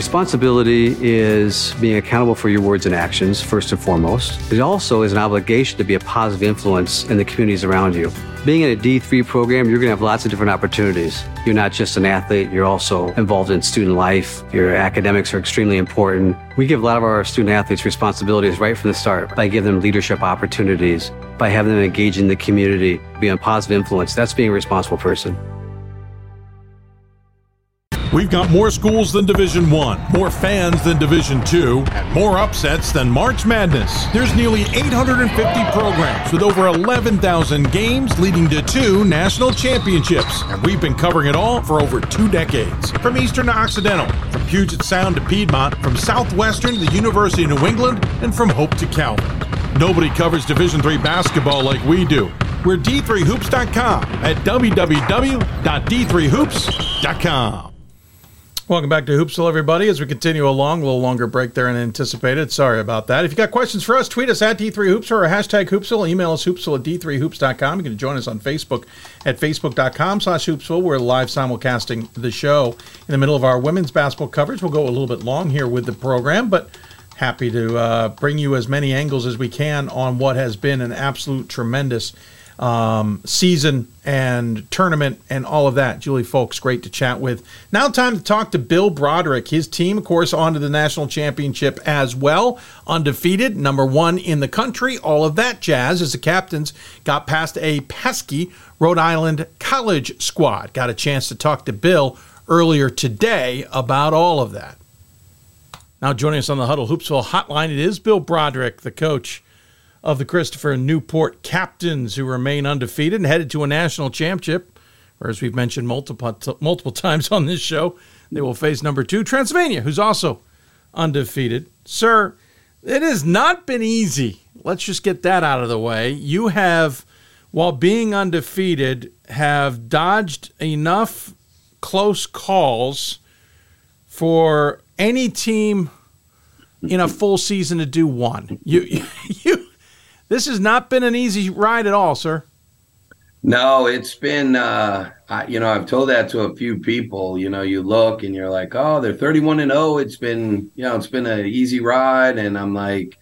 Responsibility is being accountable for your words and actions, first and foremost. It also is an obligation to be a positive influence in the communities around you. Being in a D3 program, you're going to have lots of different opportunities. You're not just an athlete, you're also involved in student life. Your academics are extremely important. We give a lot of our student athletes responsibilities right from the start by giving them leadership opportunities, by having them engage in the community, be a positive influence. That's being a responsible person. We've got more schools than Division 1, more fans than Division 2, and more upsets than March Madness. There's nearly 850 programs with over 11,000 games leading to two national championships, and we've been covering it all for over two decades. From Eastern to Occidental, from Puget Sound to Piedmont, from Southwestern to the University of New England, and from Hope to Calvin. Nobody covers Division 3 basketball like we do. We're D3Hoops.com at www.d3hoops.com. Welcome back to Hoopsville, everybody. As we continue along, a little longer break there than anticipated. Sorry about that. If you've got questions for us, tweet us at D3Hoopsville or hashtag Hoopsville. Email us hoopsville at D3Hoops.com. You can join us on Facebook at Facebook.com slash Hoopsville. We're live simulcasting the show in the middle of our women's basketball coverage. We'll go a little bit long here with the program, but happy to uh, bring you as many angles as we can on what has been an absolute tremendous um, season and tournament and all of that. Juli Fulks, great to chat with. Now, time to talk to Bill Broderick. His team, of course, on to the national championship as well. Undefeated, number one in the country, all of that jazz as the captains got past a pesky Rhode Island college squad. Got a chance to talk to Bill earlier today about all of that. Now, joining us on the Hudl Hoopsville hotline, it is Bill Broderick, the coach of the Christopher Newport Captains, who remain undefeated and headed to a national championship. Or, as we've mentioned multiple, multiple times on this show, they will face number two, Transylvania, who's also undefeated. Sir, it has not been easy. Let's just get that out of the way. You have, while being undefeated, have dodged enough close calls for any team in a full season to do one. You, you, this has not been an easy ride at all, sir. No, it's been, uh, I, you know, I've told that to a few people. You know, you look and you're like, oh, they're 31 and 0. It's been, you know, it's been an easy ride. And I'm like,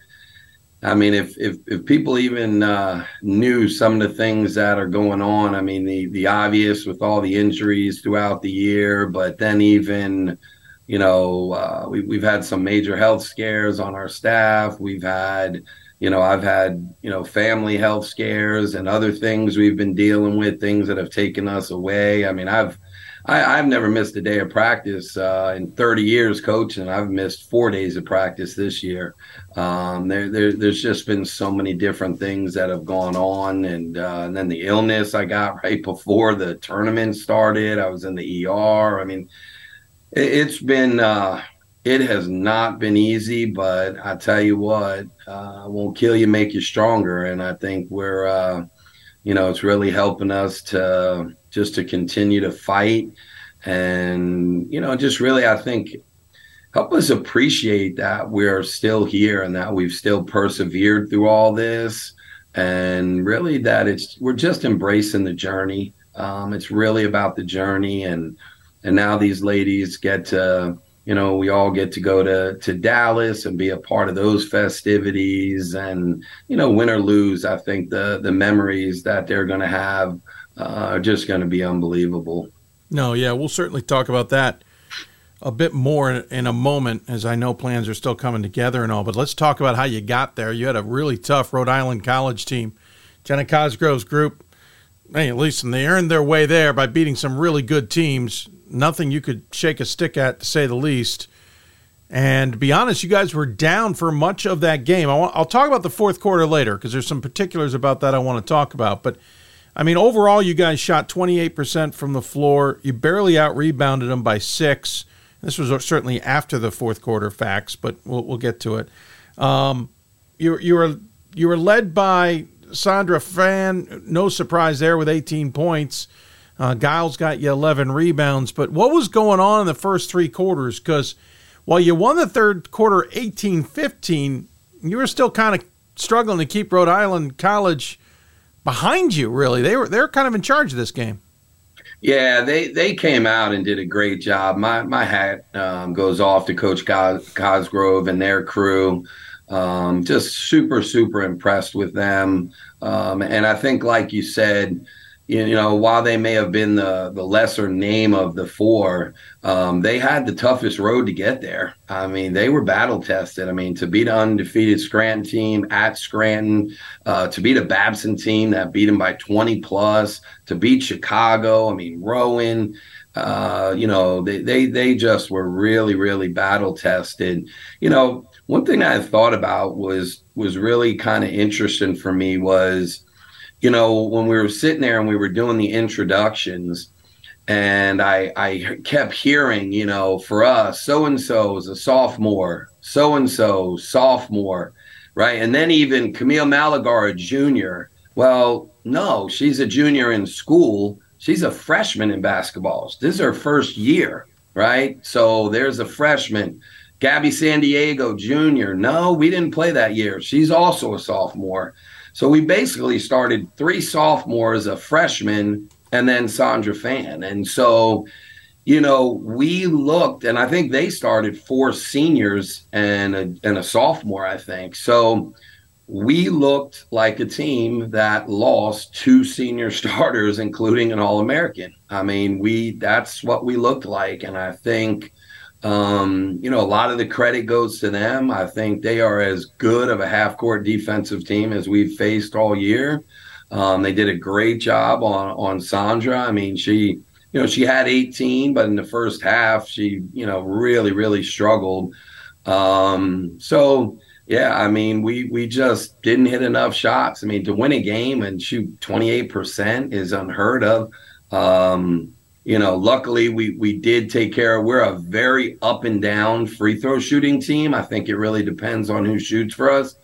I mean, if if if people even uh, knew some of the things that are going on, I mean, the the obvious with all the injuries throughout the year, but then even, you know, uh, we, we've had some major health scares on our staff. We've had you know i've had you know family health scares and other things we've been dealing with things that have taken us away i mean i've I, have never missed a day of practice uh, in 30 years coaching. I've missed four days of practice this year. Um, there, there, there's just been so many different things that have gone on, and, uh, and then the illness I got right before the tournament started. I was in the ER. I mean, it, has been uh, it has not been easy, but I tell you what, uh, won't kill you, make you stronger. And I think we're, uh, you know, it's really helping us to just to continue to fight, and you know, just really, I think, help us appreciate that we're still here and that we've still persevered through all this, and really that it's we're just embracing the journey. Um, it's really about the journey, and and now these ladies get to you know, we all get to go to to Dallas and be a part of those festivities, and you know, win or lose, I think the the memories that they're going to have uh, are just going to be unbelievable. No, yeah, we'll certainly talk about that a bit more in a moment, as I know plans are still coming together and all. But let's talk about how you got there. You had a really tough Rhode Island college team, Jenna Cosgrove's group. Hey, at least and they earned their way there by beating some really good teams nothing you could shake a stick at, to say the least. And to be honest, you guys were down for much of that game. I want, I'll talk about the fourth quarter later because there's some particulars about that I want to talk about. But I mean, overall, you guys shot 28% from the floor. You barely out rebounded them by six. This was certainly after the fourth quarter facts, but we'll, we'll get to it. Um, you, you were you were led by Sandra Fan. No surprise there with 18 points. Uh, Giles got you 11 rebounds. But what was going on in the first three quarters? Because while you won the third quarter 18 15, you were still kind of struggling to keep Rhode Island College behind you, really. They were, they were kind of in charge of this game. Yeah, they, they came out and did a great job. My my hat um, goes off to Coach Cos- Cosgrove and their crew. Um, just super super impressed with them, um, and I think, like you said, you know, while they may have been the the lesser name of the four, um, they had the toughest road to get there. I mean, they were battle tested. I mean, to beat an undefeated Scranton team at Scranton, uh, to beat a Babson team that beat them by 20 plus, to beat Chicago. I mean, Rowan. Uh, you know, they, they they just were really really battle tested. You know, one thing I thought about was was really kind of interesting for me was you know, when we were sitting there and we were doing the introductions, and I I kept hearing, you know, for us, so and so is a sophomore, so and so sophomore, right? And then even Camille Malagar, a junior. Well, no, she's a junior in school. She's a freshman in basketball. This is her first year, right? So there's a freshman. Gabby San Diego, junior. No, we didn't play that year. She's also a sophomore. So we basically started three sophomores, a freshman, and then Sandra Fan. And so, you know, we looked, and I think they started four seniors and a, and a sophomore, I think. So we looked like a team that lost two senior starters, including an All American. I mean, we that's what we looked like, and I think. Um, you know, a lot of the credit goes to them. I think they are as good of a half court defensive team as we've faced all year. Um, they did a great job on on Sandra. I mean, she you know, she had 18, but in the first half, she, you know, really, really struggled. Um, so yeah, I mean, we we just didn't hit enough shots. I mean, to win a game and shoot 28% is unheard of. Um, you know, luckily we we did take care of. We're a very up and down free throw shooting team. I think it really depends on who shoots for us.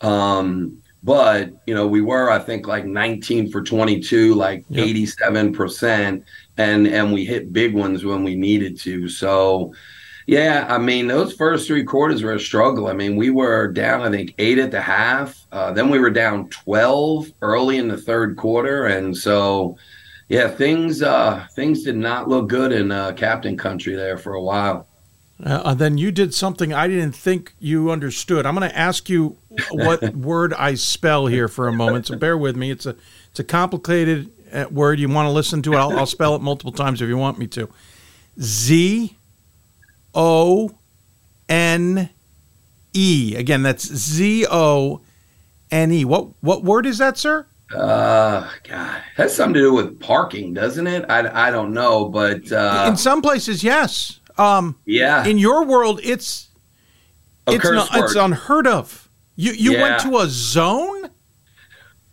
Um, but you know, we were I think like 19 for 22, like yep. 87% and and we hit big ones when we needed to. So yeah, I mean those first three quarters were a struggle. I mean we were down I think eight at the half, uh, then we were down twelve early in the third quarter, and so yeah, things uh, things did not look good in uh, Captain Country there for a while. Uh, then you did something I didn't think you understood. I'm going to ask you what word I spell here for a moment, so bear with me. It's a it's a complicated word you want to listen to it, I'll, I'll spell it multiple times if you want me to. Z O N E. Again, that's Z O N E. What what word is that, sir? Uh, God, has something to do with parking, doesn't it? I, I don't know, but uh, in some places, yes. Um, yeah. In your world, it's it's not, it's unheard of. You you yeah. went to a zone.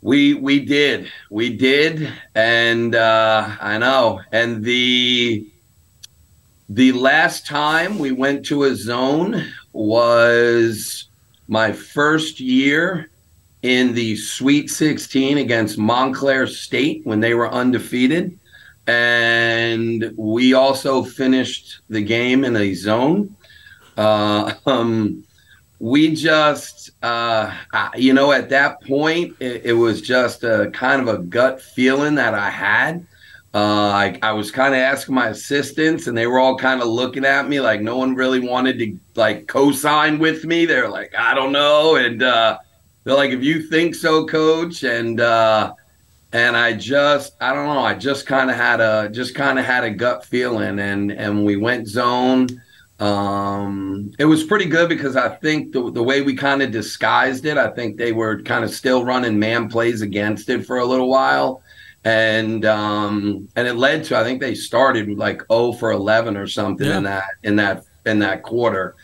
We we did we did, and uh, I know. And the the last time we went to a zone was my first year in the Sweet 16 against Montclair State when they were undefeated. And we also finished the game in a zone. Uh, um, we just, uh, you know, at that point, it, it, was just a kind of a gut feeling that I had. Uh, I, I was kind of asking my assistants, and they were all kind of looking at me like no one really wanted to like co-sign with me. They're like, I don't know, and uh, they're like, if you think so, coach, and uh, and I just, I don't know, I just kind of had a just kind of had a gut feeling, and and we went zone um, it was pretty good because I think the, the way we kind of disguised it, I think they were kind of still running man plays against it for a little while. And um, and it led to I think they started like 0 for 11 or something yeah. in that in that in that quarter.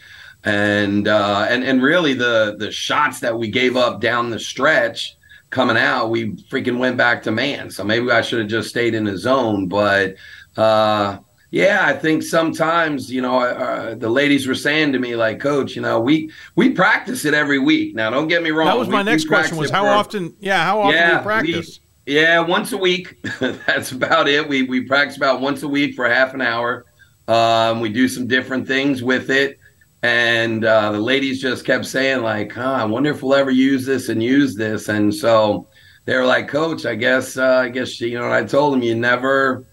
And uh, and and really the the shots that we gave up down the stretch coming out, we freaking went back to man. So maybe I should have just stayed in the zone, but uh, yeah, I think sometimes you know uh, the ladies were saying to me like, Coach, you know, we we practice it every week. Now, don't get me wrong. That was we, my next question: was how often? Yeah, how often yeah, do you practice? We, yeah, once a week. That's about it. We we practice about once a week for half an hour. Um, we do some different things with it, and uh, the ladies just kept saying like, huh, I wonder if we'll ever use this and use this. And so they were like, Coach, I guess uh, I guess you know. I told them you never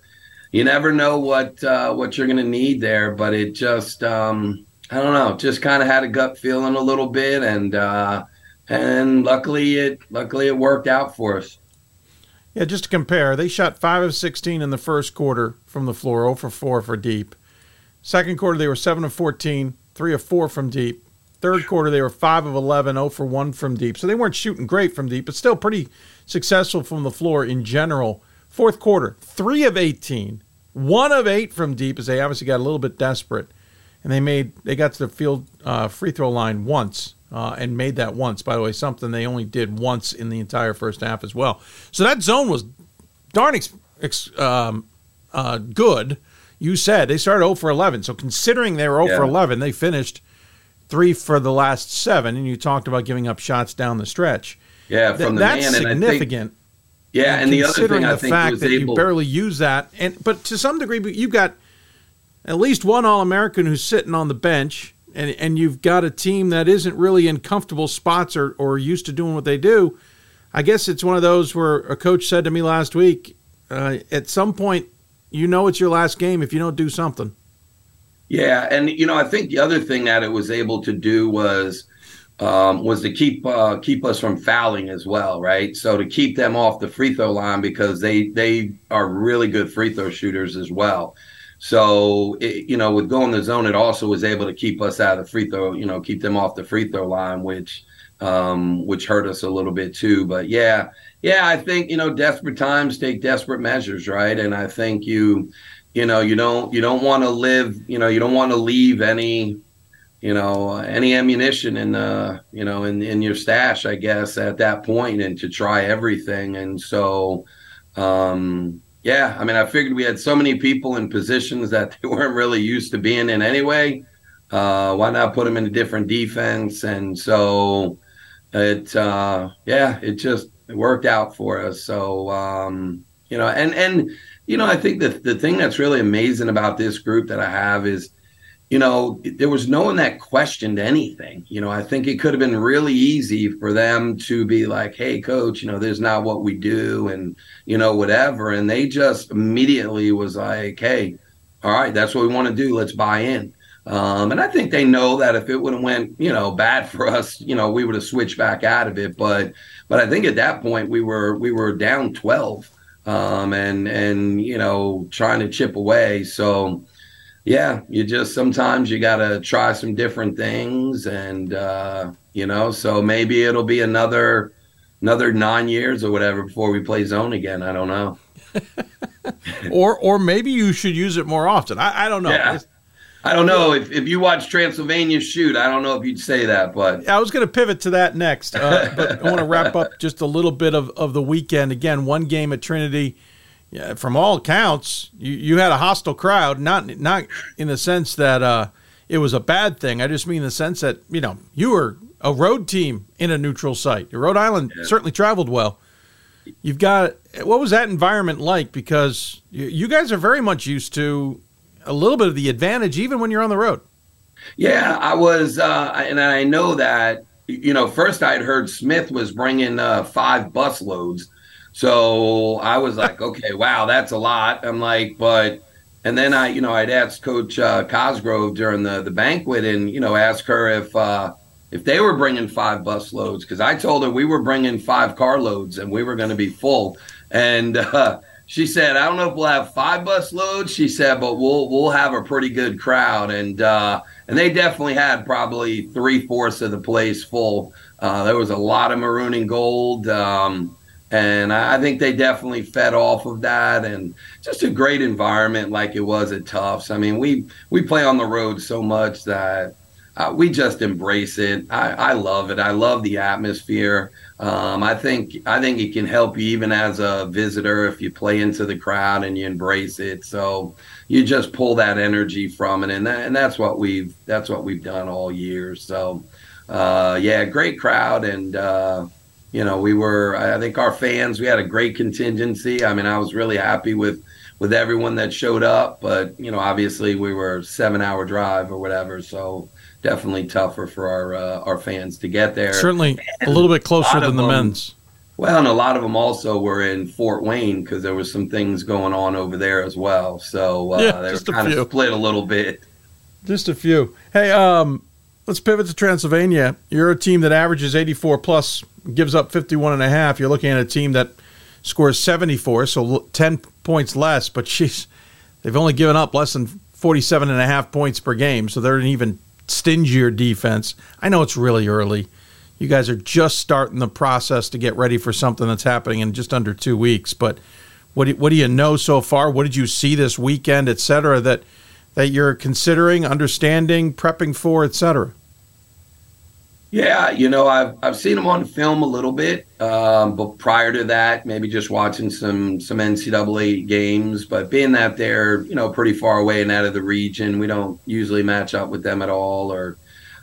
you never know what uh, what you're to need there. But it just um, I don't know, just kind of had a gut feeling a little bit, and uh, and luckily it luckily it worked out for us. Yeah, just to compare, they shot five of sixteen in the first quarter from the floor, 0 for four for deep. Second quarter they were seven of 14, three or four from deep. Third quarter they were five of 11, 0 for one from deep. So they weren't shooting great from deep, but still pretty successful from the floor in general. Fourth quarter, three of 18, one of eight from deep, as they obviously got a little bit desperate, and they made they got to the field uh, free throw line once uh, and made that once. By the way, something they only did once in the entire first half as well. So that zone was darn ex, ex, um, uh, good. You said they started 0 for 11. So considering they were 0 yeah. for 11, they finished three for the last seven. And you talked about giving up shots down the stretch. Yeah, from Th- the that's man, significant. Yeah, and, and the other thing I the think fact that able... you barely use that, and but to some degree, you've got at least one All American who's sitting on the bench, and and you've got a team that isn't really in comfortable spots or or used to doing what they do. I guess it's one of those where a coach said to me last week, uh, at some point, you know it's your last game if you don't do something. Yeah, and you know, I think the other thing that it was able to do was um, was to keep uh, keep us from fouling as well, right? So to keep them off the free throw line because they they are really good free throw shooters as well. So it, you know, with going the zone, it also was able to keep us out of the free throw, you know, keep them off the free throw line, which um, which hurt us a little bit too. But yeah, yeah, I think you know, desperate times take desperate measures, right? And I think you you know you don't you don't want to live you know you don't want to leave any you know any ammunition in uh you know in in your stash i guess at that point and to try everything and so um yeah i mean i figured we had so many people in positions that they weren't really used to being in anyway uh why not put them in a different defense and so it uh yeah it just it worked out for us so um you know and and you know, I think that the thing that's really amazing about this group that I have is, you know, there was no one that questioned anything. You know, I think it could have been really easy for them to be like, hey, coach, you know, this is not what we do and, you know, whatever. And they just immediately was like, hey, all right, that's what we want to do. Let's buy in. Um, and I think they know that if it would have went, you know, bad for us, you know, we would have switched back out of it. But, but I think at that point we were we were down twelve, um, and and you know trying to chip away. So yeah, you just sometimes you got to try some different things, and uh, you know, so maybe it'll be another another nine years or whatever before we play zone again. I don't know. or or maybe you should use it more often. I, I don't know. Yeah. I don't know if, if you watch Transylvania shoot. I don't know if you'd say that, but I was going to pivot to that next. Uh, but I want to wrap up just a little bit of, of the weekend. Again, one game at Trinity. Yeah, from all accounts, you, you had a hostile crowd. Not not in the sense that uh, it was a bad thing. I just mean the sense that you know you were a road team in a neutral site. Rhode Island yeah. certainly traveled well. You've got what was that environment like? Because you, you guys are very much used to a little bit of the advantage even when you're on the road. Yeah, I was, uh, and I know that you know. First, I'd heard Smith was bringing uh, five bus loads, so I was like, okay, wow, that's a lot. I'm like, but, and then I, you know, I'd asked Coach uh, Cosgrove during the the banquet, and you know, ask her if uh, if they were bringing five bus loads because I told her we were bringing five car loads and we were going to be full, and. Uh, she said, I don't know if we'll have five bus loads. She said, but we'll we'll have a pretty good crowd, and uh, and they definitely had probably three fourths of the place full. Uh, there was a lot of maroon and gold, um, and I think they definitely fed off of that, and just a great environment like it was at Tufts. I mean, we we play on the road so much that uh, we just embrace it. I, I love it. I love the atmosphere. Um, I think I think it can help you even as a visitor if you play into the crowd and you embrace it. So you just pull that energy from it, and that, and that's what we've that's what we've done all year. So uh, yeah, great crowd, and uh, you know we were. I think our fans we had a great contingency. I mean, I was really happy with with everyone that showed up, but you know obviously we were seven hour drive or whatever, so definitely tougher for our uh, our fans to get there. Certainly, and a little bit closer than the them, men's. Well, and a lot of them also were in Fort Wayne because there was some things going on over there as well. So uh, yeah, they were kind of split a little bit. Just a few. Hey, um, let's pivot to Transylvania. You're a team that averages 84 plus, gives up 51 and a half. You're looking at a team that scores 74, so 10 points less, but she's they've only given up less than 47 and a half points per game, so they're an even stingier defense. I know it's really early. You guys are just starting the process to get ready for something that's happening in just under two weeks. But what do, what do you know so far? What did you see this weekend, et cetera, that that you're considering, understanding, prepping for, et cetera? Yeah, you know, I've I've seen them on film a little bit, um, but prior to that, maybe just watching some some NCAA games. But being that they're you know pretty far away and out of the region, we don't usually match up with them at all. Or,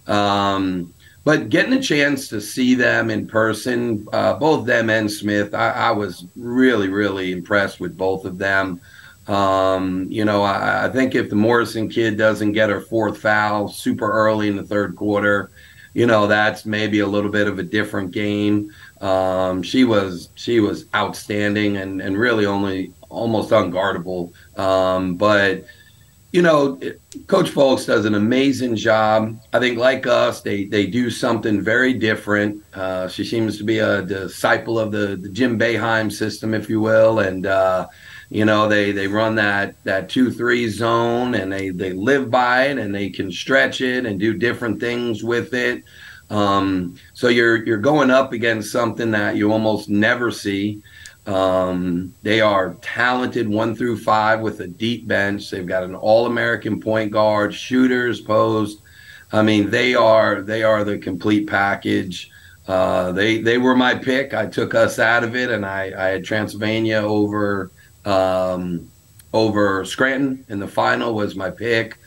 um, but getting a chance to see them in person, uh, both them and Smith, I, I, was really really impressed with both of them. Um, you know, I, I think if the Morrison kid doesn't get her fourth foul super early in the third quarter you know that's maybe a little bit of a different game. Um, she was she was outstanding and and really only almost unguardable. Um, but you know, Coach Fulks does an amazing job. I think, like us, they they do something very different. Uh, she seems to be a disciple of the, the Jim Boeheim system, if you will, and uh, you know they they run that that two three zone, and they they live by it, and they can stretch it and do different things with it. Um, so you're you're going up against something that you almost never see. Um, they are talented one through five with a deep bench. They've got an all-American point guard, shooters, post. I mean, they are they are the complete package. Uh, they they were my pick. I took us out of it, and I, I had Transylvania over um, over Scranton in the final was my pick.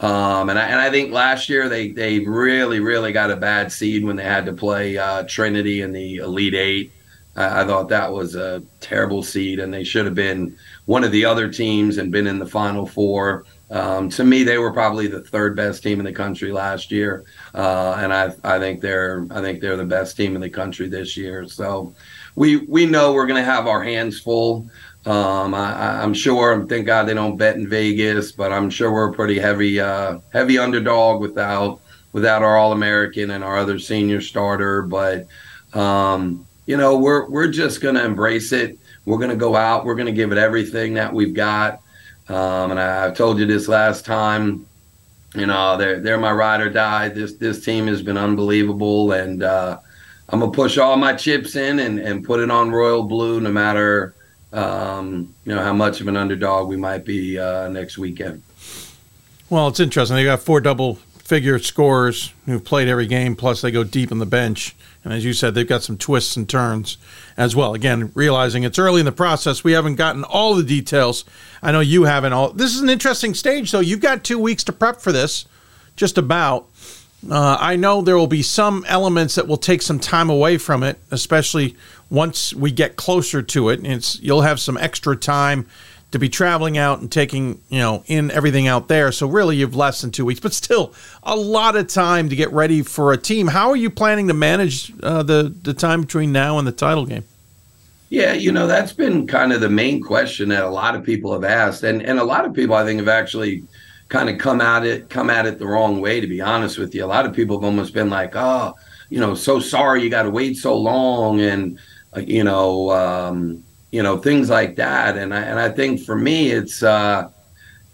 Um, and I and I think last year they they really really got a bad seed when they had to play uh, Trinity in the Elite Eight. I, I thought that was a terrible seed, and they should have been one of the other teams and been in the Final Four. Um, to me, they were probably the third best team in the country last year, uh, and I, I think they're I think they're the best team in the country this year. So we we know we're going to have our hands full. Um, I, am sure. Thank God they don't bet in Vegas, but I'm sure we're a pretty heavy uh, heavy underdog without without our All American and our other senior starter. But um, you know, we're we're just to embrace it. We're to go out. We're to give it everything that we've got. Um, and I, have told you this last time. You know, they're they're my ride or die. This this team has been unbelievable, and uh, I'm gonna push all my chips in and, and put it on royal blue, no matter um, you know how much of an underdog we might be uh, next weekend. Well, it's interesting. They got four double figure scorers who've played every game, plus they go deep in the bench. And as you said, they've got some twists and turns as well. Again, realizing it's early in the process, we haven't gotten all the details. I know you haven't all. This is an interesting stage, though. You've got two weeks to prep for this, just about. Uh, I know there will be some elements that will take some time away from it, especially once we get closer to it. It's you'll have some extra time to be traveling out and taking you know in everything out there. So really, you've less than two weeks, but still a lot of time to get ready for a team. How are you planning to manage uh, the the time between now and the title game? Yeah, you know that's been kind of the main question that a lot of people have asked, and and a lot of people I think have actually kind of come at it come at it the wrong way. To be honest with you, a lot of people have almost been like, oh, you know, so sorry you got to wait so long, and you know. Um, you know things like that and i and i think for me it's uh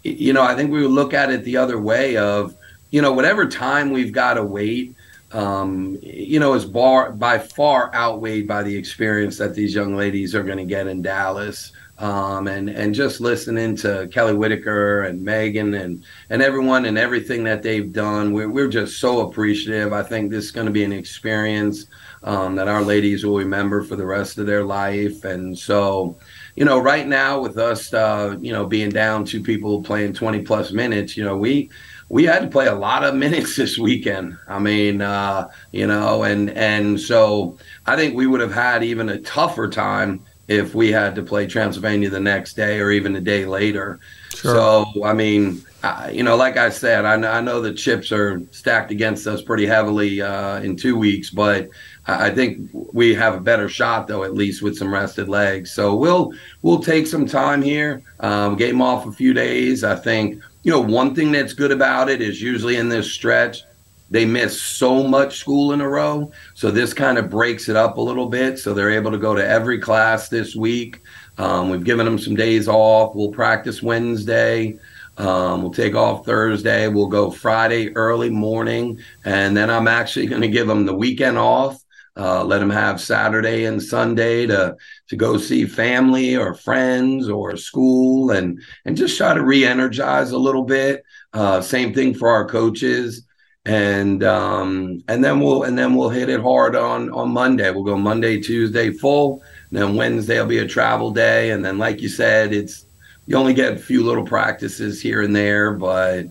you know i think we would look at it the other way of you know whatever time we've got to wait um you know is bar by far outweighed by the experience that these young ladies are going to get in dallas um, and and just listening to Kelly Whitaker and Megan and and everyone and everything that they've done, we're we're just so appreciative. I think this is going to be an experience um, that our ladies will remember for the rest of their life. And so, you know, right now with us, uh, you know, being down two people playing 20 plus minutes, you know, we we had to play a lot of minutes this weekend. I mean, uh, you know, and and so I think we would have had even a tougher time if we had to play Transylvania the next day or even a day later. Sure. So, I mean, uh, you know, like I said, I, I, know the chips are stacked against us pretty heavily uh, in two weeks, but I think we have a better shot though, at least with some rested legs. So we'll we'll take some time here, um, get him off a few days. I think you know one thing that's good about it is usually in this stretch they miss so much school in a row, so this kind of breaks it up a little bit. So they're able to go to every class this week. Um, we've given them some days off. We'll practice Wednesday. Um, we'll take off Thursday. We'll go Friday early morning, and then I'm actually going to give them the weekend off uh, let them have Saturday and Sunday to to go see family or friends or school and and just try to re-energize a little bit. Uh, same thing for our coaches, and um, and then we'll and then we'll hit it hard on on Monday. We'll go Monday, Tuesday full, and then Wednesday will be a travel day, and then like you said, it's you only get a few little practices here and there, but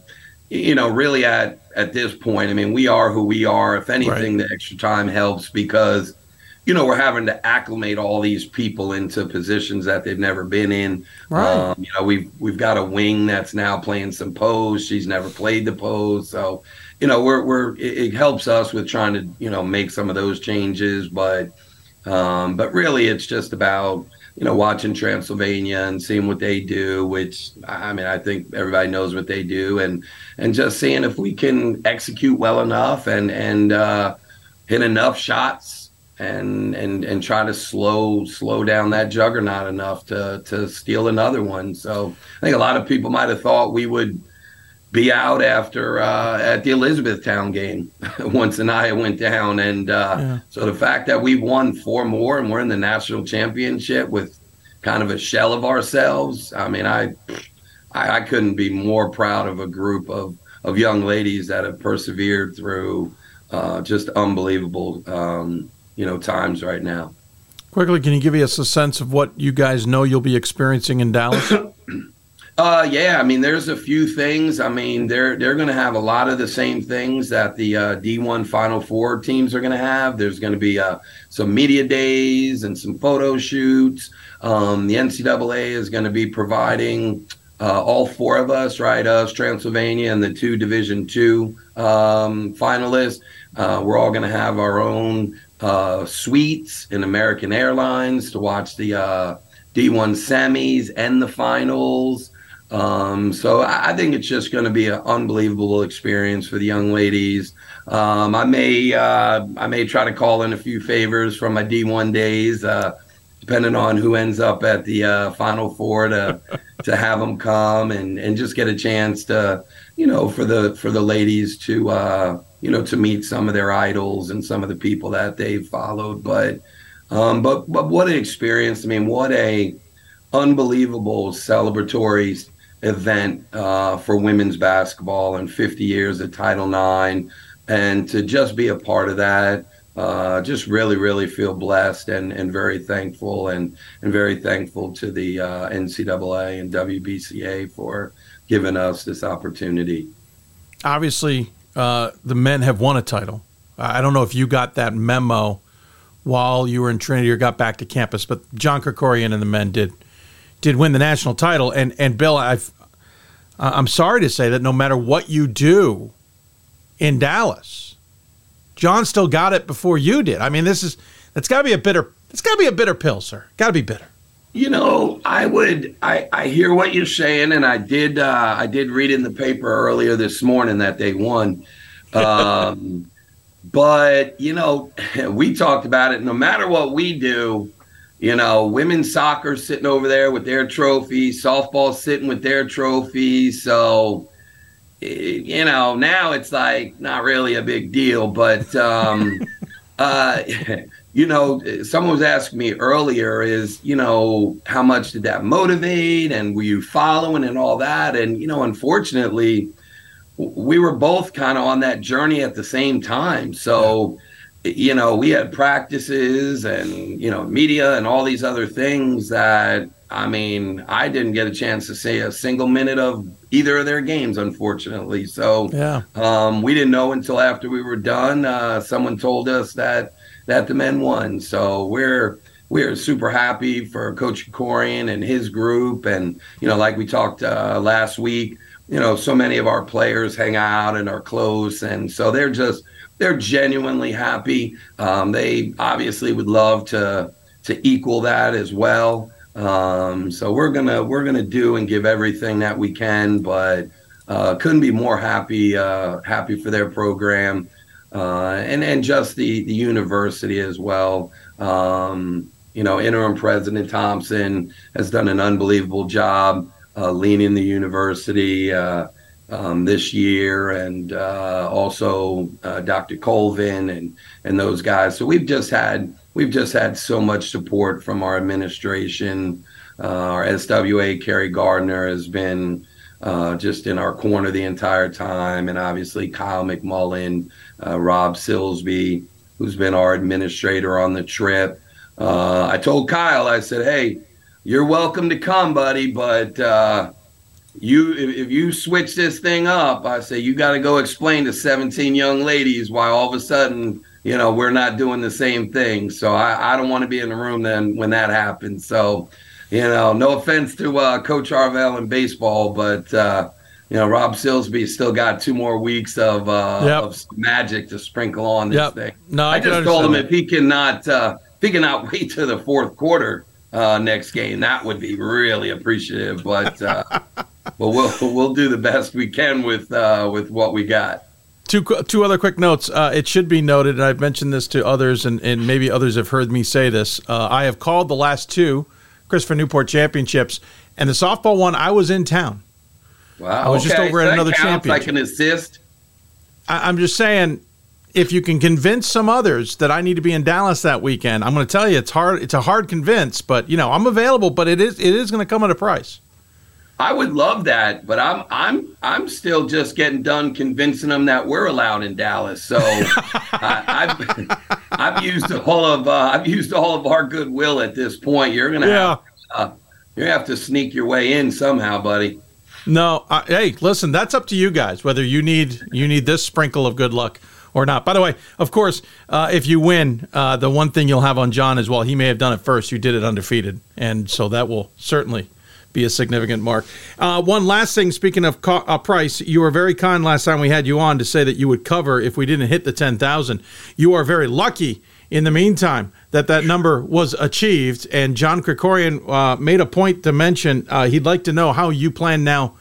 you know, really at at this point, I mean, we are who we are. If anything, right. the extra time helps because you know we're having to acclimate all these people into positions that they've never been in. Right. Um, you know, we've we've got a wing that's now playing some pose. She's never played the pose, so you know we're we're it, it helps us with trying to you know make some of those changes, but um, but really it's just about you know, watching Transylvania and seeing what they do, which I mean, I think everybody knows what they do, and and just seeing if we can execute well enough and and uh, hit enough shots and and and try to slow slow down that juggernaut enough to to steal another one. So I think a lot of people might have thought we would be out after uh, at the Elizabethtown game once Anaya went down, and uh, Yeah. so the fact that we won four more and we're in the national championship with kind of a shell of ourselves. I mean, I I, I couldn't be more proud of a group of of young ladies that have persevered through uh, just unbelievable um, you know times right now. Quickly, can you give us a sense of what you guys know you'll be experiencing in Dallas? Uh, yeah, I mean, there's a few things. I mean, they're they're going to have a lot of the same things that the uh, D1 Final Four teams are going to have. There's going to be uh, some media days and some photo shoots. Um, the NCAA is going to be providing uh, all four of us, right? Us, Transylvania, and the two Division Two um, finalists. Uh, we're all going to have our own uh, suites in American Airlines to watch the uh, D1 semis and the finals. Um, so I I think it's just going to be an unbelievable experience for the young ladies. Um, I may uh, I may try to call in a few favors from my D1 days, uh, depending on who ends up at the uh, Final Four to to have them come and and just get a chance to you know for the for the ladies to uh, you know to meet some of their idols and some of the people that they've followed. But um, but but what an experience! I mean, what a unbelievable celebratory event uh, for women's basketball and 50 years of Title IX, and to just be a part of that. Uh, just really, really feel blessed and, and very thankful and, and very thankful to the uh, NCAA and WBCA for giving us this opportunity. Obviously, uh, the men have won a title. I don't know if you got that memo while you were in Trinity or got back to campus, but John Krikorian and the men did did win the national title. And and Bill, I've I'm sorry to say that no matter what you do in Dallas, John still got it before you did. I mean, this is that's got to be a bitter. It's got to be a bitter pill, sir. Got to be bitter. You know, I would. I, I hear what you're saying, and I did. Uh, I did read in the paper earlier this morning that they won. Um, but you know, we talked about it. No matter what we do, you know, women's soccer sitting over there with their trophies, softball sitting with their trophies. So, eh, you know, now it's like not really a big deal. But um, uh, you know, someone was asking me earlier is, you know, how much did that motivate and were you following and all that? And, you know, unfortunately, we were both kind of on that journey at the same time. So, you know, we had practices and, you know, media and all these other things that, I mean, I didn't get a chance to see a single minute of either of their games, unfortunately. So, Yeah. um, we didn't know until after we were done. Uh, someone told us that that the men won. So we're we're super happy for Coach Krikorian and his group. And you know, like we talked uh, last week, you know, so many of our players hang out and are close, and so they're just they're genuinely happy. Um, they obviously would love to to equal that as well. Um, so we're gonna we're gonna do and give everything that we can, but uh, couldn't be more happy uh, happy for their program uh, and and just the the university as well. Um, you know, interim president Thompson has done an unbelievable job uh, leading the university uh, um, this year, and uh, also uh, Dr. Colvin and and those guys. So we've just had we've just had so much support from our administration. Uh, our SWA Kerry Gardner has been uh, just in our corner the entire time, and obviously Kyle McMullen, uh, Rob Silsby, who's been our administrator on the trip. Uh, I told Kyle, I said, "Hey, you're welcome to come, buddy, but you if, if you switch this thing up, I say you got to go explain to 17 young ladies why all of a sudden." You know, we're not doing the same thing. So I, I don't want to be in the room then when that happens. So, you know, no offense to uh, Coach Arvell in baseball, but uh, you know, Rob Silsby still got two more weeks of uh, Yep. of magic to sprinkle on this Yep. thing. No, I I just told him understand if he cannot uh, if he cannot wait to the fourth quarter uh, next game. That would be really appreciative. But uh, but we'll we'll do the best we can with uh, with what we got. Two two other quick notes. Uh, it should be noted, and I've mentioned this to others, and, and maybe others have heard me say this. Uh, I have called the last two Christopher Newport championships, and the softball one. I was in town. Wow, I was just over so at another counts championship. Like an assist. I, I'm just saying, if you can convince some others that I need to be in Dallas that weekend, I'm going to tell you it's hard. It's a hard convince, but you know I'm available. But it is it is going to come at a price. I would love that, but I'm I'm I'm still just getting done convincing them that we're allowed in Dallas. So I, I've I've used all of uh, I've used all of our goodwill at this point. You're gonna Yeah. have uh, you have to sneak your way in somehow, buddy. No, uh, hey, listen, that's up to you guys whether you need you need this sprinkle of good luck or not. By the way, of course, uh, if you win, uh, the one thing you'll have on John is well, he may have done it first. You did it undefeated, and so that will certainly be a significant mark. Uh, one last thing, speaking of co- uh, price, you were very kind last time we had you on to say that you would cover if we didn't hit the ten thousand. You are very lucky. In the meantime, that that number was achieved, and John Krikorian uh, made a point to mention uh, he'd like to know how you plan now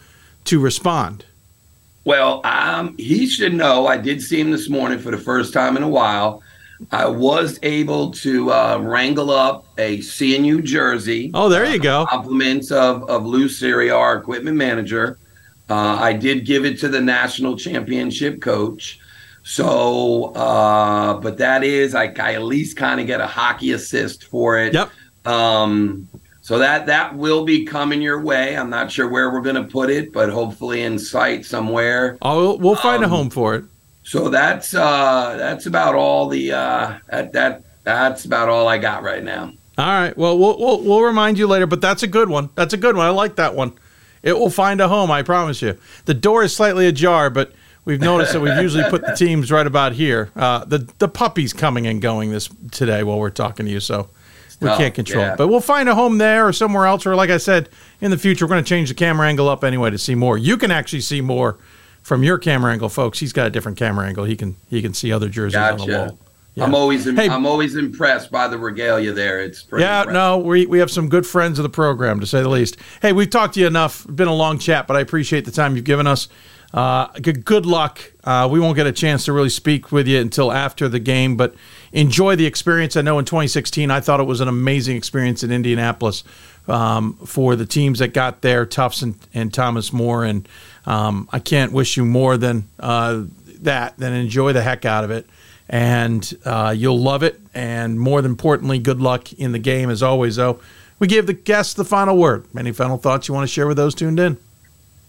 to respond. Well, um, he should know. I did see him this morning for the first time in a while. I was able to uh, wrangle up a CNU jersey. Oh, there you go. Compliments of of Lou Siri, our equipment manager. Uh, I did give it to the national championship coach. So, uh, but that is I, I at least kind of get a hockey assist for it. Yep. Um, so that that will be coming your way. I'm not sure where we're going to put it, but hopefully in sight somewhere. Oh, we'll find a Um, home for it. So that's uh, that's about all the uh, that that that's about all I got right now. All right. Well, we'll we'll we'll remind you later, but that's a good one. That's a good one. I like that one. It will find a home. I promise you. The door is slightly ajar, but we've noticed that we've usually put the teams right about here. Uh, the the puppy's coming and going this today while we're talking to you, so we Oh, can't control yeah. it. But we'll find a home there or somewhere else. Or like I said, in the future, we're going to change the camera angle up anyway to see more. You can actually see more from your camera angle, folks. He's got a different camera angle. He can he can see other jerseys on the wall. Yeah. I'm always Hey. I'm always impressed by the regalia there. It's pretty Yeah, impressive. no, we, we have some good friends of the program, to say the least. Hey, we've talked to you enough. Been a long chat, but I appreciate the time you've given us. Uh, good, good luck. Uh, we won't get a chance to really speak with you until after the game, but enjoy the experience. I know in 2016, I thought it was an amazing experience in Indianapolis um, for the teams that got there, Tufts and, and Thomas More. And um, I can't wish you more than uh, that, than enjoy the heck out of it and uh, you'll love it. And more than importantly, good luck in the game as always. Though we give the guests the final word. Any final thoughts you want to share with those tuned in?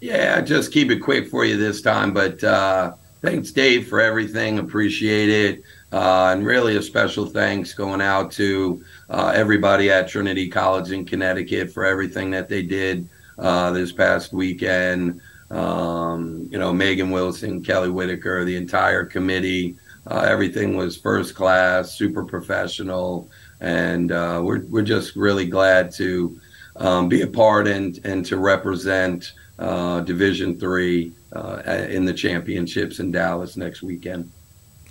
Yeah, just keep it quick for you this time. But uh, thanks, Dave, for everything. Appreciate it. Uh, and really a special thanks going out to uh, everybody at Trinity College in Connecticut for everything that they did uh, this past weekend. Um, you know, Megan Wilson, Kelly Whitaker, the entire committee. Uh, everything was first class, super professional, and uh, we're we're just really glad to um, be a part and and to represent uh, Division Three uh, in the championships in Dallas next weekend.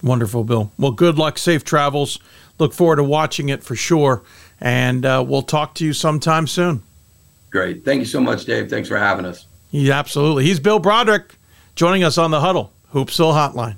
Wonderful, Bill. Well, good luck, safe travels. Look forward to watching it for sure, and uh, we'll talk to you sometime soon. Great, thank you so much, Dave. Thanks for having us. Yeah, absolutely. He's Bill Broderick joining us on the Hudl Hoopsville Hotline.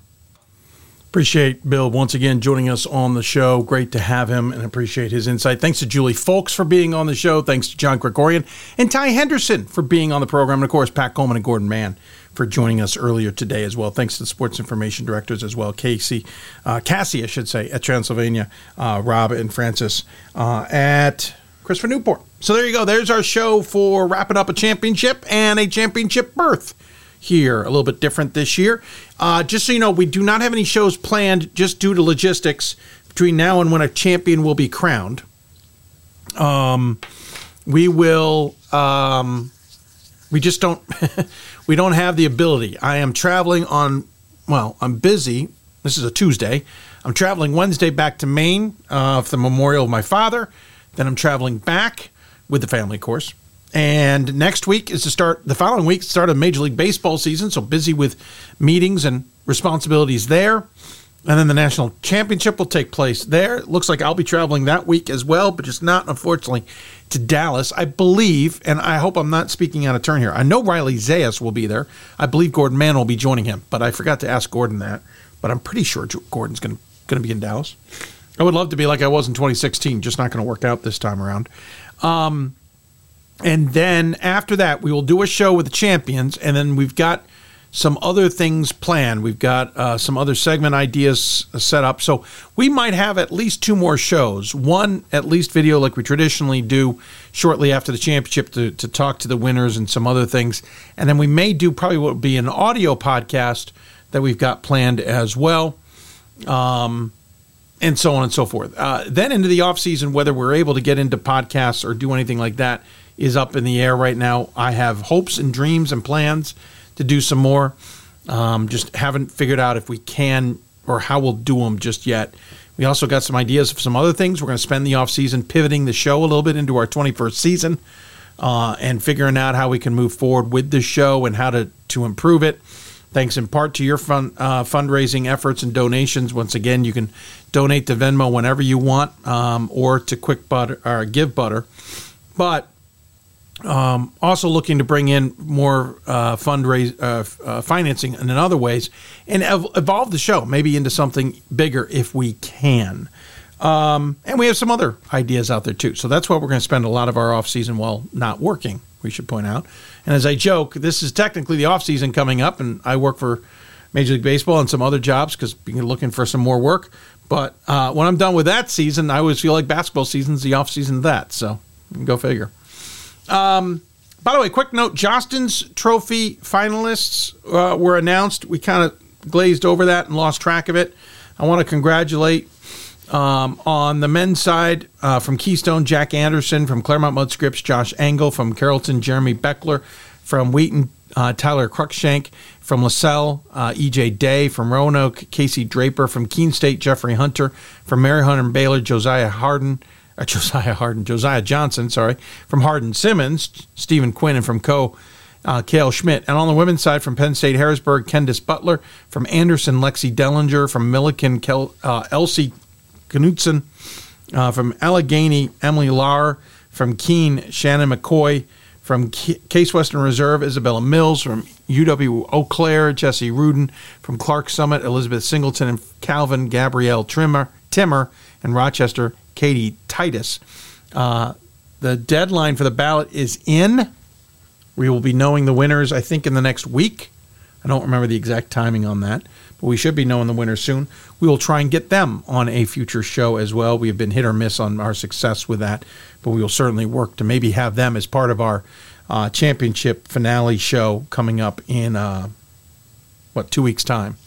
Appreciate Bill once again joining us on the show. Great to have him and appreciate his insight. Thanks to Juli Fulks for being on the show. Thanks to John Krikorian and Ty Henderson for being on the program. And of course, Pat Coleman and Gordon Mann for joining us earlier today as well. Thanks to the sports information directors as well, Casey, uh, Cassie, I should say, at Transylvania, uh, Rob and Francis uh, at Christopher Newport. So there you go. There's our show for wrapping up a championship and a championship berth here. A little bit different this year. Uh, just so you know, we do not have any shows planned just due to logistics between now and when a champion will be crowned. Um, we will. Um, we just don't. we don't have the ability. I am traveling on. Well, I'm busy. This is a Tuesday. I'm traveling Wednesday back to Maine uh, for the memorial of my father. Then I'm traveling back with the family, of course. And next week is to start the following week, start of Major League Baseball season. So busy with meetings and responsibilities there. And then the national championship will take place there. It looks like I'll be traveling that week as well, but just not unfortunately to Dallas. I believe, and I hope I'm not speaking out of turn here. I know Riley Zayas will be there. I believe Gordon Mann will be joining him, but I forgot to ask Gordon that. But I'm pretty sure Gordon's going to be in Dallas. I would love to be like I was in 2016, just not going to work out this time around. Um, and then after that, we will do a show with the champions, and then we've got some other things planned. We've got uh, some other segment ideas set up. So we might have at least two more shows. One, at least video like we traditionally do shortly after the championship to, to talk to the winners and some other things. And then we may do probably what would be an audio podcast that we've got planned as well. Um, and so on and so forth. Uh, then into the off season, whether we're able to get into podcasts or do anything like that is up in the air right now. I have hopes and dreams and plans to do some more. Um, just haven't figured out if we can or how we'll do them just yet. We also got some ideas of some other things. We're going to spend the off season pivoting the show a little bit into our 21st season uh, and figuring out how we can move forward with the show and how to, to improve it. Thanks in part to your uh, fundraising efforts and donations. Once again, you can donate to Venmo whenever you want um, or to Quick Butter or Givebutter. But um, also looking to bring in more uh, fundraise uh, uh, financing and in other ways and ev- evolve the show maybe into something bigger if we can. Um, and we have some other ideas out there too. So that's what we're going to spend a lot of our off season while not working. We should point out. And as I joke, this is technically the off season coming up, and I work for Major League Baseball and some other jobs because you're looking for some more work. But uh, when I'm done with that season, I always feel like basketball season's the off season of that. So go figure. Um, by the way, quick note: Jostens Trophy finalists uh, were announced. We kind of glazed over that and lost track of it. I want to congratulate um, on the men's side uh, from Keystone, Jack Anderson from Claremont Mudd Scripps, Josh Engel from Carrollton, Jeremy Beckler from Wheaton, uh, Tyler Cruikshank from LaSalle, uh, EJ Day from Roanoke, Casey Draper from Keene State, Jeffrey Hunter from Mary Hardin-Baylor, Josiah Harden uh, Josiah Harden, Josiah Johnson, sorry, from Hardin Simmons, Stephen Quinn, and from Co. Uh, Kale Schmidt. And on the women's side, from Penn State Harrisburg, Kendis Butler, from Anderson, Lexi Dellinger, from Millikin, Kel, uh, Elsie Knutson, uh, from Allegheny, Emily Lahr, from Keene, Shannon McCoy, from Case Western Reserve, Isabella Mills, from UW Eau Claire, Jesse Rudin, from Clark Summit, Elizabeth Singleton, and Calvin Gabrielle Trimmer, Timmer, and Rochester, Katie Titus. Uh, the deadline for the ballot is in. We will be knowing the winners, I think, in the next week. I don't remember the exact timing on that, but we should be knowing the winners soon. We will try and get them on a future show as well. We have been hit or miss on our success with that, but we will certainly work to maybe have them as part of our uh, championship finale show coming up in, uh, what, two weeks' time.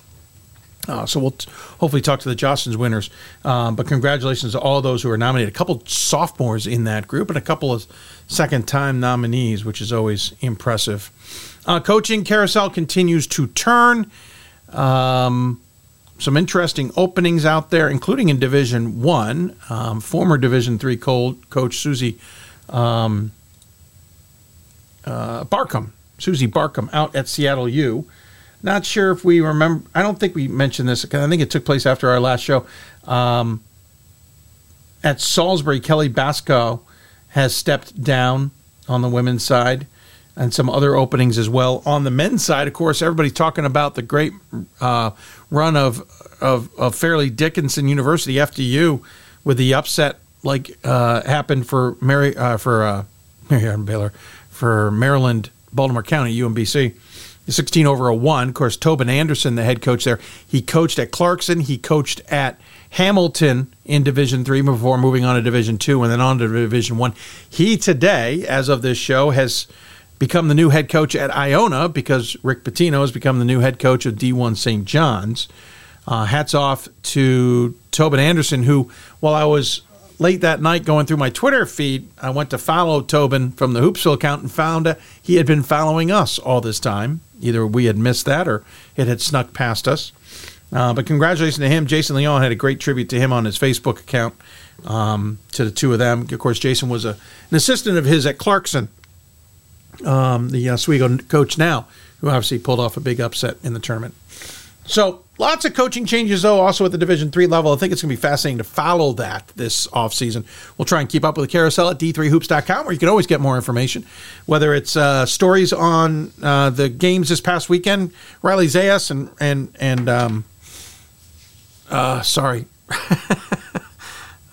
Uh, so we'll t- hopefully talk to the Jostens winners. Um, but congratulations to all those who are nominated. A couple sophomores in that group and a couple of second time nominees, which is always impressive. Uh, coaching carousel continues to turn. Um, some interesting openings out there, including in Division One. Um, former Division Three coach Susie um, uh, Barcomb, Susie Barcomb, out at Seattle U not sure if we remember. I don't think we mentioned this. I think it took place after our last show. Um, at Salisbury, Kelly Basco has stepped down on the women's side and some other openings as well. On the men's side, of course, everybody's talking about the great uh, run of, of, of Fairleigh Dickinson University, FDU, with the upset like uh, happened for Mary uh, for uh, Mary Baylor for Maryland, Baltimore County, UMBC. 16 over a 1. Of course, Tobin Anderson, the head coach there, he coached at Clarkson. He coached at Hamilton in Division 3 before moving on to Division 2 and then on to Division 1. He today, as of this show, has become the new head coach at Iona because Rick Pitino has become the new head coach of D1 St. John's. Uh, hats off to Tobin Anderson, who, while I was late that night going through my Twitter feed, I went to follow Tobin from the Hoopsville account and found uh, he had been following us all this time. Either we had missed that or it had snuck past us. Uh, but congratulations to him. Jason Leon had a great tribute to him on his Facebook account um, to the two of them. Of course, Jason was a, an assistant of his at Clarkson, um, the Oswego coach now, who obviously pulled off a big upset in the tournament. So lots of coaching changes, though, also at the Division three level. I think it's going to be fascinating to follow that this offseason. We'll try and keep up with the carousel at d3hoops.com, where you can always get more information, whether it's uh, stories on uh, the games this past weekend, Riley Zayas and and and um, uh, sorry.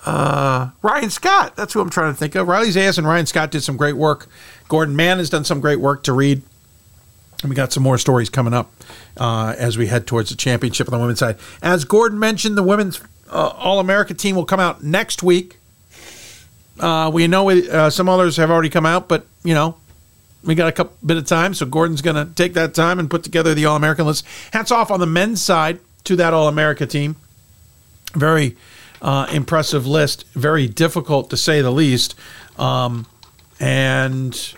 uh, Ryan Scott. That's who I'm trying to think of. Riley Zayas and Ryan Scott did some great work. Gordon Mann has done some great work to read. And we got some more stories coming up uh, as we head towards the championship on the women's side. As Gordon mentioned, the women's uh, All America team will come out next week. Uh, we know uh, some others have already come out, but you know we got a couple bit of time, so Gordon's going to take that time and put together the All American list. Hats off on the men's side to that All America team. Very uh, impressive list. Very difficult to say the least, um, and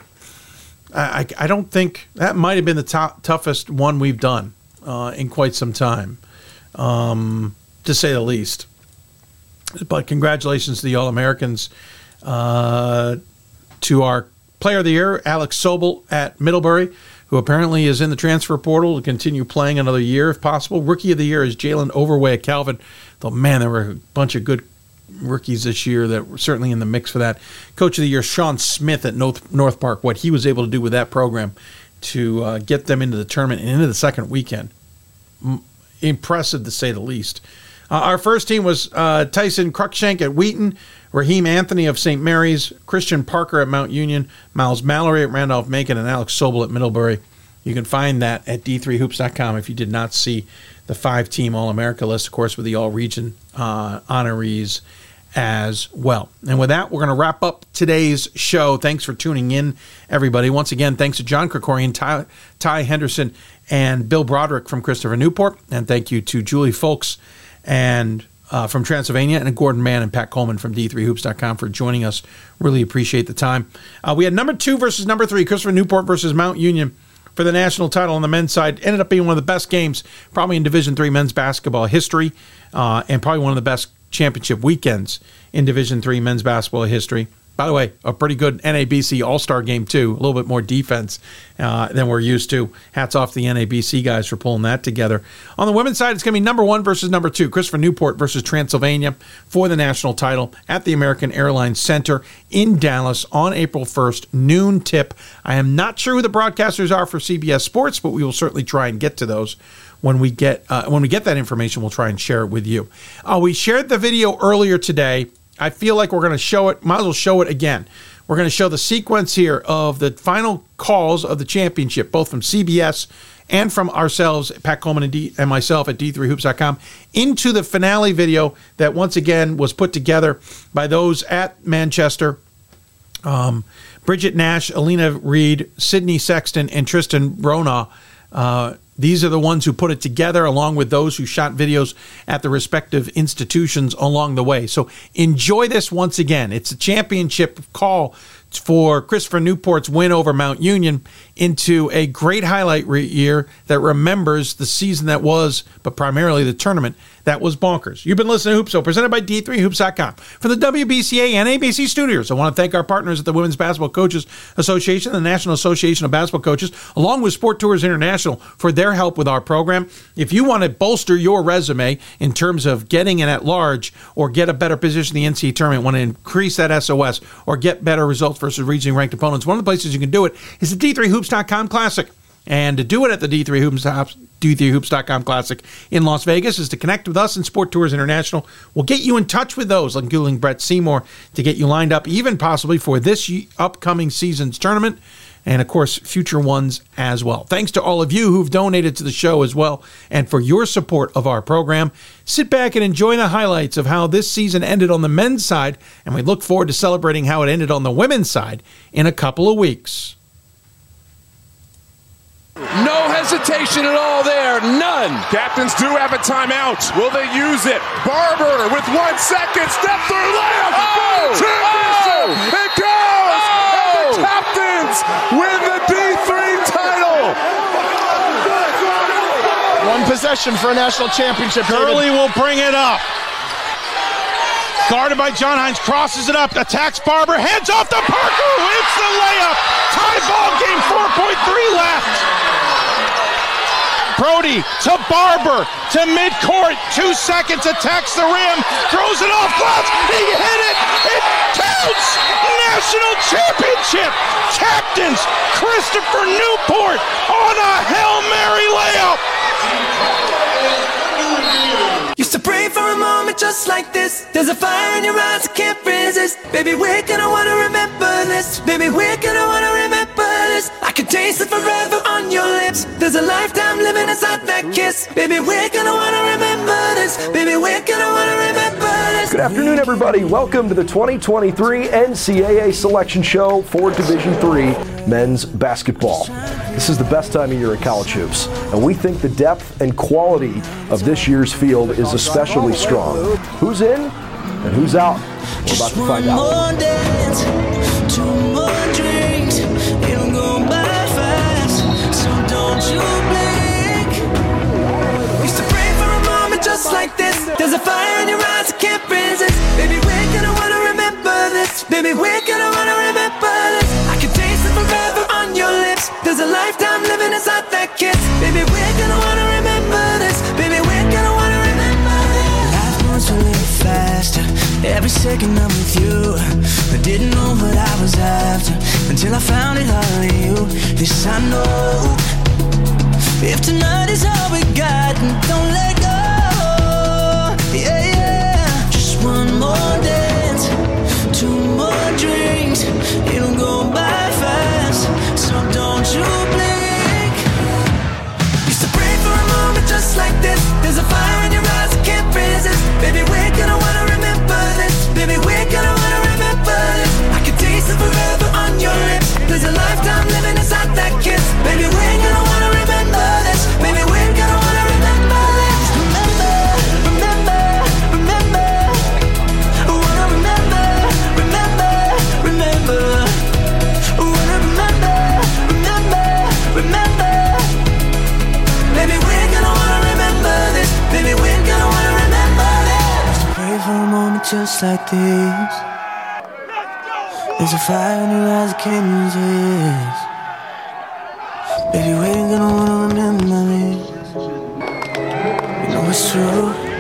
I, I don't think that might have been the top, toughest one we've done uh, in quite some time, um, to say the least. But congratulations to the All Americans, uh, to our Player of the Year, Alex Sobel at Middlebury, who apparently is in the transfer portal to continue playing another year if possible. Rookie of the Year is Jalen Overway at Calvin. Though, man, there were a bunch of good rookies this year that were certainly in the mix for that. Coach of the year, Sean Smith at North, North Park, what he was able to do with that program to uh, get them into the tournament and into the second weekend. M- impressive to say the least. Uh, our first team was uh, Tyson Cruikshank at Wheaton, Raheem Anthony of St. Mary's, Christian Parker at Mount Union, Miles Mallory at Randolph Macon, and Alex Sobel at Middlebury. You can find that at d3hoops.com if you did not see the five team All America list, of course, with the All Region uh, honorees as well. And with that, we're going to wrap up today's show. Thanks for tuning in, everybody. Once again, thanks to John Krikorian, Ty, Ty Henderson, and Bill Broderick from Christopher Newport. And thank you to Juli Fulks and uh, from Transylvania and Gordon Mann and Pat Coleman from D3Hoops.com for joining us. Really appreciate the time. Uh, we had number two versus number three, Christopher Newport versus Mount Union for the national title on the men's side. Ended up being one of the best games, probably in Division Three men's basketball history, uh, and probably one of the best championship weekends in Division Three men's basketball history. By the way, a pretty good NABC All Star game too. A little bit more defense uh, than we're used to. Hats off the NABC guys for pulling that together. On the women's side, it's going to be number one versus number two. Christopher Newport versus Transylvania for the national title at the American Airlines Center in Dallas on April 1st, noon tip. I am not sure who the broadcasters are for CBS Sports, but we will certainly try and get to those when we get uh, when we get that information. We'll try and share it with you. Uh, we shared the video earlier today I feel like we're going to show it, might as well show it again. We're going to show the sequence here of the final calls of the championship, both from CBS and from ourselves, Pat Coleman and, D, and myself at D3Hoops.com, into the finale video that once again was put together by those at Manchester. Um, Bridget Nash, Alina Reed, Sydney Sexton, and Tristan Rona. Uh, these are the ones who put it together, along with those who shot videos at the respective institutions along the way. So enjoy this once again. It's a championship call for Christopher Newport's win over Mount Union into a great highlight re- year that remembers the season that was, but primarily the tournament that was bonkers. You've been listening to Hoopsville, presented by D3Hoops.com. From the WBCA and ABC studios, I want to thank our partners at the Women's Basketball Coaches Association, the National Association of Basketball Coaches, along with Sport Tours International for their help with our program. If you want to bolster your resume in terms of getting in at large or get a better position in the NCAA tournament, want to increase that SOS or get better results versus regionally ranked opponents, one of the places you can do it is the D3Hoops.com Classic. And to do it at the D3 Hoops D3Hoops.com Classic in Las Vegas is to connect with us and Sport Tours International. We'll get you in touch with those, including Brett Seymour, to get you lined up, even possibly for this upcoming season's tournament and of course future ones as well. Thanks to all of you who've donated to the show as well and for your support of our program. Sit back and enjoy the highlights of how this season ended on the men's side, and we look forward to celebrating how it ended on the women's side in a couple of weeks. No hesitation at all there. None. Captains do have a timeout. Will they use it? Barber with one second. Step through layup. Oh, Championship. oh, it goes. The win the D3 title. One possession for a national championship. Gurley will bring it up. Guarded by John Hines, crosses it up, attacks Barber, heads off to Parker, hits the layup. Tie ball game, 4.3 left. Crody to Barber to midcourt. Two seconds, attacks the rim, throws it off glass. He hit it. It counts. National championship. Captains Christopher Newport on a Hail Mary layup. Used to pray for a moment just like this. There's a fire in your eyes I can't resist. Baby, we're gonna wanna remember this. Baby, we're gonna wanna remember this. I can taste it forever on your lips. There's a lifetime living inside that kiss. Baby, we're gonna wanna remember this. Baby, we're gonna wanna remember this. Good afternoon, everybody. Welcome to the 2023 NCAA Selection Show for Division III men's basketball. This is the best time of year in college hoops, and we think the depth and quality of this year's field is especially strong. Who's in and who's out? We're about to find out. There's a fire in your eyes I can't resist. Baby, we're gonna wanna remember this. Baby, we're gonna wanna remember this. I can taste it forever on your lips. There's a lifetime living inside that kiss. Baby, we're gonna wanna remember this. Baby, we're gonna wanna remember this. Life moves a little faster. Every second I'm with you. I didn't know what I was after until I found it all in you. This I know. If tonight is all we got, don't let There's a fire in your eyes I can't resist. Baby, we're gonna wanna just like this. There's a fire in your eyes can't resist. Baby, we ain't gonna wanna remember this. You know it's true.